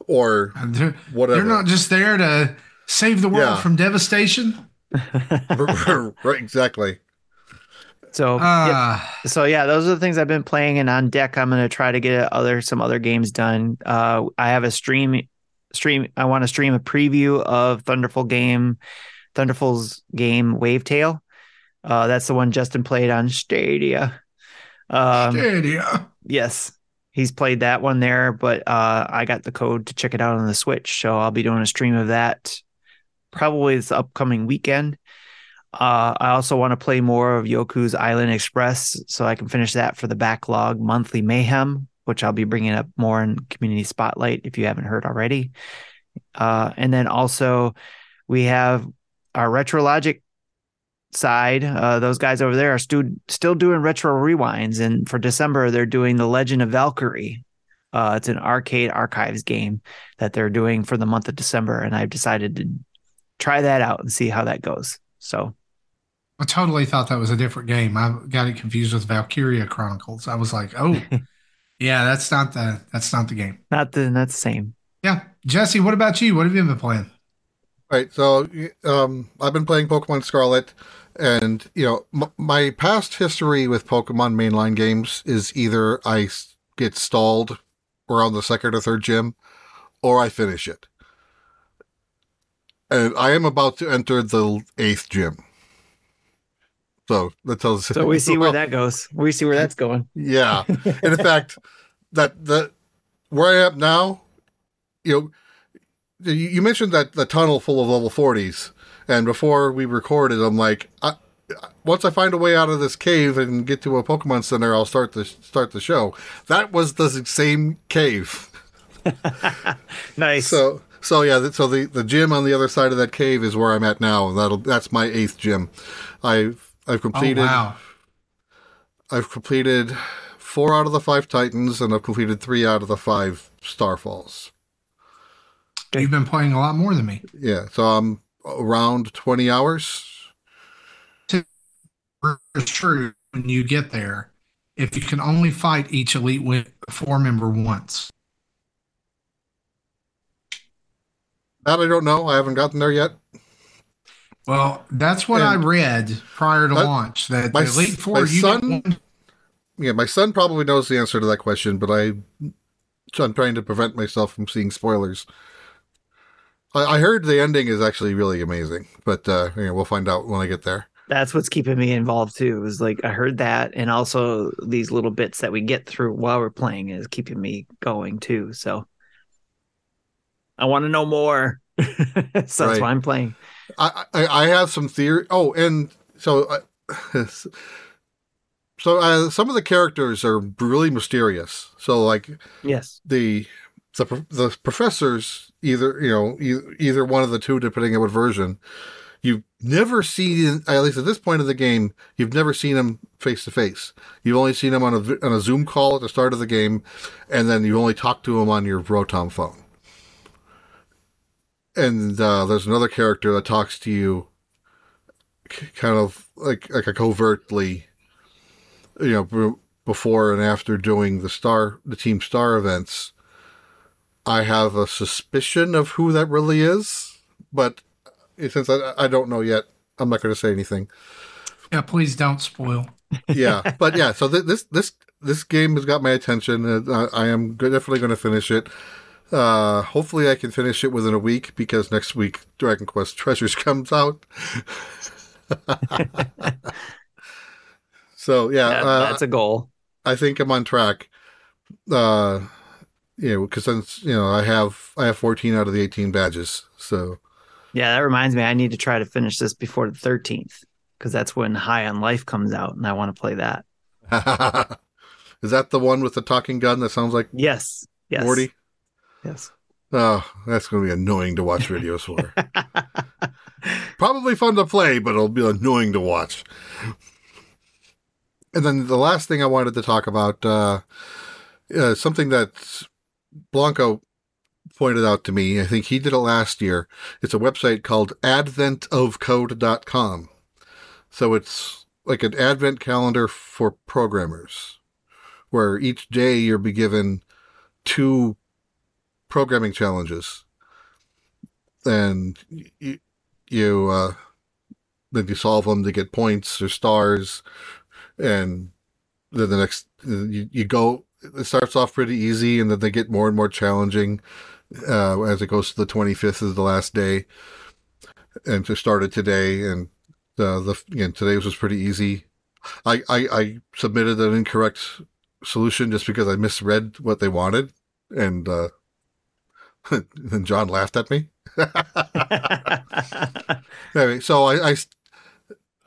or they're, whatever. They're not just there to save the world yeah. from devastation. (laughs) right, exactly. So, uh, yep. so yeah, those are the things I've been playing, and on deck, I'm gonna try to get other some other games done. Uh, I have a stream stream. I want to stream a preview of Thunderful game, Thunderful's game Wavetale. Uh, that's the one Justin played on Stadia. Um, Stadia. Yes, he's played that one there, but uh, I got the code to check it out on the Switch, so I'll be doing a stream of that probably this upcoming weekend. Uh, I also want to play more of Yoku's Island Express so I can finish that for the backlog monthly mayhem, which I'll be bringing up more in community spotlight if you haven't heard already. Uh, and then also we have our Retrologic side. Uh, those guys over there are stu- still doing retro rewinds, and for December they're doing the Legend of Valkyrie. Uh, it's an arcade archives game that they're doing for the month of December, and I've decided to try that out and see how that goes. So I totally thought that was a different game. I got it confused with Valkyria Chronicles. I was like, oh, (laughs) yeah, that's not the that's not the game. Not the that's the same. Yeah, Jesse, what about you? What have you been playing? Right, so um, I've been playing Pokemon Scarlet, and you know m- my past history with Pokemon mainline games is either I get stalled around the second or third gym, or I finish it. And I am about to enter the eighth gym. So that tells. us. So we see where that goes. We see where that's going. (laughs) Yeah, and in fact, that that where I am now, you know, you mentioned that the tunnel full of level forties, and before we recorded, I'm like, I, once I find a way out of this cave and get to a Pokemon Center, I'll start the start the show. That was the same cave. (laughs) nice. So so yeah, so the the gym on the other side of that cave is where I'm at now, that'll that's my eighth gym. I've I've oh, completed. Oh, wow. I've completed four out of the five Titans, and I've completed three out of the five Starfalls. You've been playing a lot more than me. Yeah, so I'm around twenty hours. True. When you get there, if you can only fight each elite four member once, That I don't know. I haven't gotten there yet. Well, that's what and I read prior to my, launch. That my, the Elite Four, my son, yeah, my son probably knows the answer to that question, but I, I'm trying to prevent myself from seeing spoilers. I, I heard the ending is actually really amazing, but uh, yeah, we'll find out when I get there. That's what's keeping me involved too. Is like I heard that, and also these little bits that we get through while we're playing is keeping me going too. So I want to know more. (laughs) so right. that's why I'm playing. I, I, I have some theory. Oh, and so uh, (laughs) so uh, some of the characters are really mysterious. So like yes, the the the professors either you know either, either one of the two depending on what version you've never seen at least at this point of the game you've never seen them face to face you've only seen them on a on a zoom call at the start of the game and then you only talk to them on your rotom phone and uh, there's another character that talks to you kind of like like a covertly you know before and after doing the star the team star events. I have a suspicion of who that really is but since i, I don't know yet i'm not going to say anything. Yeah please don't spoil. (laughs) Yeah but yeah so th- this this this game has got my attention and I, I am definitely going to finish it uh, hopefully I can finish it within a week because next week Dragon Quest Treasures (laughs) comes out. (laughs) so yeah, that, uh, that's a goal. I think I'm on track. Uh, you know, because since you know I have I have 14 out of the 18 badges. So yeah, that reminds me, I need to try to finish this before the 13th because that's when High on Life comes out, and I want to play that. (laughs) Is that the one with the talking gun that sounds like yes, yes, Morty? Yes. Oh, that's going to be annoying to watch videos (laughs) for. Probably fun to play, but it'll be annoying to watch. And then the last thing I wanted to talk about, uh, uh, something that Blanco pointed out to me. I think he did it last year. It's a website called adventofcode.com. So it's like an advent calendar for programmers, where each day you'll be given two programming challenges, and you, you uh, then you solve them to get points or stars, and then the next you, you go. It starts off pretty easy, and then they get more and more challenging uh, as it goes to the twenty fifth is the last day, and just started today, and uh, the again today was pretty easy. I, I I submitted an incorrect solution just because I misread what they wanted, and uh, and (laughs) John laughed at me. (laughs) anyway, so I, I,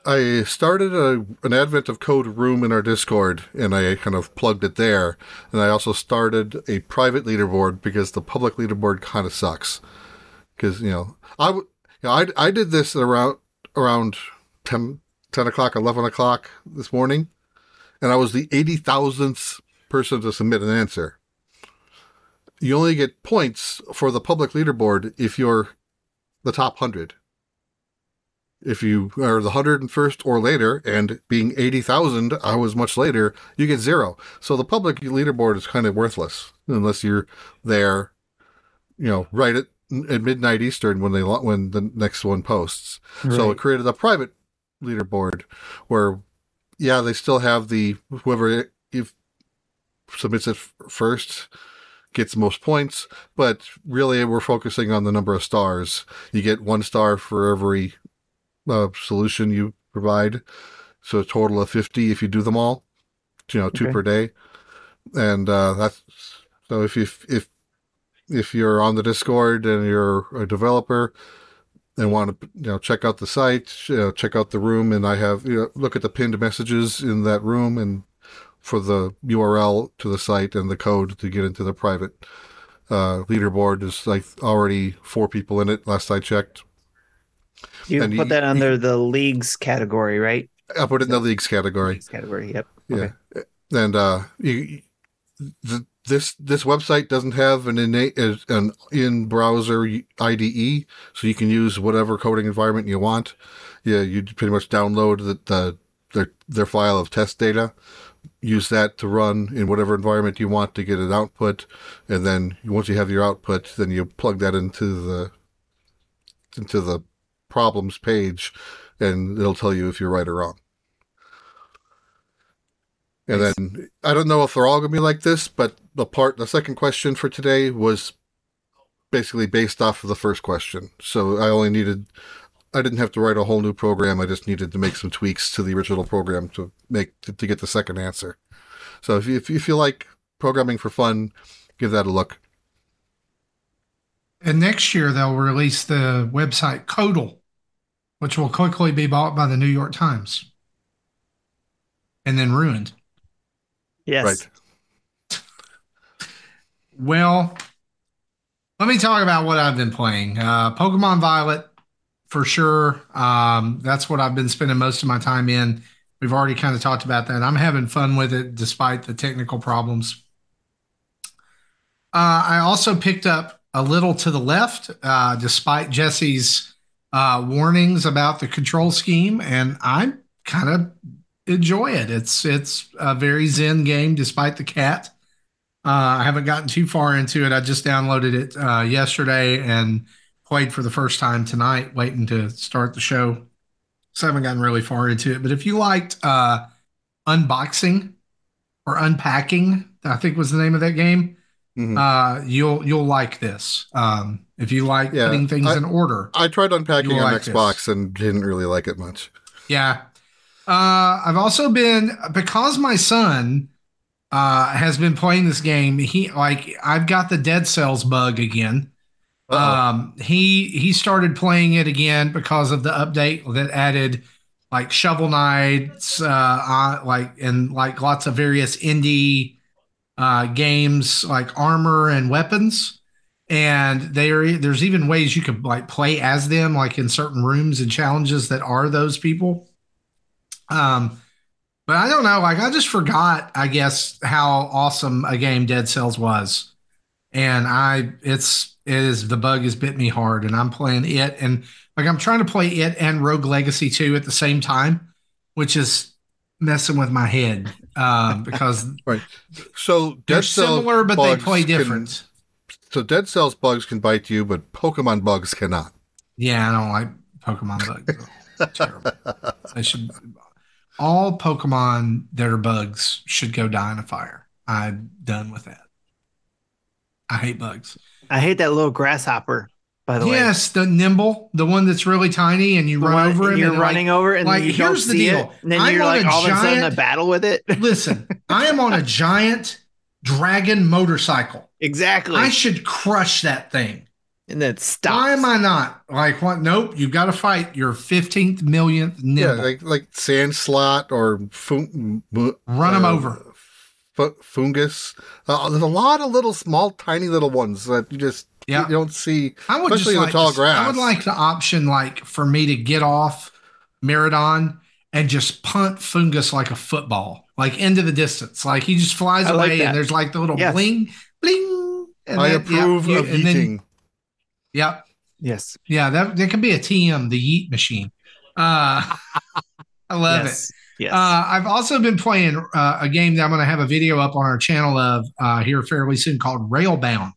I started a, an Advent of Code room in our Discord, and I kind of plugged it there. And I also started a private leaderboard because the public leaderboard kind of sucks. Because you know, I you know, I I did this around around 10, 10 o'clock, eleven o'clock this morning, and I was the eighty thousandth person to submit an answer you only get points for the public leaderboard if you're the top 100. If you are the 101st or later, and being 80,000 hours much later, you get zero. So the public leaderboard is kind of worthless unless you're there, you know, right at, at midnight Eastern when they when the next one posts. Right. So it created a private leaderboard where, yeah, they still have the whoever if submits it first gets most points, but really we're focusing on the number of stars. You get one star for every uh, solution you provide, So a total of 50 if you do them all, you know, two okay. per day. And, uh, that's, so if you, if, if you're on the Discord and you're a developer and want to, you know, check out the site, you know, check out the room and I have, you know, look at the pinned messages in that room and for the URL to the site and the code to get into the private, uh, leaderboard is like already four people in it last I checked. You and put that under the leagues category, right? I put it in the leagues category. Leagues category, yep. Yeah, okay. and uh, you, the, this this website doesn't have an innate an in browser IDE, so you can use whatever coding environment you want. Yeah, you pretty much download the, the their their file of test data, use that to run in whatever environment you want to get an output, and then once you have your output, then you plug that into the into the problems page and it'll tell you if you're right or wrong. And then I don't know if they're all going to be like this, but the part, the second question for today was basically based off of the first question. So I only needed, I didn't have to write a whole new program. I just needed to make some tweaks to the original program to make, to, to get the second answer. So if you, if you feel like programming for fun, give that a look. And next year they'll release the website Codel which will quickly be bought by the New York Times and then ruined. Yes. Right. well, let me talk about what I've been playing. Uh, Pokemon Violet, for sure. Um, that's what I've been spending most of my time in. We've already kind of talked about that. I'm having fun with it despite the technical problems. Uh, I also picked up a little to the left, uh, despite Jesse's uh, warnings about the control scheme, and I kind of enjoy it. It's it's a very zen game, despite the cat. Uh, I haven't gotten too far into it. I just downloaded it uh, yesterday and played for the first time tonight, waiting to start the show. So I haven't gotten really far into it. But if you liked uh, unboxing or unpacking, I think was the name of that game. Mm-hmm. Uh, you'll you'll like this. Um, if you like yeah, putting things I, in order. I tried unpacking on like Xbox this. and didn't really like it much. Yeah. Uh, I've also been because my son uh, has been playing this game. He like I've got the Dead Cells bug again. Um, he he started playing it again because of the update that added like shovel knights, uh, uh, like and like lots of various indie uh, games like armor and weapons. And they are there's even ways you could like play as them like in certain rooms and challenges that are those people. Um but i don't know like i just forgot i guess how awesome a game dead cells was. And i it's it is the bug has bit me hard and i'm playing it and like i'm trying to play it and rogue legacy 2 at the same time which is messing with my head um (laughs) because right so they're similar but they play different can so dead cells bugs can bite you, but Pokemon bugs cannot. Yeah, I don't like Pokemon bugs. terrible. They should all Pokemon that are bugs should go die in a fire. I'm done with that. I hate bugs. I hate that little grasshopper. By the yes, way, yes, the Nymble, the one that's really tiny, and you the run one, over it. You're running like, over, and like you here's the deal. It, and then I'm you're like all giant, of a sudden a battle with it. (laughs) listen, I am on a giant dragon motorcycle. Exactly. I should crush that thing. And then stop. Why am I not? Like what? Nope. You've got to fight your 15th millionth Nymble. Yeah, like, like Sandslot or fun- run them uh, over. F- Foongus. Uh, there's a lot of little, small, tiny little ones that you just yeah. you don't see. I would especially just in like the tall grass. I would like the option, like for me to get off Miraidon and just punt Foongus like a football, like into the distance. Like he just flies I away, like and there's like the little yes. bling, bling. And I then, approve yeah, of you, yeeting. Then, yep. Yes. Yeah, that that can be a TM, the yeet machine. Uh, (laughs) I love yes. it. Yes. Uh, I've also been playing uh, a game that I'm going to have a video up on our channel of uh, here fairly soon called Railbound,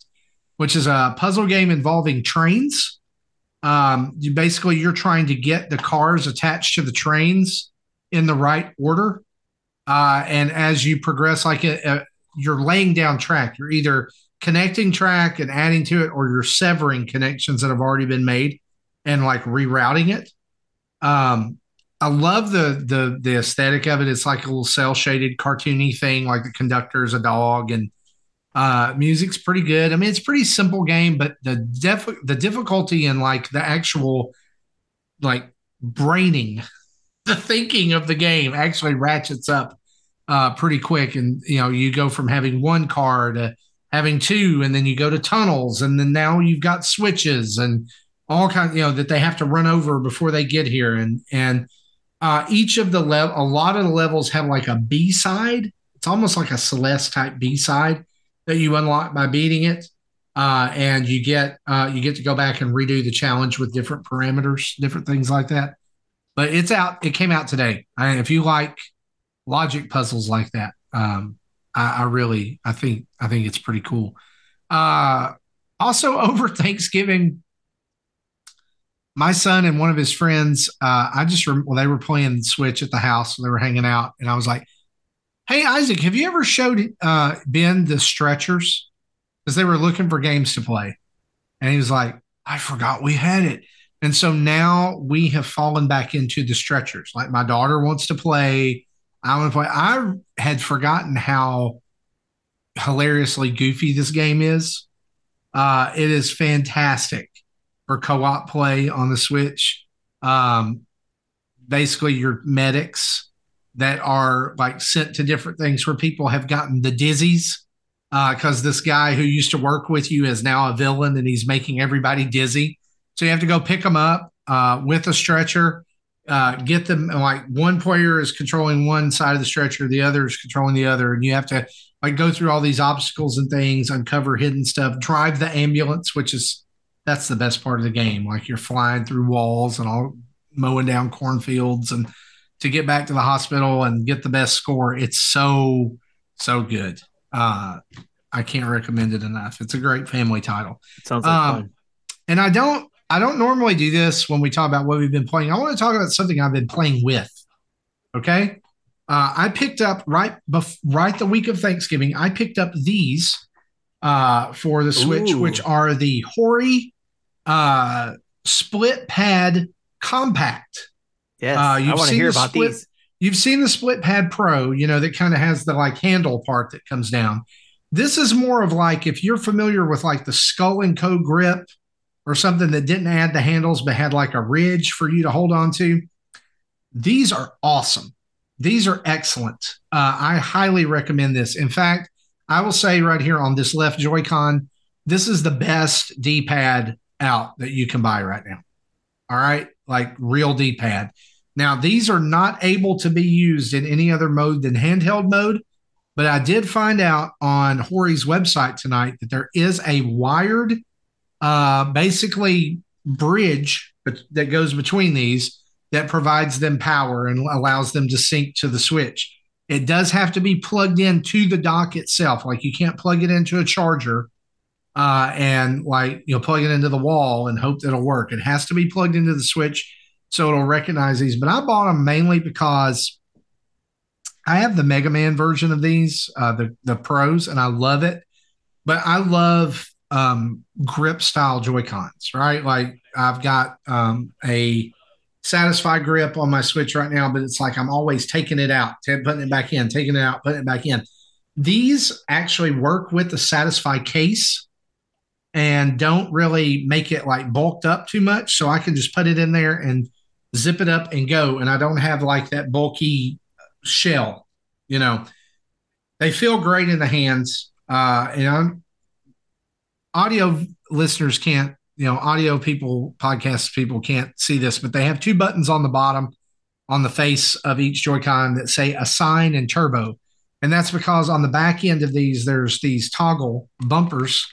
which is a puzzle game involving trains. Um, you basically you're trying to get the cars attached to the trains in the right order, uh, and as you progress, like a, a, you're laying down track. You're either connecting track and adding to it, or you're severing connections that have already been made and like rerouting it. Um, I love the the the aesthetic of it. It's like a little cel shaded cartoony thing, like the conductor is a dog, and uh, music's pretty good. I mean, it's pretty simple game, but the def- the difficulty in like the actual like braining, (laughs) the thinking of the game actually ratchets up uh, pretty quick. And you know, you go from having one car to having two, and then you go to tunnels, and then now you've got switches and all kinds. You know that they have to run over before they get here, and and uh, each of the level, a lot of the levels have like a B side. It's almost like a Celeste type B side that you unlock by beating it. Uh, and you get uh, you get to go back and redo the challenge with different parameters, different things like that. But it's out. It came out today. I, if you like logic puzzles like that, um, I, I, really I think I think it's pretty cool. Uh, also, (laughs) over Thanksgiving, my son and one of his friends, uh, I just rem- well, they were playing Switch at the house. They were hanging out, and I was like, Hey, Isaac, have you ever showed uh, Ben the stretchers? Because they were looking for games to play. And he was like, I forgot we had it. And so now we have fallen back into the stretchers. Like my daughter wants to play. I want to play. I had forgotten how hilariously goofy this game is. Uh, it is fantastic for co op play on the Switch. Um, basically, your medics that are like sent to different things where people have gotten the dizzies because uh, this guy who used to work with you is now a villain and he's making everybody dizzy. So you have to go pick them up uh, with a stretcher, uh, get them like one player is controlling one side of the stretcher, the other is controlling the other, and you have to like go through all these obstacles and things, uncover hidden stuff, drive the ambulance, which is that's the best part of the game. Like you're flying through walls and all mowing down cornfields and to get back to the hospital and get the best score. It's so so good. Uh, I can't recommend it enough. It's a great family title. It sounds like um, fun. And I don't I don't normally do this when we talk about what we've been playing. I want to talk about something I've been playing with. Okay. Uh, I picked up right bef- right the week of Thanksgiving. I picked up these uh, for the Switch, Ooh. which are the Hori uh, split pad compact. Yes, uh, I want to hear about split, these. You've seen the Split Pad Pro, you know, that kind of has the like handle part that comes down. This is more of like if you're familiar with like the Skull and Co grip or something that didn't add the handles but had like a ridge for you to hold on to. These are awesome. These are excellent. Uh, I highly recommend this. In fact, I will say right here on this left Joy-Con, this is the best D-pad out that you can buy right now. All right, like real D-pad. Now, these are not able to be used in any other mode than handheld mode, but I did find out on Hori's website tonight that there is a wired, uh, basically bridge that goes between these that provides them power and allows them to sync to the switch. It does have to be plugged in to the dock itself. Like you can't plug it into a charger uh, and like you know plug it into the wall and hope that it'll work. It has to be plugged into the switch so it'll recognize these. But I bought them mainly because I have the Mega Man version of these, uh, the the pros, and I love it. But I love um, grip style Joy Cons, right? Like I've got um, a Satisfye grip on my Switch right now, but it's like I'm always taking it out, putting it back in, taking it out, putting it back in. These actually work with the Satisfye case and don't really make it like bulked up too much. So I can just put it in there and zip it up and go. And I don't have like that bulky shell, you know. They feel great in the hands. Uh, and I'm, audio listeners can't, you know, audio people, podcast people can't see this, but they have two buttons on the bottom on the face of each Joy-Con that say assign and turbo. And that's because on the back end of these, there's these toggle bumpers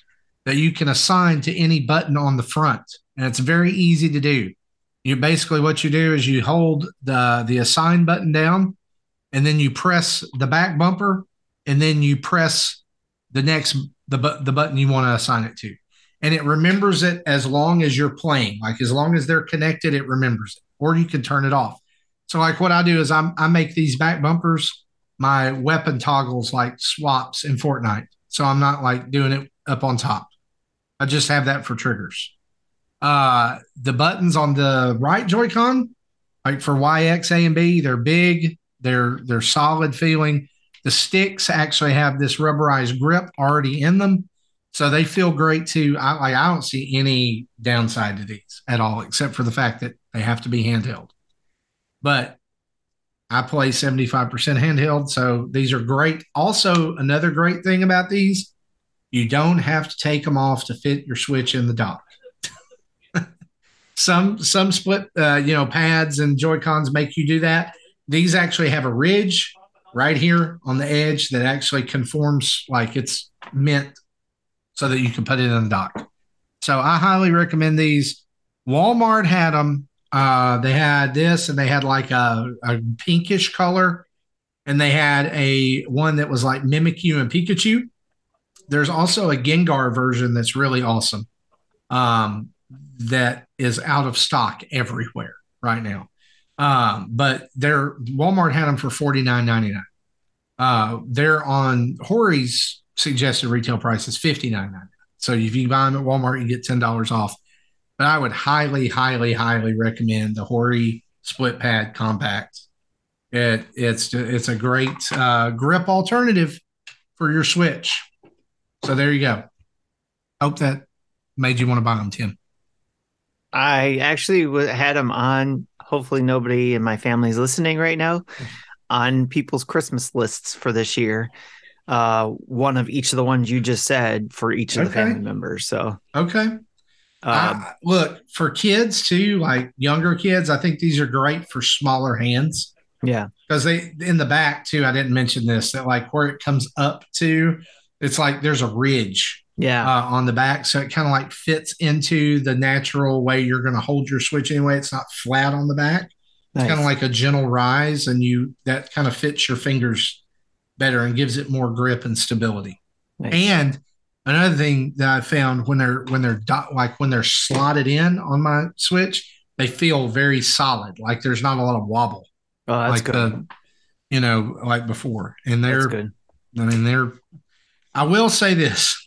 that you can assign to any button on the front. And it's very easy to do. You basically what you do is you hold the the assign button down and then you press the back bumper and then you press the next the the button you want to assign it to. And it remembers it as long as you're playing. Like as long as they're connected, it remembers it. Or you can turn it off. So like what I do is I'm, I make these back bumpers my weapon toggles like swaps in Fortnite. So I'm not like doing it up on top. I just have that for triggers. Uh, the buttons on the right Joy-Con Like for Y, X, A, and B, they're big, they're they're solid feeling. The sticks actually have this rubberized grip already in them, so they feel great too. I like I don't see any downside to these at all, except for the fact that they have to be handheld. But I play 75% handheld, so these are great. Also, another great thing about these, you don't have to take them off to fit your Switch in the dock. (laughs) some some split uh, you know pads and Joy Cons make you do that. These actually have a ridge right here on the edge that actually conforms like it's meant so that you can put it in the dock. So I highly recommend these. Walmart had them. Uh, they had this, and they had like a, a pinkish color, and they had a one that was like Mimikyu and Pikachu. There's also a Gengar version that's really awesome. Um, that is out of stock everywhere right now. Um, but they're Walmart had them for forty nine ninety nine. Uh, they're on Hori's suggested retail price is fifty nine ninety nine. So if you buy them at Walmart, you get ten dollars off. But I would highly, highly, highly recommend the Hori Split Pad Compact. It it's it's a great uh, grip alternative for your Switch. So there you go. Hope that made you want to buy them, Tim. I actually had them on. Hopefully, nobody in my family is listening right now (laughs) on people's Christmas lists for this year. Uh, one of each of the ones you just said for each of okay. the family members. So okay. Uh, look for kids too, like younger kids. I think these are great for smaller hands. Yeah, because they in the back too. I didn't mention this that like where it comes up to, it's like there's a ridge yeah. uh, on the back. So it kind of like fits into the natural way you're going to hold your switch anyway. It's not flat on the back. Nice. it's kind of like a gentle rise and you that kind of fits your fingers better and gives it more grip and stability. Nice. and another thing that i found when they're when they're dot, like when they're slotted in on my switch they feel very solid like there's not a lot of wobble. Oh, that's like good. the you know like before. And they're good. I mean they're i will say this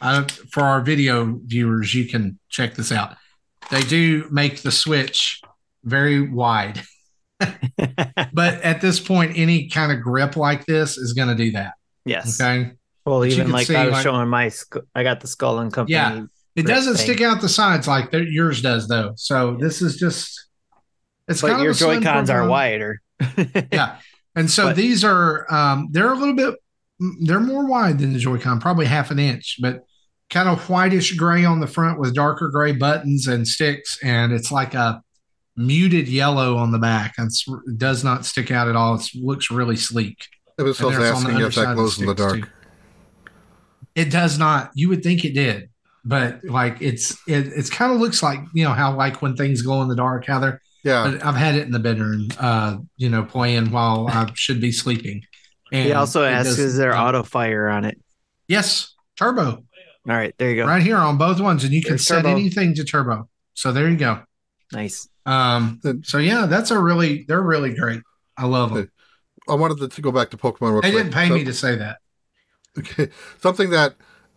uh, for our video viewers, you can check this out. They do make the switch very wide. (laughs) but at this point, any kind of grip like this is going to do that. Yes. Okay. Well, but even like see, I was like, showing my, I got the skull and company. Yeah. It doesn't thing. stick out the sides like yours does, though. So this is just, it's but kind your Joy Cons are wider. (laughs) yeah. And so but, these are, um, they're a little bit, they're more wide than the Joy-Con, probably half an inch, but kind of whitish gray on the front with darker gray buttons and sticks, and it's like a muted yellow on the back. It's, it does not stick out at all. It looks really sleek. It was also asking if that glows in the dark. Too. It does not. You would think it did, but like it's it it's kind of looks like you know how like when things glow in the dark, how they're yeah. I've had it in the bedroom, uh, you know, playing while I should be sleeping. And he also asks, "Is there auto fire on it?" Yes, turbo. All right, there you go. Right here on both ones, and you can There's set turbo. anything to turbo. So there you go. Nice. Um. So yeah, that's a really they're really great. I love them. I wanted to go back to Pokemon. Real they quick. didn't pay so, me to say that. Okay, (laughs) something that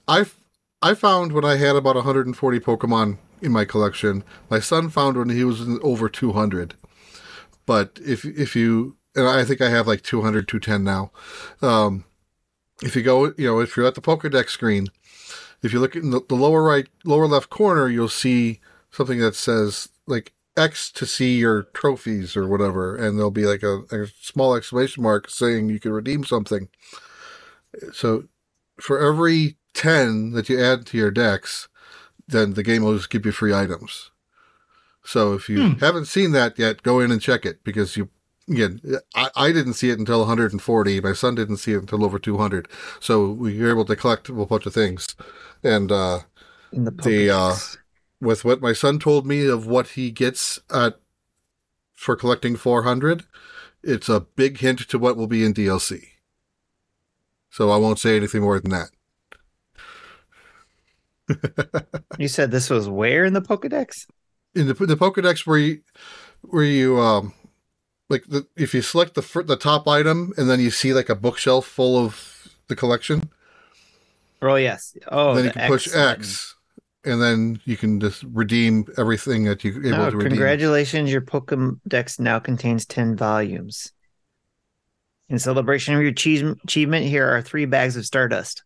I I found when I had about 140 Pokemon in my collection. My son found when he was over 200. But if if you and I think I have like 200, 210 now. Um, if you go, you know, if you're at the Pokedex screen, if you look in the, the lower right, lower left corner, you'll see something that says like X to see your trophies or whatever, and there'll be like a, a small exclamation mark saying you can redeem something. So for every 10 that you add to your dex, then the game will just give you free items. So if you hmm. haven't seen that yet, go in and check it because you again, I, I didn't see it until 140. My son didn't see it until over 200. So we were able to collect a bunch of things and uh, the, the uh, with what my son told me of what he gets at for collecting 400, it's a big hint to what will be in DLC. So I won't say anything more than that. (laughs) you said this was where in the Pokedex? In the the Pokedex where you where you um like the if you select the the top item and then you see like a bookshelf full of the collection Oh yes. Oh, then you can X push X, and then you can just redeem everything that you able oh, to redeem. Congratulations, your Pokedex now contains ten volumes. In celebration of your achievement, here are three bags of Stardust.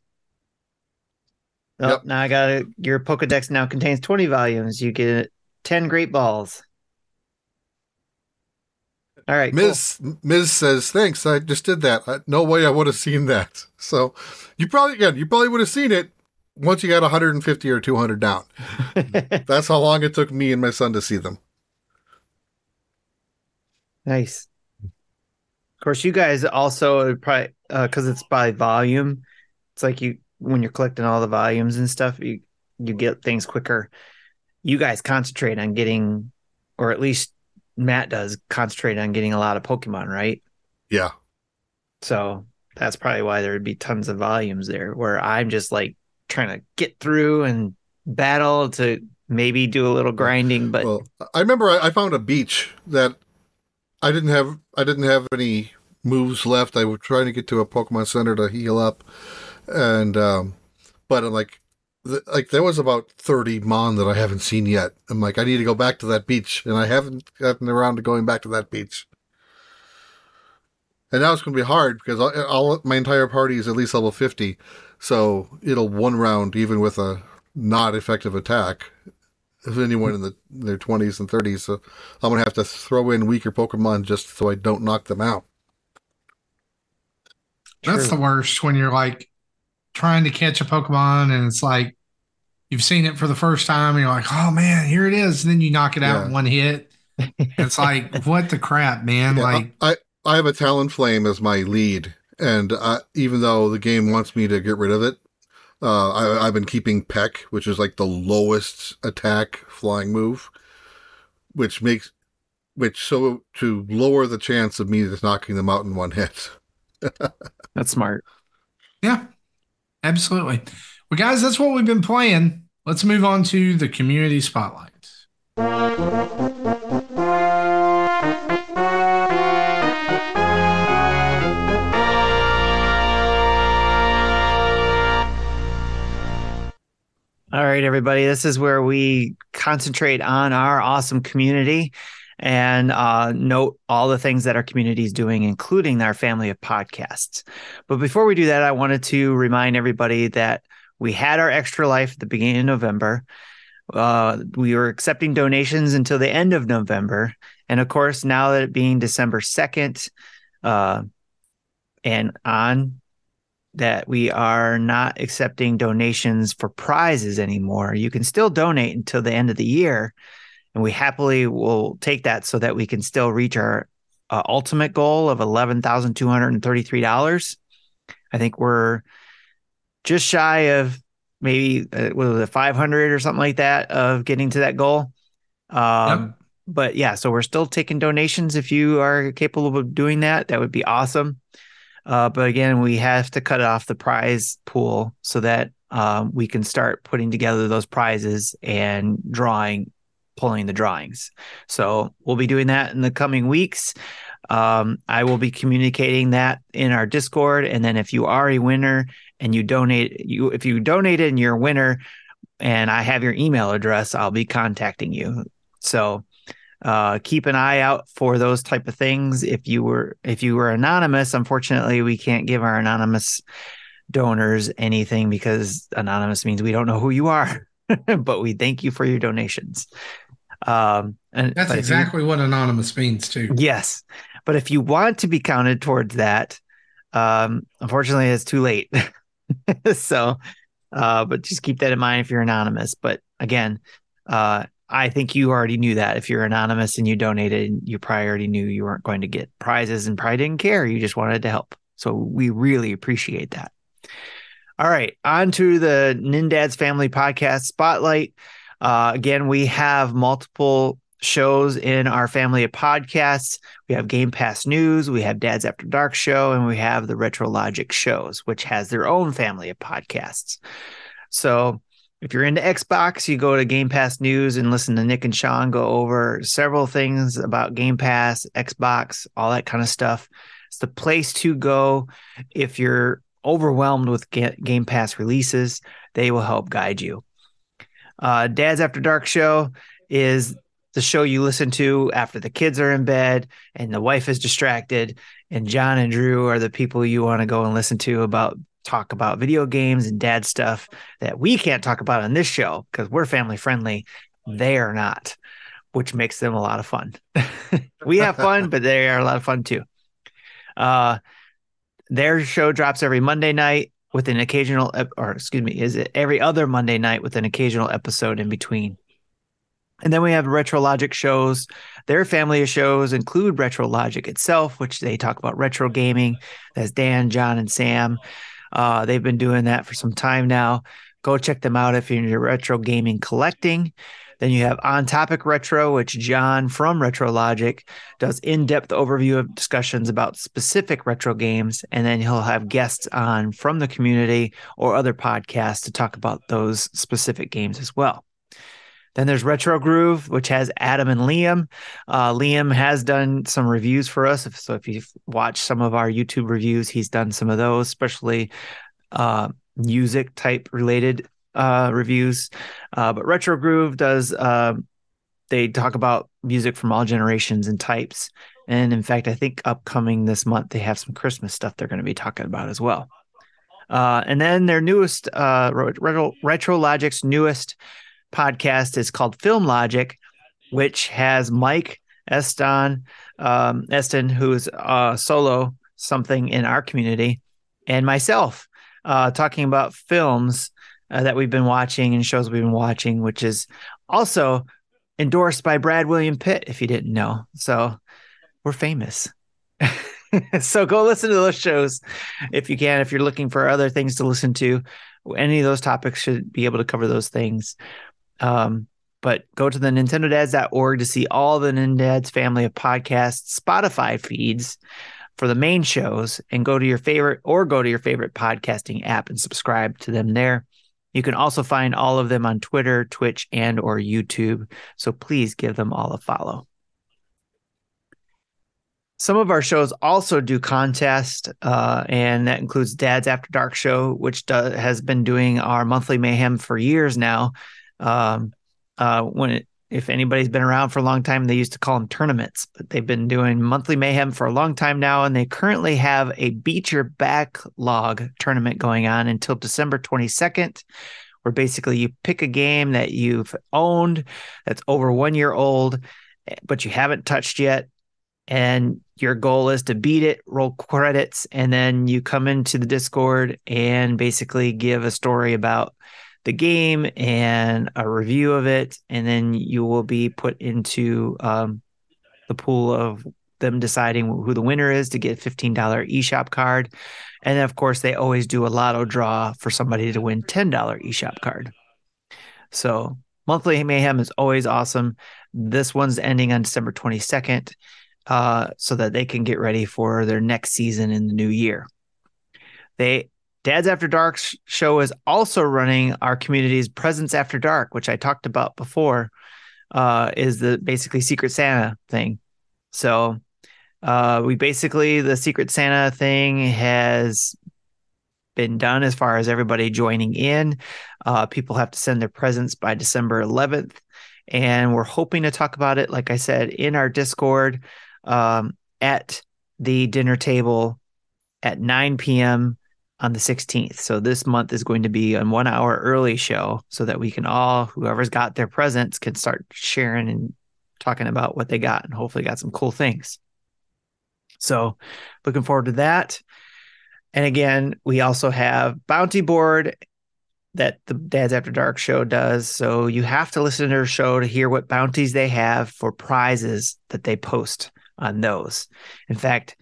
Oh, yep. now I got it. Your Pokedex now contains 20 volumes. You get 10 great balls. All right. Ms. Cool. Ms. says, thanks. I just did that. no way I would have seen that. (laughs) So you probably, again, you probably would have seen it once you got 150 or 200 down. (laughs) That's how long it took me and my son to see them. Nice. Of course, you guys also probably, because uh, it's by volume, it's like you, when you're collecting all the volumes and stuff, you, you get things quicker. You guys concentrate on getting, or at least Matt does concentrate on getting a lot of Pokemon, right? Yeah. So that's probably why there would be tons of volumes there where I'm just like trying to get through and battle to maybe do a little grinding. But well, I remember I, I found a beach that I didn't have, I didn't have any moves left. I was trying to get to a Pokemon Center to heal up. And, um, but I'm like, like there was about 30 mon that I haven't seen yet. I'm like, I need to go back to that beach, and I haven't gotten around to going back to that beach. And now it's going to be hard because all, all, my entire party is at least level 50, so it'll one round even with a not effective attack. If anyone in the in their 20s and 30s, so I'm going to have to throw in weaker Pokemon just so I don't knock them out. That's True. the worst when you're like trying to catch a Pokemon and it's like you've seen it for the first time and you're like, oh man, here it is. And then you knock it out yeah. in one hit. (laughs) it's like, what the crap, man? Yeah, like I, I have a Talonflame as my lead. And I, even though the game wants me to get rid of it, uh, I, I've been keeping Peck, which is like the lowest attack flying move, which makes, which so to lower the chance of me just knocking them out in one hit. (laughs) That's smart. Yeah. Absolutely. Well, guys, that's what we've been playing. Let's move on to the community spotlight. All right, everybody. This is where we concentrate on our awesome community and uh, note all the things that our community is doing, including our family of podcasts. But before we do that, I wanted to remind everybody that we had our extra life at the beginning of November. Uh, we were accepting donations until the end of November. And of course, now that it being December 2nd uh, and on, that we are not accepting donations for prizes anymore. You can still donate until the end of the year and we happily will take that so that we can still reach our uh, ultimate goal of $11,233. I think we're just shy of maybe uh, was it 500 or something like that of getting to that goal. Um, yep. But yeah, so we're still taking donations. If you are capable of doing that, that would be awesome. Uh, but again, we have to cut off the prize pool so that um, we can start putting together those prizes and drawing pulling the drawings. So we'll be doing that in the coming weeks. Um, I will be communicating that in our Discord, and then if you are a winner and you donate, you if you donated and you're a winner, and I have your email address, I'll be contacting you. So uh, keep an eye out for those type of things. If you were if you were anonymous, unfortunately, we can't give our anonymous donors anything because anonymous means we don't know who you are. (laughs) but we thank you for your donations. Um, and that's exactly you, what anonymous means too. Yes, but if you want to be counted towards that, um, unfortunately, it's too late. (laughs) so, uh, but just keep that in mind if you're anonymous. But again, uh, I think you already knew that if you're anonymous and you donated, you probably already knew you weren't going to get prizes and probably didn't care. You just wanted to help. So we really appreciate that. All right, on to the Nindad's Family Podcast Spotlight. Uh, again, we have multiple shows in our family of podcasts. We have Game Pass News, we have Dad's After Dark show, and we have the Retro Logic shows, which has their own family of podcasts. So if you're into Xbox, you go to Game Pass News and listen to Nick and Sean go over several things about Game Pass, Xbox, all that kind of stuff. It's the place to go if you're overwhelmed with Game Pass releases. They will help guide you. Uh, Dad's After Dark show is the show you listen to after the kids are in bed and the wife is distracted. And John and Drew are the people you want to go and listen to about talk about video games and dad stuff that we can't talk about on this show because we're family friendly. They are not, which makes them a lot of fun. (laughs) we have fun, but they are a lot of fun too. Uh, their show drops every Monday night with an occasional, or excuse me, is it every other Monday night with an occasional episode in between? And then we have RetroLogic shows. Their family of shows include RetroLogic itself, which they talk about retro gaming. That's Dan, John, and Sam. Uh, they've been doing that for some time now. Go check them out if you're into retro gaming collecting. Then you have On Topic Retro, which John from RetroLogic does in depth overview of discussions about specific retro games. And then he'll have guests on from the community or other podcasts to talk about those specific games as well. Then there's Retro Groove, which has Adam and Liam. Uh, Liam has done some reviews for us. So if you've watched some of our YouTube reviews, he's done some of those, especially uh, music type related uh, reviews. Uh, but Retro Groove does, um, they talk about music from all generations and types. And in fact, I think upcoming this month, they have some Christmas stuff they're going to be talking about as well. Uh, and then their newest, uh, Retro, Retro Logic's newest podcast is called Film Logic, which has Mike Eston, um, Eston, who's uh, solo something in our community, and myself uh, talking about films uh, that we've been watching and shows we've been watching, which is also endorsed by Brad William Pitt, if you didn't know. So we're famous. (laughs) so go listen to those shows if you can. If you're looking for other things to listen to, any of those topics should be able to cover those things. Um, but go to the nintendodads.org to see all the Nindads family of podcasts, Spotify feeds for the main shows, and go to your favorite or go to your favorite podcasting app and subscribe to them there. You can also find all of them on Twitter, Twitch, and or YouTube. So please give them all a follow. Some of our shows also do contest, uh, and that includes Dad's After Dark show, which has been doing our monthly mayhem for years now. Um, uh, when it, if anybody's been around for a long time, they used to call them tournaments, but they've been doing monthly mayhem for a long time now, and they currently have a beat your backlog tournament going on until December 22nd, where basically you pick a game that you've owned that's over one year old, eh, but you haven't touched yet. And your goal is to beat it, roll credits, and then you come into the Discord and basically give a story about the game and a review of it, and then you will be put into um, the pool of them deciding who the winner is to get a $15 eShop card. And then, of course, they always do a lotto draw for somebody to win $10 eShop card. So, monthly mayhem is always awesome. This one's ending on December 22nd uh, so that they can get ready for their next season in the new year. They Dad's After Dark show is also running our community's Presents After Dark, which I talked about before, uh, is the basically Secret Santa thing. So uh, we basically, the Secret Santa thing has been done as far as everybody joining in. Uh, people have to send their presents by December 11th. And we're hoping to talk about it, like I said, in our Discord um, at the dinner table at 9 p.m on the 16th. So this month is going to be a one hour early show so that we can all, whoever's got their presents, can start sharing and talking about what they got and hopefully got some cool things. So looking forward to that. And again, we also have Bounty Board that the Dads After Dark show does. So you have to listen to their show to hear what bounties they have for prizes that they post on those. In fact,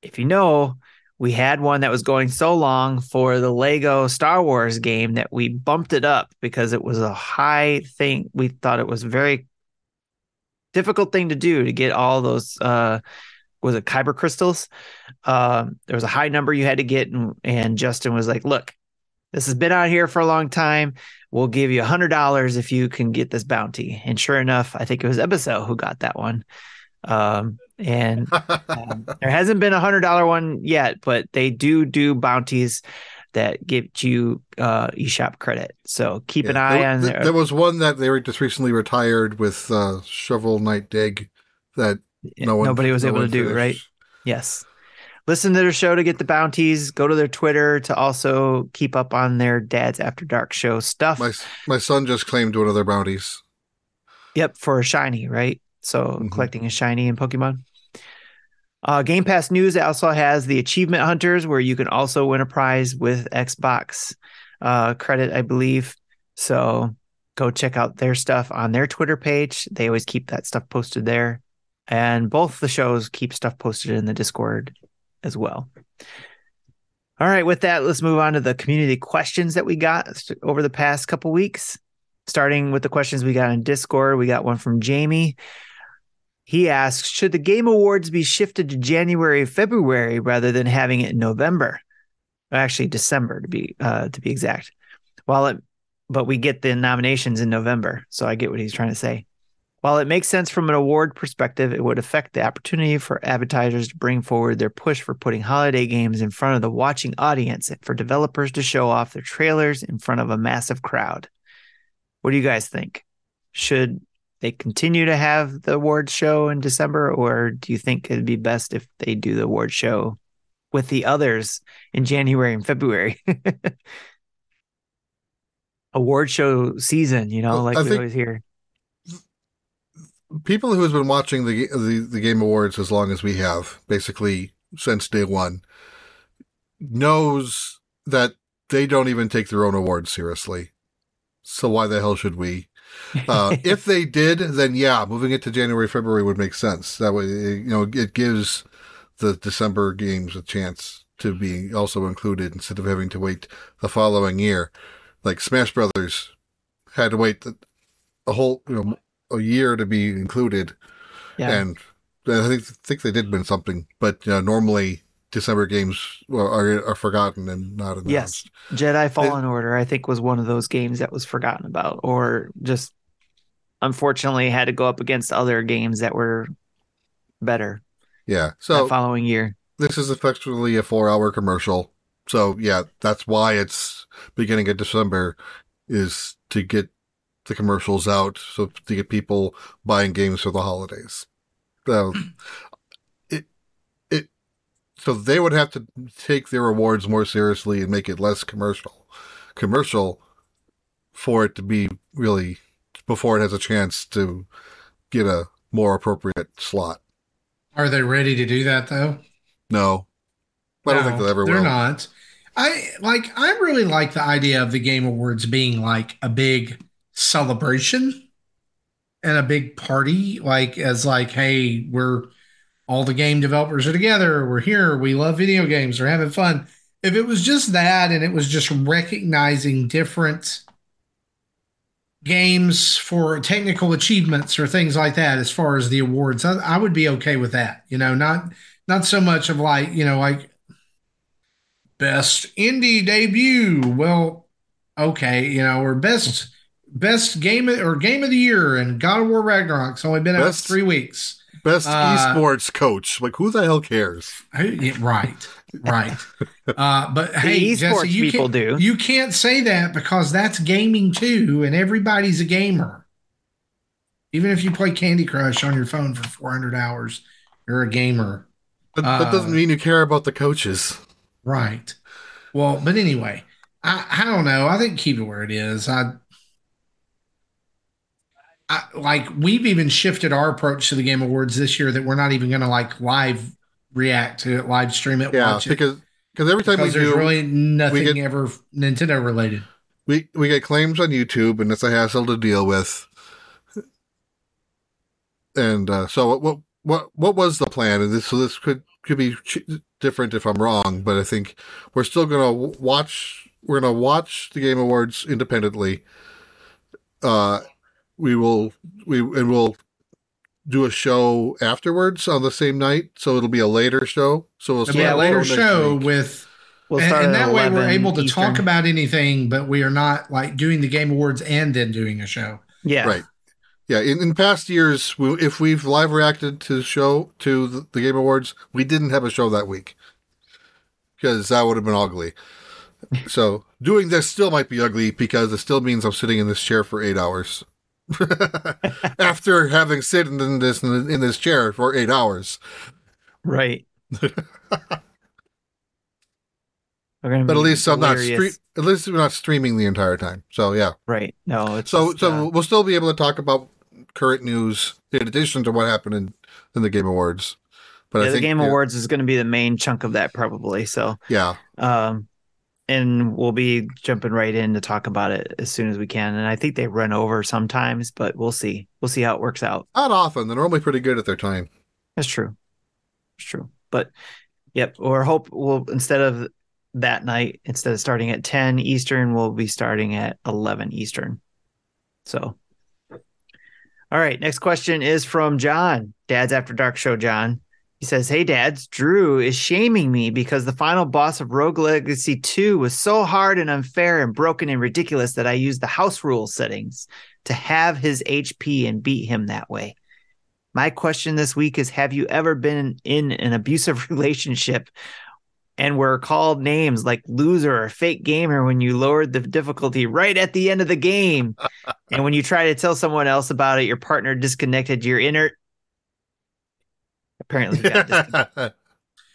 if you know, we had one that was going so long for the Lego Star Wars game that we bumped it up because it was a high thing. We thought it was a very difficult thing to do to get all those uh was it kyber crystals? Uh, there was a high number you had to get and, and justin was like look this has been out here for a long time. We'll give you a hundred dollars if you can get this bounty. And sure enough i think it was ebiso who got that one. Um, and (laughs) um, there hasn't been a hundred dollar one yet, but they do do bounties that give you uh, eShop credit. So keep yeah, an eye there, on there. There was one that they were just recently retired with uh, Shovel Knight Dig that no one, nobody was no able to do, right? Yes. Listen to their show to get the bounties. Go to their Twitter to also keep up on their Dad's After Dark show stuff. My my son just claimed one of their bounties. Yep, for a shiny, right? So mm-hmm. collecting a shiny in Pokemon. Uh, Game Pass News also has the Achievement Hunters, where you can also win a prize with Xbox uh, credit, I believe. So go check out their stuff on their Twitter page. They always keep that stuff posted there. And both the shows keep stuff posted in the Discord as well. All right, with that, let's move on to the community questions that we got over the past couple weeks. Starting with the questions we got in Discord, we got one from Jamie. He asks, should the Game Awards be shifted to January, February rather than having it in November? Actually, December to be uh, to be exact. While it, but we get the nominations in November, so I get what he's trying to say. While it makes sense from an award perspective, it would affect the opportunity for advertisers to bring forward their push for putting holiday games in front of the watching audience and for developers to show off their trailers in front of a massive crowd. What do you guys think? Should they continue to have the award show in December, or do you think it'd be best if they do the award show with the others in January and February? (laughs) award show season, you know, well, like I we always hear. People who have been watching the, the the Game Awards as long as we have, basically since day one, knows that they don't even take their own awards seriously. So why the hell should we? Uh, (laughs) if they did, then yeah, moving it to January, February would make sense. That way, you know, it gives the December games a chance to be also included instead of having to wait the following year. Like Smash Brothers had to wait a whole, you know, a year to be included. Yeah. And I think, think they did win something, but uh, normally December games are, are forgotten and not announced. Yes, Jedi Fallen it, Order I think was one of those games that was forgotten about, or just unfortunately had to go up against other games that were better. Yeah, so following year, this is effectively a four-hour commercial. So yeah, that's why it's beginning of December is to get the commercials out, so to get people buying games for the holidays. So so they would have to take their awards more seriously and make it less commercial, commercial, for it to be really before it has a chance to get a more appropriate slot. Are they ready to do that though? No, I don't think they ever they're will. not. I like. I really like the idea of the Game Awards being like a big celebration and a big party, like as like, hey, we're all the game developers are together. We're here. We love video games. We're having fun. If it was just that and it was just recognizing different games for technical achievements or things like that as far as the awards, I, I would be okay with that. You know, not not so much of like, you know, like best indie debut. Well, okay, you know, or best best game or game of the year and God of War Ragnarok's only been best, out three weeks. Best uh, esports coach. Like, who the hell cares? Right, right. (laughs) Uh, but hey, esports Jesse, you people do. You can't say that because that's gaming too, and everybody's a gamer. Even if you play Candy Crush on your phone for 400 hours, you're a gamer. But that doesn't uh, mean you care about the coaches. Right. Well, but anyway, I, I don't know. I think keep it where it is. I I, like we've even shifted our approach to the Game Awards this year that we're not even going to like live react to it, live stream it, yeah, watch because, it. Because every time because we there's do, really nothing get, ever Nintendo related. We we get claims on YouTube, and it's a hassle to deal with. And uh, so what what what was the plan? And this so this could could be different if I'm wrong, but I think we're still gonna watch. We're gonna watch the Game Awards independently. Uh, we will we and we'll do a show afterwards on the same night, so it'll be a later show. So we'll yeah, later show week. with. We'll and, and that way we're able to Eastern. talk about anything, but we are not like doing the Game Awards and then doing a show. Yeah, right. Yeah, in, in past years, we, if we've live reacted to the show to the, the Game Awards, we didn't have a show that week because that would have been ugly. so doing this still might be ugly because it still means I'm sitting in this chair for eight hours. (laughs) After having sitting in this in this chair for eight hours, right? (laughs) but at least I'm not stre- at least we're not streaming the entire time. So yeah, right. No, so just, so uh, we'll still be able to talk about current news in addition to what happened in, in the Game Awards. But yeah, I think, the Game yeah, Awards is going to be the main chunk of that probably. So yeah, um, and we'll be jumping right in to talk about it as soon as we can. And I think they run over sometimes, but we'll see. We'll see how it works out. Not often. They're normally pretty good at their time. That's true. It's true. But yep, or hope we'll instead of that night, instead of starting at 10 Eastern, we'll be starting at 11 Eastern. So, all right. Next question is from John, Dad's After Dark Show. John, he says, Hey, dads, Drew is shaming me because the final boss of Rogue Legacy 2 was so hard and unfair and broken and ridiculous that I used the house rule settings to have his HP and beat him that way. My question this week is Have you ever been in an abusive (laughs) relationship and were called names like loser or fake gamer when you lowered the difficulty right at the end of the game. (laughs) and when you try to tell someone else about it, your partner disconnected your inner. Apparently, (laughs)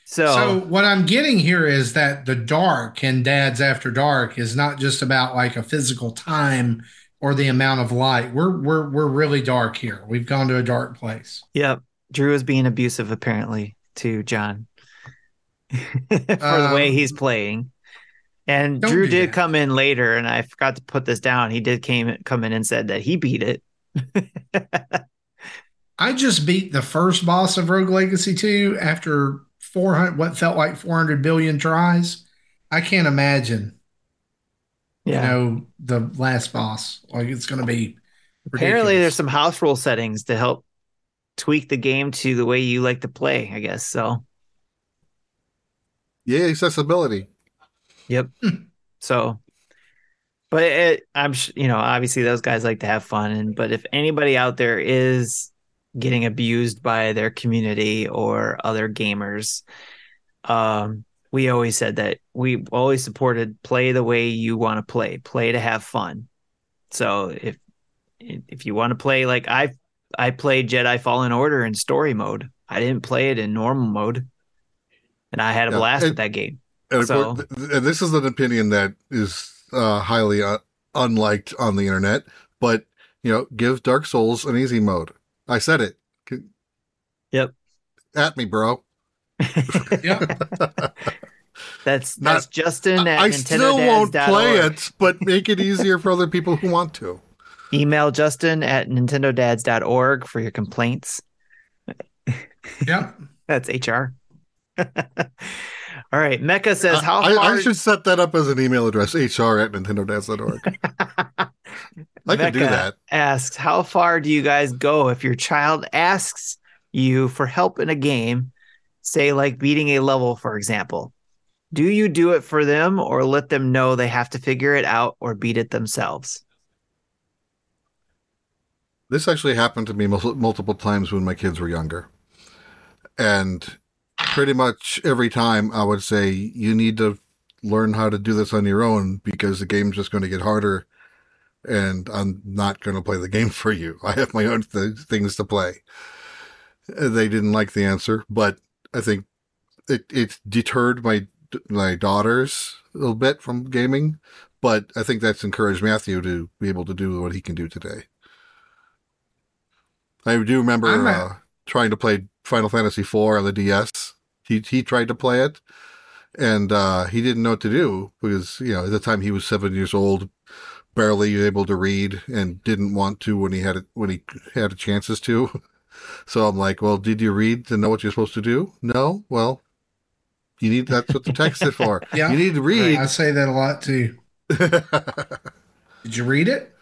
so, so what I'm getting here is that the dark in Dad's After Dark is not just about like a physical time or the amount of light. We're we're we're really dark here. We've gone to a dark place. Yep. Drew is being abusive apparently to John. (laughs) for um, the way um, he's playing. And Drew did that. come in later, and I forgot to put this down. He did came come in and said that he beat it. (laughs) I just beat the first boss of Rogue Legacy 2 after 400 what felt like 400 billion tries. I can't imagine. Yeah. You know, the last boss. Like it's going to be Apparently there's some house rule settings to help tweak the game to the way you like to play, I guess. So yeah, accessibility. Yep. Hmm. so, but it, I'm, you know, obviously those guys like to have fun, and but if anybody out there is getting abused by their community or other gamers, um, we always said that we always supported play the way you want to play, play to have fun. So if if you want to play like I I played Jedi Fallen Order in story mode. I didn't play it in normal mode and I had a yeah. blast and, with that game. And, so, course, this is an opinion that is uh, highly uh, unliked on the internet, but you know, give Dark Souls an easy mode. I said it. Yep. At me, bro. (laughs) yep. (laughs) That's that's Not, Justin at I still won't play it, but make it easier for other people who want to. Email Justin at nintendodads.org for your complaints. Yep. (laughs) that's HR. All right. Mecca says, How I, I, should set that up as an email address, hr at nintendodads.org. I can do that. Asks, How far do you guys go if your child asks you for help in a game, say, like beating a level, for example? Do you do it for them or let them know they have to figure it out or beat it themselves? This actually happened to me multiple times when my kids were younger. And pretty much every time I would say you need to learn how to do this on your own because the game's just going to get harder and I'm not going to play the game (laughs) for you. I have my own th- things to play. They didn't like the answer, but I think it, it deterred my, my daughters a little bit from gaming, but I think that's encouraged Matthew to be able to do what he can do today. I do remember uh, trying to play Final Fantasy IV on the DS he he tried to play it, and uh, he didn't know what to do because you know at the time he was seven years old, barely able to read, and didn't want to when he had it when he had chances to. (laughs) So I'm like, well, did you read to know what you're supposed to do? No. Well, you need that's what the text is for. (laughs) yeah, you need to read. I say that a lot too. (laughs) did you read it?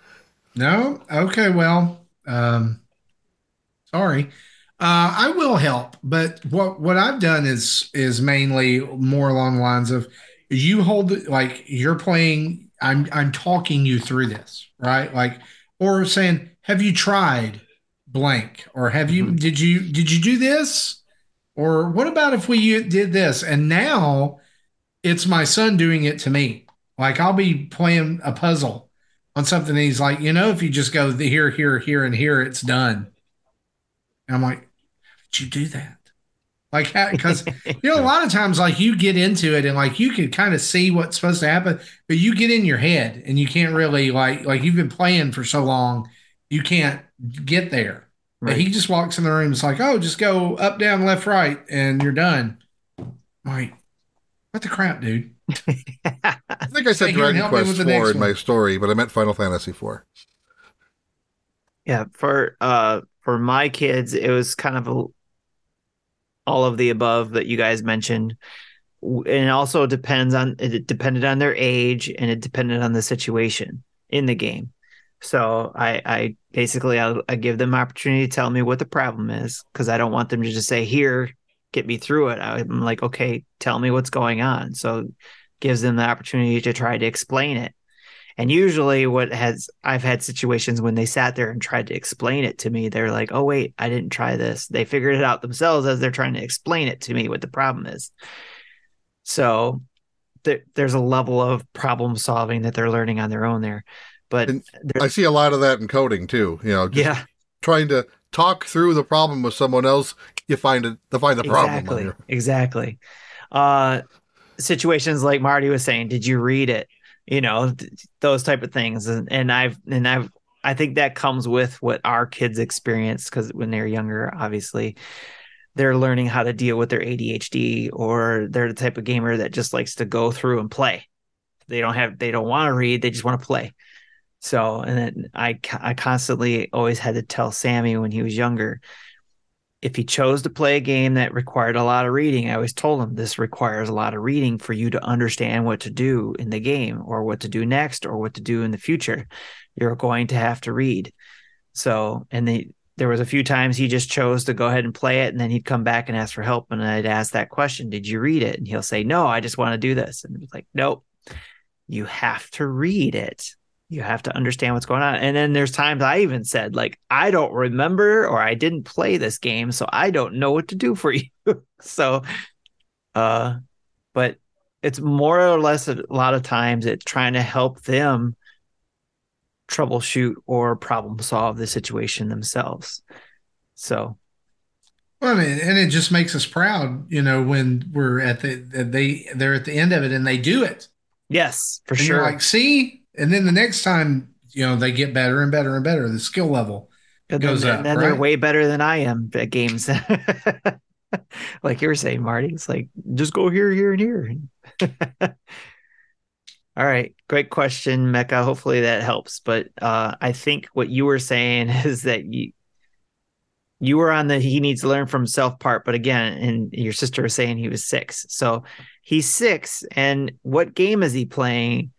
No. Okay. Well, um, sorry. Uh, I will help, but what what I've done is is mainly more along the lines of you hold like you're playing. I'm I'm talking you through this, right? Like or saying, have you tried blank or have you mm-hmm. did you did you do this or what about if we did this and now it's my son doing it to me Like I'll be playing a puzzle on something, and he's like, you know, if you just go here, here, here, and here, it's done. And I'm like, did you do that? Like, because (laughs) you know, a lot of times, like you get into it and like you can kind of see what's supposed to happen, but you get in your head and you can't really like like you've been playing for so long, you can't get there. Right. But he just walks in the room. It's like, oh, just go up, down, left, right, and you're done. I'm like, what the crap, dude? (laughs) I think I said Dragon Quest Four in my story, but I meant Final Fantasy Four. Yeah, for uh for my kids, it was kind of a all of the above that you guys mentioned. And it also depends on it depended on their age and it depended on the situation in the game. So I, I basically I, I give them opportunity to tell me what the problem is because I don't want them to just say here get me through it. I'm like okay, tell me what's going on. So gives them the opportunity to try to explain it. And usually, what has I've had situations when they sat there and tried to explain it to me, they're like, oh, wait, I didn't try this. They figured it out themselves as they're trying to explain it to me what the problem is. So th- there's a level of problem solving that they're learning on their own there. But I see a lot of that in coding too. You know, yeah, trying to talk through the problem with someone else, you find it to find the exactly, problem. Exactly. Uh, situations like Marty was saying, did you read it? You know th- those type of things. And, and i've and i've i think that comes with what our kids experience because when they're younger obviously they're learning how to deal with their adhd or they're the type of gamer that just likes to go through and play. They don't have they don't want to read they just want to play. So and then i i constantly always had to tell sammy when he was younger if he chose to play a game that required a lot of reading, I always told him this requires a lot of reading for you to understand what to do in the game or what to do next or what to do in the future. You're going to have to read. So, and they, there was a few times he just chose to go ahead and play it and then he'd come back and ask for help and I'd ask that question, "Did you read it?" And he'll say, "No, I just want to do this." And it's like, "Nope. You have to read it." You have to understand what's going on. And then there's times I even said, like, I don't remember or I didn't play this game, so I don't know what to do for (laughs) you. so, uh, but it's more or less a lot of times it's trying to help them troubleshoot or problem solve the situation themselves. So, well, I mean, and it just makes us proud, you know, when we're at the they they're at the end of it and they do it. Yes, for and sure. like, see, and then the next time, you know, they get better and better and better. The skill level and goes then, up. Then right? they're way better than I am at games. (laughs) like you were saying, Marty, it's like just go here, here, and here. (laughs) All right, great question, Mecca. Hopefully that helps. But uh, I think what you were saying (laughs) is that you you were on the he needs to learn from self part, but again, and your sister was saying he was six, so he's six, and what game is he playing?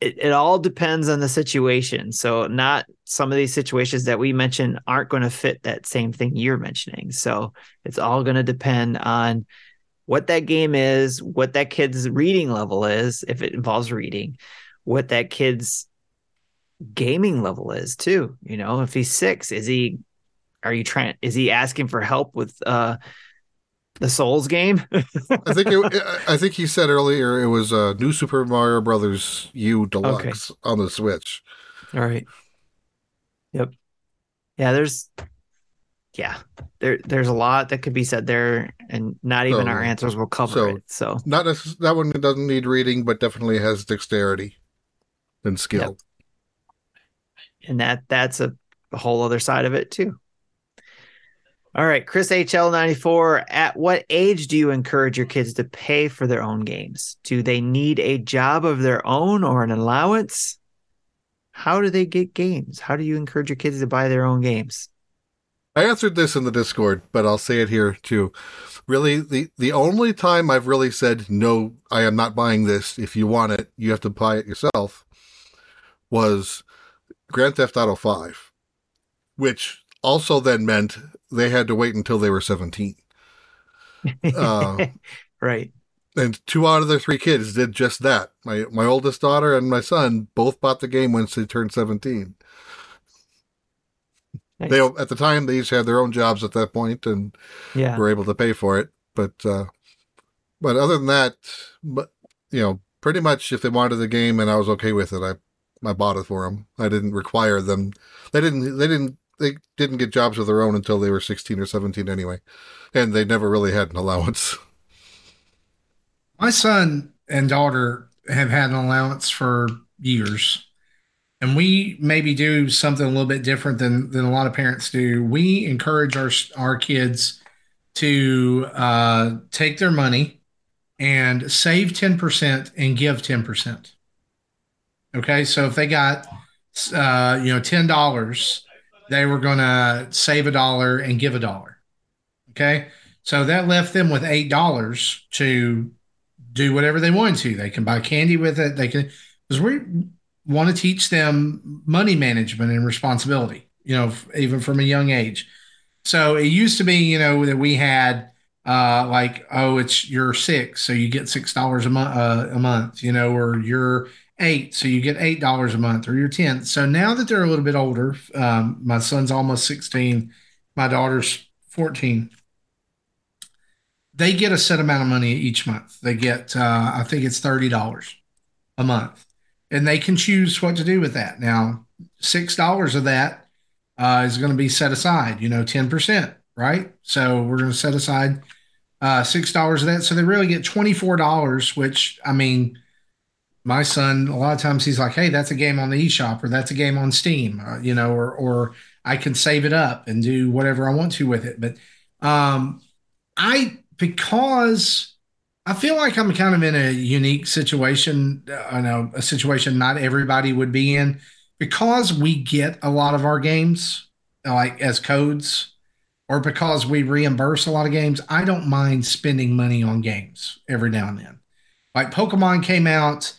It, it all depends on the situation. So not some of these situations that we mentioned aren't going to fit that same thing you're mentioning. So it's all going to depend on what that game is, what that kid's reading level is, if it involves reading, what that kid's gaming level is too. You know, if he's six, is he are you trying is he asking for help with uh the Souls game. (laughs) I think it, I think he said earlier it was a uh, new Super Mario Brothers U Deluxe okay. on the Switch. All right. Yep. Yeah, there's yeah, there there's a lot that could be said there, and not even so, our answers will cover so it. So not that one doesn't need reading, but definitely has dexterity and skill. Yep. And that that's a, a whole other side of it too. All right, Chris HL94. At what age do you encourage your kids to pay for their own games? Do they need a job of their own or an allowance? How do they get games? How do you encourage your kids to buy their own games? I answered this in the Discord, but I'll say it here too. Really, the, the only time I've really said, no, I am not buying this. If you want it, you have to buy it yourself was Grand Theft Auto 5, which also then meant they had to wait until they were 17. (laughs) Uh, right. And two out of their three kids did just that. My my oldest daughter and my son both bought the game once they turned 17. Nice. They at the time they each had their own jobs at that point and yeah. were able to pay for it. But uh, but other than that, but you know, pretty much if they wanted the game and I was okay with it, I I bought it for them. I didn't require them. They didn't. They didn't. They didn't get jobs of their own until they were sixteen or seventeen anyway, and they never really had an allowance. My son and daughter have had an allowance for years, and we maybe do something a little bit different than than a lot of parents do. We encourage our our kids to uh, take their money and save ten percent and give ten percent. Okay, so if they got uh, you know ten dollars, they were going to save a dollar and give a dollar. Okay, so that left them with eight dollars to do whatever they wanted to. They can buy candy with it. They can because we want to teach them money management and responsibility. You know, even from a young age. So it used to be, you know, that we had uh, like, oh, it's you're six, so you get six dollars a month, uh, a month, you know, or you're eight, so you get eight dollars a month, or you're ten. So now that they're a little bit older, um, my son's almost sixteen, my daughter's fourteen. They get a set amount of money each month. They get, uh, I think it's thirty dollars a month, and they can choose what to do with that. Now, six dollars of that uh, is going to be set aside. You know, ten percent, right? So we're going to set aside uh, six dollars of that. So they really get twenty four dollars, which I mean my son a lot of times he's like hey that's a game on the eShop or that's a game on steam uh, you know or or i can save it up and do whatever i want to with it. But um i because i feel like i'm kind of in a unique situation uh, i know a situation not everybody would be in because we get a lot of our games like as codes or because we reimburse a lot of games i don't mind spending money on games every now and then. Like pokemon came out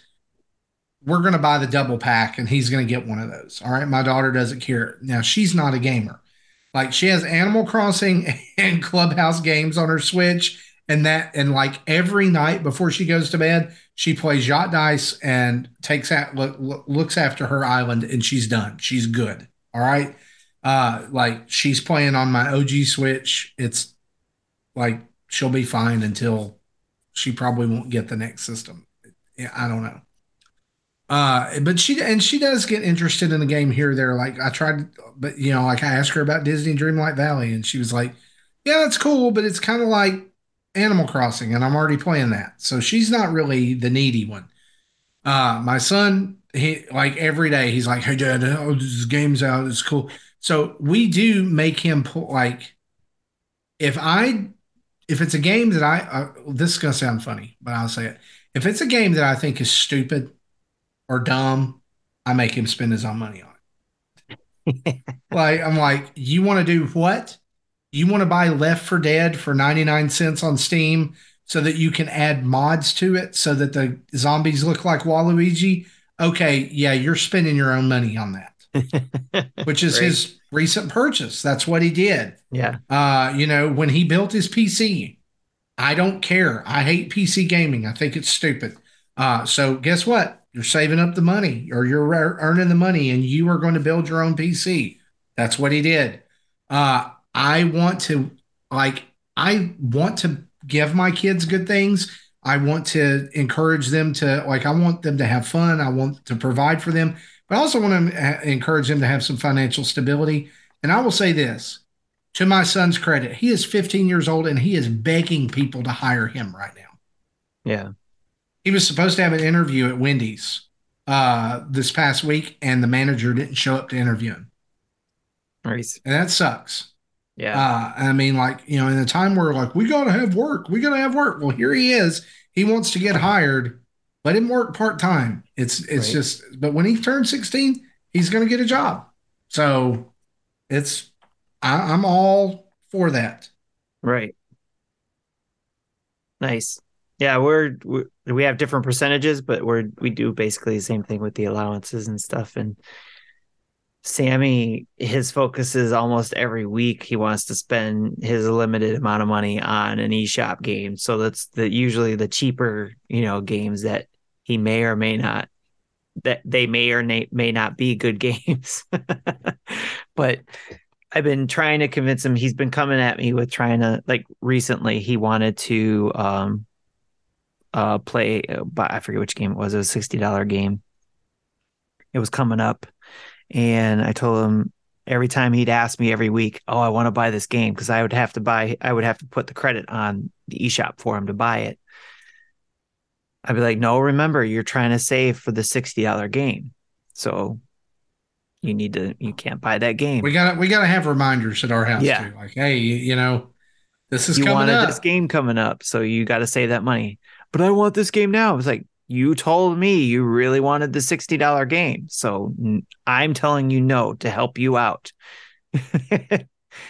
we're going to buy the double pack and he's going to get one of those. All right. My daughter doesn't care. Now, she's not a gamer. Like she has Animal Crossing (laughs) and Clubhouse games on her Switch. And that, and like every night before she goes to bed, she plays yacht dice and takes out, look, looks after her island and she's done. She's good. All right. Uh, like she's playing on my OG Switch. It's like she'll be fine until she probably won't get the next system. I don't know. Uh, but she and she does get interested in the game here or there. Like I tried, but you know, like I asked her about Disney Dreamlight Valley, and she was like, "Yeah, that's cool, but it's kind of like Animal Crossing, and I'm already playing that." So she's not really the needy one. Uh, my son, he like every day he's like, "Hey, Dad, oh, this game's out. It's cool." So we do make him pull like, if I, if it's a game that I, uh, this is gonna sound funny, but I'll say it. If it's a game that I think is stupid or dumb, I make him spend his own money on it. (laughs) like I'm like, you want to do what? You want to buy Left 4 Dead for 99 cents on Steam so that you can add mods to it so that the zombies look like Waluigi? Okay, yeah, you're spending your own money on that. (laughs) Which is his recent purchase. That's what he did. Yeah. Uh, you know, when he built his PC, I don't care. I hate PC gaming. I think it's stupid. Uh, so guess what? You're saving up the money or you're earning the money and you are going to build your own PC. That's what he did. Uh, I want to, like, I want to give my kids good things. I want to encourage them to, like, I want them to have fun. I want to provide for them, but I also want to encourage them to have some financial stability. And I will say this to my son's credit, he is 15 years old and he is begging people to hire him right now. Yeah he was supposed to have an interview at Wendy's uh, this past week, and the manager didn't show up to interview him. Nice. And that sucks. Yeah. Uh, I mean, like, you know, in the time where like, we got to have work, we got to have work. Well, here he is. He wants to get hired. Let him work part time. It's, it's right. just, but when he turns 16, he's going to get a job. So it's, I, I'm all for that. Right. Nice. Yeah, we're, we're we have different percentages, but we're we do basically the same thing with the allowances and stuff. And Sammy, his focus is almost every week he wants to spend his limited amount of money on an eShop game. So that's the usually the cheaper, you know, games that he may or may not that they may or may, may not be good (laughs) games. (laughs) but I've been trying to convince him. He's been coming at me with trying to like recently he wanted to um uh, play. but I forget which game it was. It was a sixty dollar game. It was coming up, and I told him every time he'd ask me every week, "Oh, I want to buy this game," because I would have to buy. I would have to put the credit on the eShop for him to buy it. I'd be like, "No, remember, you're trying to save for the sixty dollar game, so you need to. You can't buy that game." We got to we got to have reminders at our house Yeah. too. Like, hey, you know, this is you coming wanted up. this game coming up, so you got to save that money. But I want this game now. It's like you told me you really wanted the sixty dollar game, so I'm telling you no to help you out. (laughs)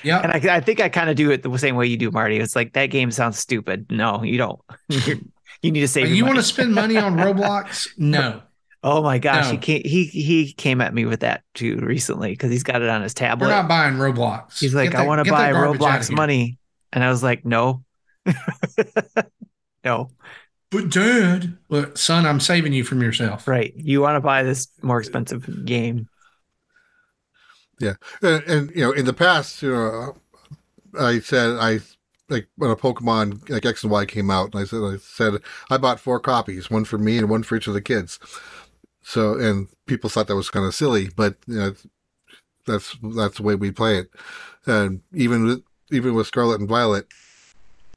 Yeah, And I, I think I kind of do it the same way you do, Marty. It's like that game sounds stupid. No, you don't. (laughs) You're- you need to save. you want to spend money on (laughs) Roblox? No, Oh my gosh, No. he came, he he came at me with that too recently because he's got it on his tablet. we're not buying Roblox. he's like, Get I want to buy Roblox money, and I was like, no, no, But dad, look, son, I'm saving you from yourself. right. You want to buy this more expensive game? And, and you know, in the past, you know, uh, I said I like when a Pokemon like X and Y came out, and I said I said I bought four copies, one for me and one for each of the kids. So, and people thought that was kind of silly, but you know, that's that's the way we play it. And even with, even with Scarlet and Violet,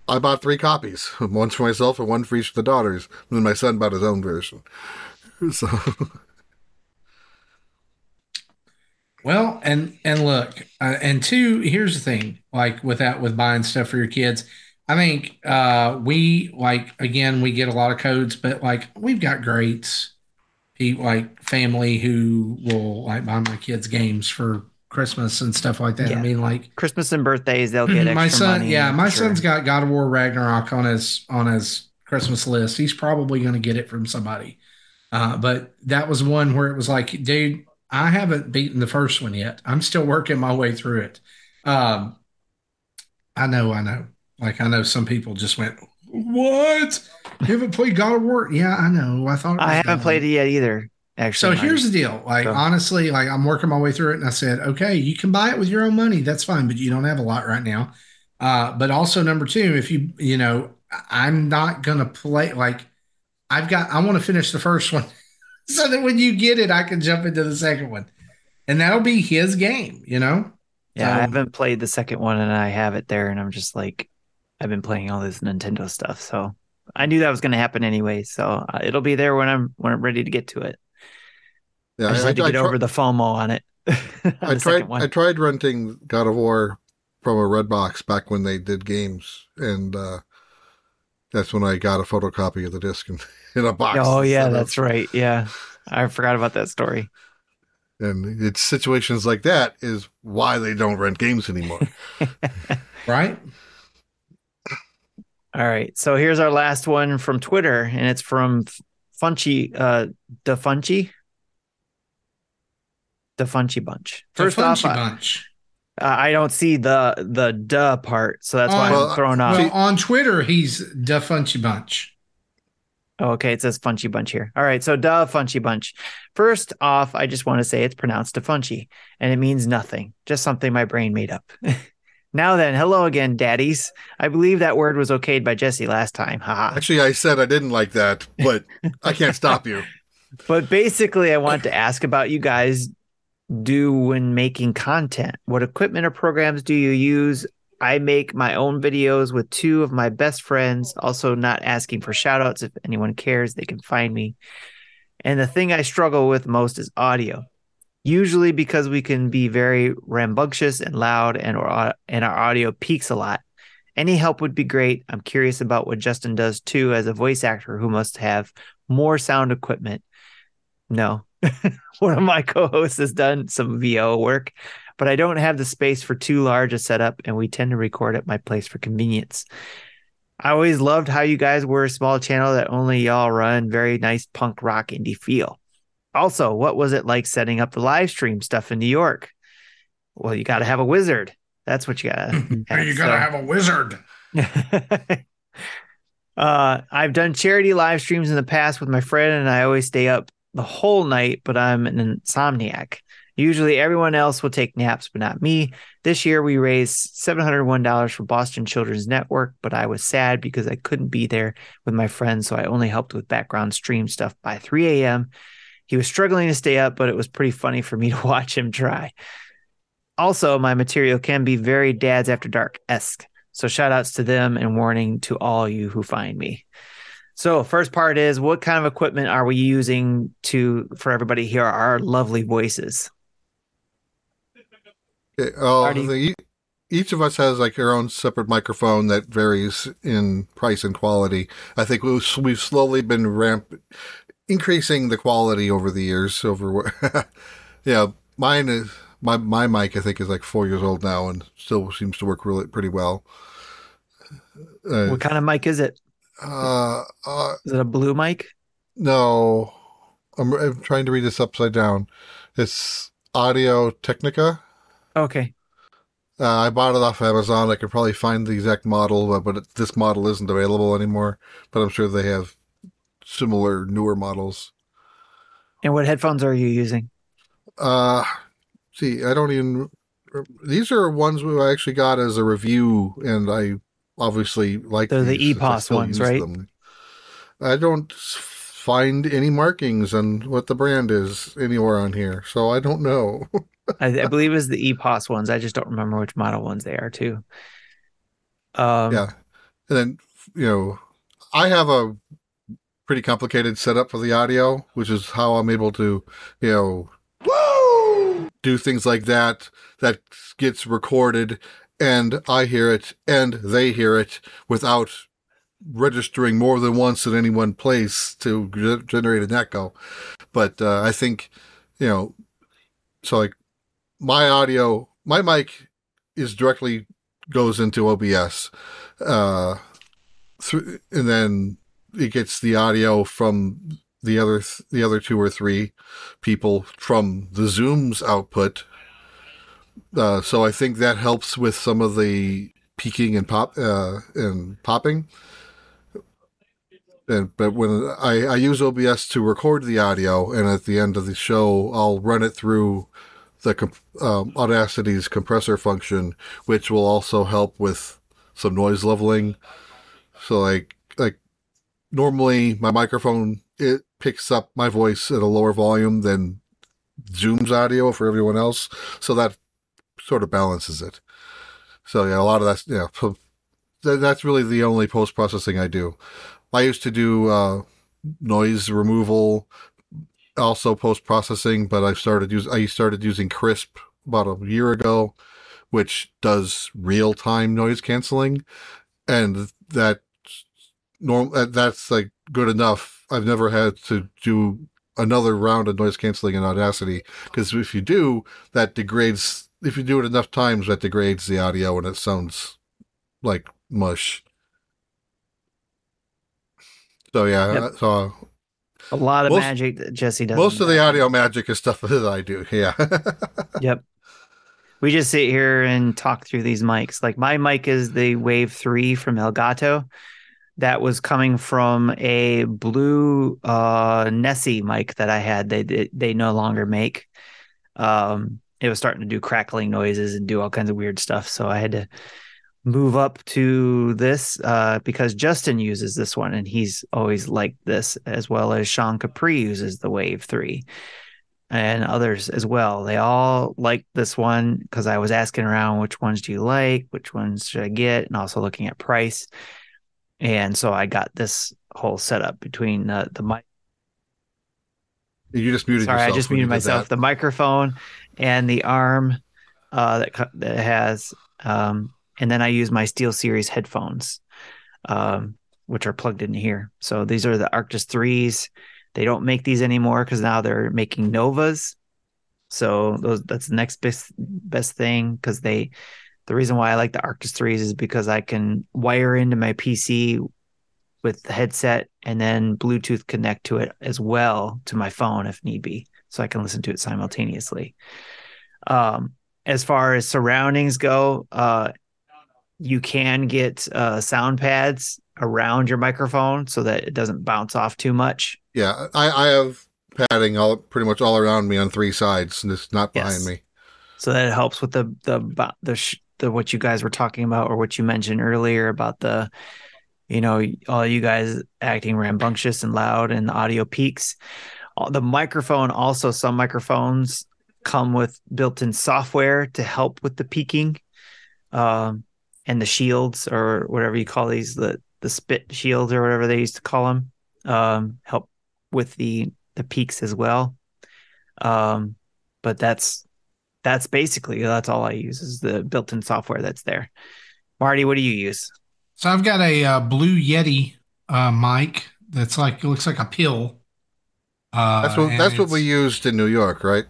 I bought three copies, (laughs) one for myself and one for each of the daughters. And then my son bought his own version. (laughs) So, Well, and and look, uh, and two. Here's the thing: like with that, with buying stuff for your kids, I think uh, we like again we get a lot of codes, but like we've got greats, like family who will like buy my kids games for Christmas and stuff like that. Yeah. I mean, like Christmas and birthdays, they'll get extra my son, money. yeah, my sure. son's got God of War Ragnarok on his on his Christmas list. He's probably going to get it from somebody. Uh, but that was one where it was like, dude, I haven't beaten the first one yet. I'm still working my way through it. Um, I know, I know. Like I know some people just went, "What? You haven't played God of War?" Yeah, I know. I thought I haven't done. played it yet either. So Actually, here's the deal. Like So- honestly, like I'm working my way through it, and I said, okay, you can buy it with your own money. That's fine, but you don't have a lot right now. Uh, but also number two, if you you know, I'm not gonna play like I've got. I want to finish the first one (laughs) so that when you get it, I can jump into the second one, and that'll be his game. You know. yeah, I haven't played the second one, and I have it there, and I'm just like, I've been playing all this Nintendo stuff, so I knew that was going to happen anyway. So uh, it'll be there when I'm when I'm ready to get to it. Yeah, I just had to I get try- over the FOMO on it. (laughs) on I tried. I tried renting God of War from a Redbox back when they did games, and uh, that's when I got a photocopy of the disc in, (laughs) in a box. oh yeah, instead of- that's right. Yeah, I forgot about that story. And it's situations like that is why they don't rent games anymore. (laughs) Right. All right, so here's our last one from Twitter, and it's from Funchy, uh, the Funchy, the Funchy Bunch. First The off, Funchy I, bunch. Uh, I don't see the the duh part, so that's why Oh, I'm thrown off. Well, uh, on Twitter, he's the Funchy bunch. Oh, okay, it says Funchy Bunch here. All right, so duh, Funchy Bunch. First off, I just want to say it's pronounced Funchy, and it means nothing, just something my brain made up. (laughs) now then, hello again, daddies. I believe that word was okayed by Jesse last time. Haha. Actually, I said I didn't like that, but I can't stop you. (laughs) But basically, I want to ask about you guys do when making content. What equipment or programs do you use? I make my own videos with two of my best friends, also not asking for shout outs. If anyone cares, they can find me. And the thing I struggle with most is audio. Usually because we can be very rambunctious and loud and our, and our audio peaks a lot. Any help would be great. I'm curious about what Justin does too as a voice actor who must have more sound equipment. No. (laughs) One of my co-hosts has done some VO work, but I don't have the space for too large a setup and we tend to record at my place for convenience. I always loved how you guys were a small channel that only y'all run very nice punk rock indie feel. Also, what was it like setting up the live stream stuff in New York? Well, you got to have a wizard. That's what you got to (laughs) you gotta have a wizard. (laughs) uh, I've done charity live streams in the past with my friend, and I always stay up the whole night, but I'm an insomniac. Usually everyone else will take naps, but not me. This year we raised $701 for Boston Children's Network, but I was sad because I couldn't be there with my friends, so I only helped with background stream stuff by 3 a.m. He was struggling to stay up, but it was pretty funny for me (laughs) to watch him try. Also, my material can be very dads after dark esque. So shout outs to them and warning to all you who find me. So first part is what kind of equipment are we using to for everybody to hear our lovely voices? Okay, oh, the, each of us has like our own separate microphone that varies in price and quality. I think we've, we've slowly been ramp increasing the quality over the years. Over, (laughs) yeah, mine is my my mic. I think is like four years old now and still seems to work really pretty well. Uh, what kind of mic is it? Uh, uh, is it a blue mic? No, I'm, I'm trying to read this upside down. It's Audio Technica. Okay. Uh, I bought it off Amazon. I could probably find the exact model, but, but it, this model isn't available anymore. But I'm sure they have similar newer models. And what headphones are you using? Uh, see, I don't even. These are ones we actually got as a review, and I obviously like. They're the EPOS ones, right? Them. I don't find any markings on what the brand is anywhere on here, so I don't know. (laughs) I, I, believe it's the EPOS ones. I just don't remember which model ones they are too. Um, yeah, and then you know, I have a pretty complicated setup for the audio, which is how I'm able to, you know, Woo! do things like that. That gets recorded, and I hear it, and they hear it without registering more than once in any one place to generate an echo. But uh, I think, you know, so like my audio, my mic is directly goes into OBS, uh, and then it gets the audio from the other th- the other two or three people from the Zoom's output. Uh, so I think that helps with some of the peaking and pop uh, and popping. And, but when I, I use OBS to record the audio, and at the end of the show, I'll run it through the um, Audacity's compressor function, which will also help with some noise leveling. So like like normally my microphone it picks up my voice at a lower volume than Zoom's audio for everyone else, so that sort of balances it. So yeah, a lot of that's yeah. So that's really the only post processing I do. I used to do uh, noise removal also post processing, but I started use I started using Krisp about a year ago, which does real time noise canceling, and that norm that's like good enough. I've never had to do another round of noise canceling in Audacity because if you do, that degrades. If you do it enough times, that degrades the audio and it sounds like mush. So yeah, yep. so a lot of most, magic that Jesse does. Most of the audio magic is stuff (laughs) that I do. Yeah. (laughs) yep. We just sit here and talk through these mics. Like my mic is the Wave 3 from Elgato. That was coming from a blue uh, Nessie mic that I had. They, they they no longer make. Um, it was starting to do crackling noises and do all kinds of weird stuff. So I had to move up to this uh, because Justin uses this one and he's always liked this, as well as Sean Capri uses the Wave 3 and others as well. They all like this one because I was asking around which ones do you like, which ones should I get, and also looking at price. And so I got this whole setup between uh, the mic. You just muted. Sorry, I just muted myself. The microphone and the arm uh, that that has um, and then I use my SteelSeries headphones, um, which are plugged in here. So these are the Arctis threes. They don't make these anymore because now they're making Novas. So those that's the next best best thing because they the reason why I like the Arctis threes is because I can wire into my PC with the headset and then Bluetooth connect to it as well to my phone if need be, so I can listen to it simultaneously. Um, as far as surroundings go, uh, you can get uh, sound pads around your microphone so that it doesn't bounce off too much. Yeah, I, I have padding all pretty much all around me on three sides, and it's not behind yes. me. So that helps with the the the sh- the what you guys were talking about, or what you mentioned earlier about the, you know, all you guys acting rambunctious and loud, and the audio peaks. The microphone also, some microphones come with built-in software to help with the peaking, um, and the shields or whatever you call these the the spit shields or whatever they used to call them um, help with the the peaks as well. Um, but that's that's basically that's all I use is the built-in software that's there. Marty, what do you use? So I've got a uh, Blue Yeti uh, mic that's like it looks like a pill. Uh, that's what that's what we used in New York, right?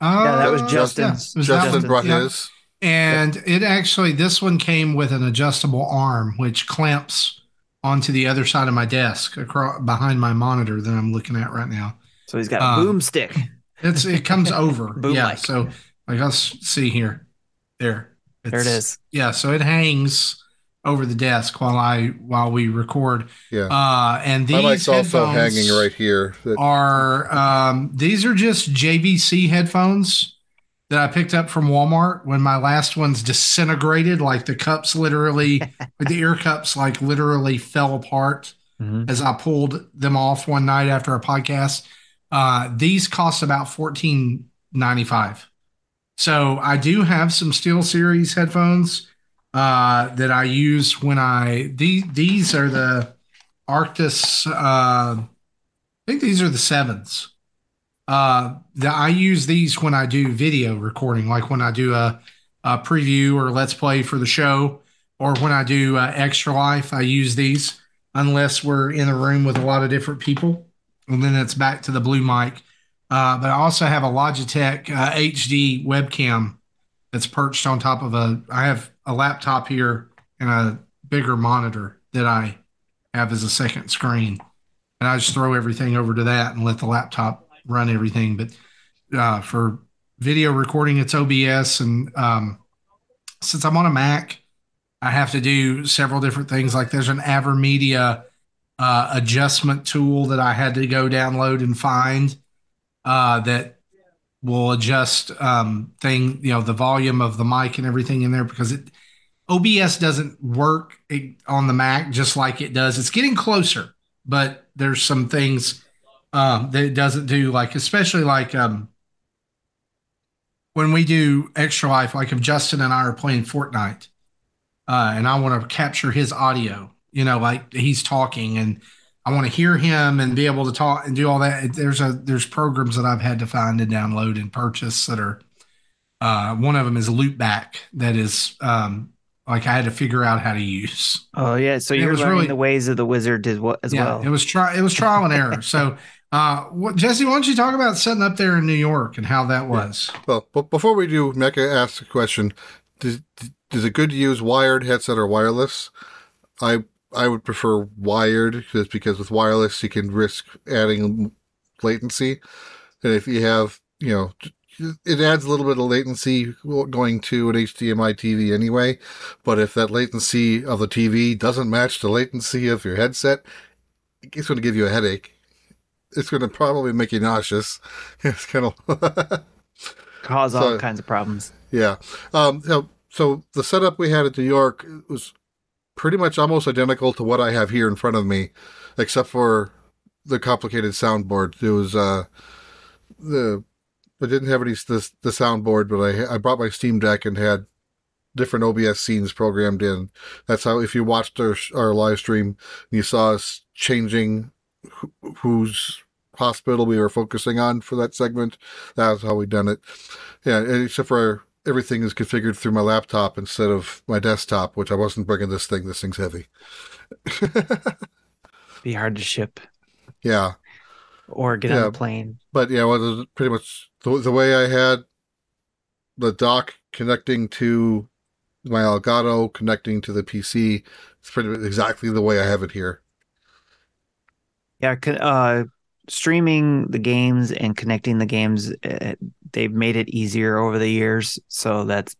yeah, that was uh, Justin's. Yeah, was Justin that, brought yeah. his. And it actually, this one came with an adjustable arm, which clamps onto the other side of my desk across behind my monitor that I'm looking at right now. So he's got a um, boomstick. It's it comes (laughs) over. Boom yeah. So like let's see here. There. It's, there it is. Yeah. So it hangs over the desk while I while we record. Yeah. Uh, and these my mic's also hanging right here. That- are um, these are just JVC headphones that I picked up from Walmart when my last ones disintegrated. Like the cups literally, (laughs) the ear cups like literally fell apart mm-hmm. as I pulled them off one night after a podcast. Uh, these cost about fourteen ninety five. So I do have some SteelSeries headphones uh, that I use when I these these are the Arctis. Uh, I think these are the sevens uh, the, I use these when I do video recording, like when I do a, a preview or let's play for the show, or when I do uh, Extra Life. I use these unless we're in a room with a lot of different people, and then it's back to the blue mic. Uh, but I also have a Logitech uh, HD webcam that's perched on top of a. I have a laptop here and a bigger monitor that I have as a second screen, and I just throw everything over to that and let the laptop run everything. But uh, for video recording, it's OBS. And um, since I'm on a Mac, I have to do several different things. Like there's an AverMedia uh, adjustment tool that I had to go download and find uh, that will adjust um, thing, you know, the volume of the mic and everything in there because it OBS doesn't work on the Mac just like it does. It's getting closer, but there's some things um, that it doesn't do like especially like um, when we do extra life like if justin and i are playing fortnite uh, and i want to capture his audio you know like he's talking and i want to hear him and be able to talk and do all that there's a there's programs that i've had to find and download and purchase that are uh, one of them is loopback that is um, like I had to figure out how to use. Oh yeah, so you're learning really, the ways of the wizard as well. As yeah, well. It was try it was trial and error. So (laughs) uh, what, Jesse, why don't you talk about setting up there in New York and how that was? Yeah. Well, but before we do, Mecca asked a question: Does is it good to use wired headset or wireless? I I would prefer wired just because with wireless you can risk adding latency, and if you have you know it adds a little bit of latency going to an HDMI TV anyway. But if that latency of the TV doesn't match the latency of your headset, it's going to give you a headache it's going to probably make you nauseous. (laughs) It's going (laughs) to cause so, all kinds of problems. Yeah. Um, so, so the setup we had at New York was pretty much almost identical to what I have here in front of me, except for the complicated soundboard. It was uh, the I didn't have any the, the soundboard, but I I brought my Steam Deck and had different OBS scenes programmed in. That's how if you watched our our live stream, you saw us changing whose hospital we were focusing on for that segment. That's how we done it. Yeah, except for everything is configured through my laptop instead of my desktop, which I wasn't bringing this thing. This thing's heavy. (laughs) Be hard to ship. Yeah. Or get yeah, on a plane. But yeah, well, pretty much the, the way I had the dock connecting to my Elgato connecting to the PC. It's pretty exactly the way I have it here. Yeah, uh, streaming the games and connecting the games, uh, they've made it easier over the years. So that's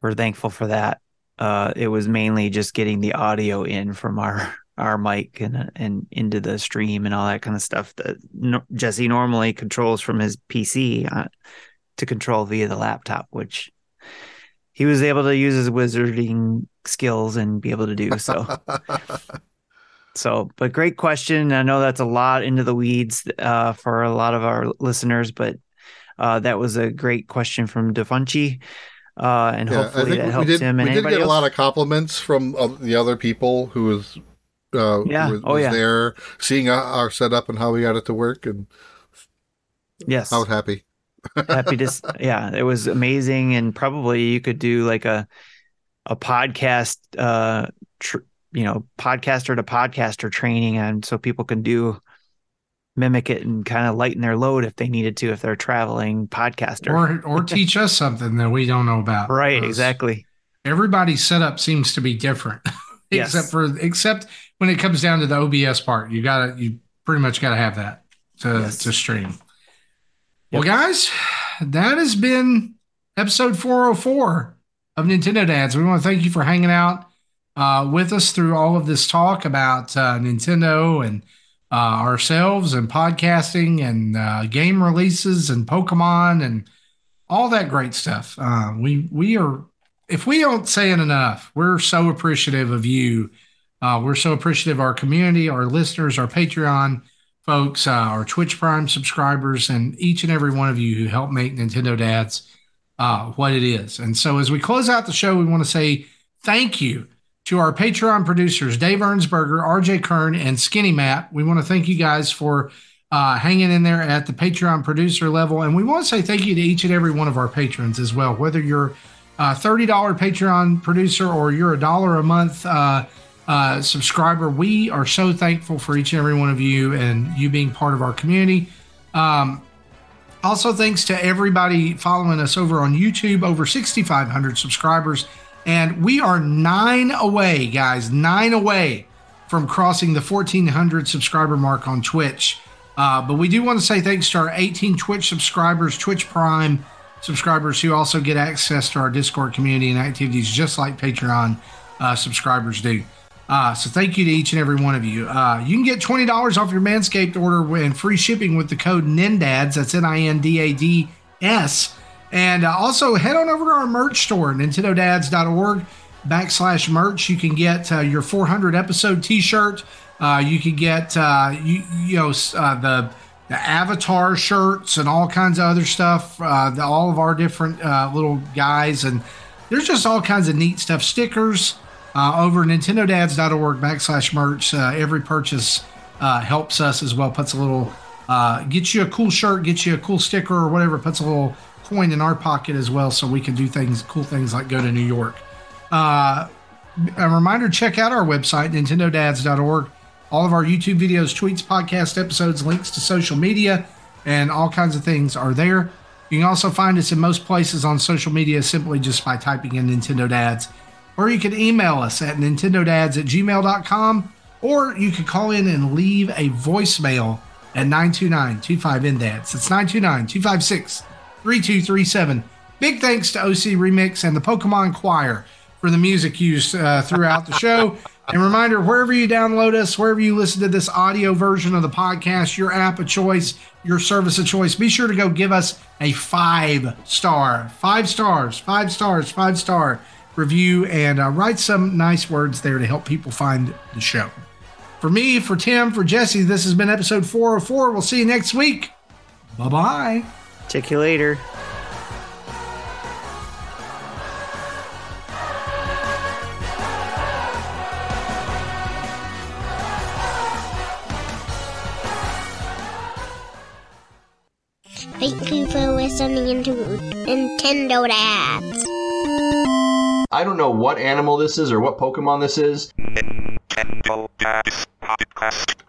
we're thankful for that. Uh, it was mainly just getting the audio in from our our mic and and into the stream and all that kind of stuff that no, Jesse normally controls from his PC uh, to control via the laptop, which he was able to use his wizarding skills and be able to do so. (laughs) so, but great question. I know that's a lot into the weeds uh, for a lot of our listeners, but uh, that was a great question from Defunchi. Uh, and yeah, hopefully that helps did, him. And we did get else. a lot of compliments from uh, the other people who was, uh, yeah. was, oh, was yeah. there, seeing our setup and how we got it to work, and yes, I was happy. happy to, (laughs) yeah, it was amazing, and probably you could do like a a podcast, uh, tr- you know, podcaster to podcaster training, and so people can do mimic it and kind of lighten their load if they needed to if they're traveling podcaster or or (laughs) teach us something that we don't know about right exactly everybody's setup seems to be different (laughs) yes. except for except when it comes down to the obs part you gotta you pretty much gotta have that to yes. to stream yep. well guys that has been episode 404 of nintendo dads we want to thank you for hanging out uh, with us through all of this talk about uh, nintendo and uh, ourselves and podcasting and uh, game releases and Pokemon and all that great stuff. Uh, we we are if we don't say it enough, we're so appreciative of you. Uh, we're so appreciative of our community, our listeners, our Patreon folks, uh, our Twitch Prime subscribers, and each and every one of you who help make Nintendo Dads uh, what it is. And so, as we close out the show, we want to say thank you to our Patreon producers, Dave Ernsberger, RJ Kern, and Skinny Matt. We want to thank you guys for uh, hanging in there at the Patreon producer level. And we want to say thank you to each and every one of our patrons as well, whether you're a $30 Patreon producer or you're a dollar a month uh, uh, subscriber. We are so thankful for each and every one of you and you being part of our community. Um, also, thanks to everybody following us over on YouTube, over 6,500 subscribers. And we are nine away, guys, nine away from crossing the 1,400 subscriber mark on Twitch. Uh, but we do want to say thanks to our 18 Twitch subscribers, Twitch Prime subscribers who also get access to our Discord community and activities just like Patreon uh, subscribers do. Uh, so thank you to each and every one of you. Uh, you can get $20 off your Manscaped order and free shipping with the code NINDADS. That's N I N D A D S. And uh, also head on over to our merch store, nintendodads.org backslash merch. You can get uh, your 400 episode t-shirt. Uh, you can get, uh, you, you know, uh, the, the avatar shirts and all kinds of other stuff. Uh, the, all of our different little guys. And there's just all kinds of neat stuff. Stickers over nintendodads.org backslash merch. every purchase helps us as well. Puts a little, gets you a cool shirt, gets you a cool sticker or whatever. Puts a little coin in our pocket as well, so we can do things, cool things like go to New York. Uh, a reminder: check out our website, NintendoDads.org. All of our YouTube videos, tweets, podcast episodes, links to social media, and all kinds of things are there. You can also find us in most places on social media simply just by typing in Nintendo Dads. Or you can email us at nintendodads at gmail.com, or you can call in and leave a voicemail at 929 25 NDADS. It's 929 256 3237. Big thanks to OC Remix and the Pokemon Choir for the music used uh, throughout the show. And reminder wherever you download us, wherever you listen to this audio version of the podcast, your app of choice, your service of choice, be sure to go give us a five star, five stars, five stars, five star review and uh, write some nice words there to help people find the show. For me, for Tim, for Jesse, this has been episode 404. We'll see you next week. Bye bye. Check you later. Thank you for listening to Nintendo Dads. I don't know what animal this is or what Pokemon this is. Nintendo Dads Podcast.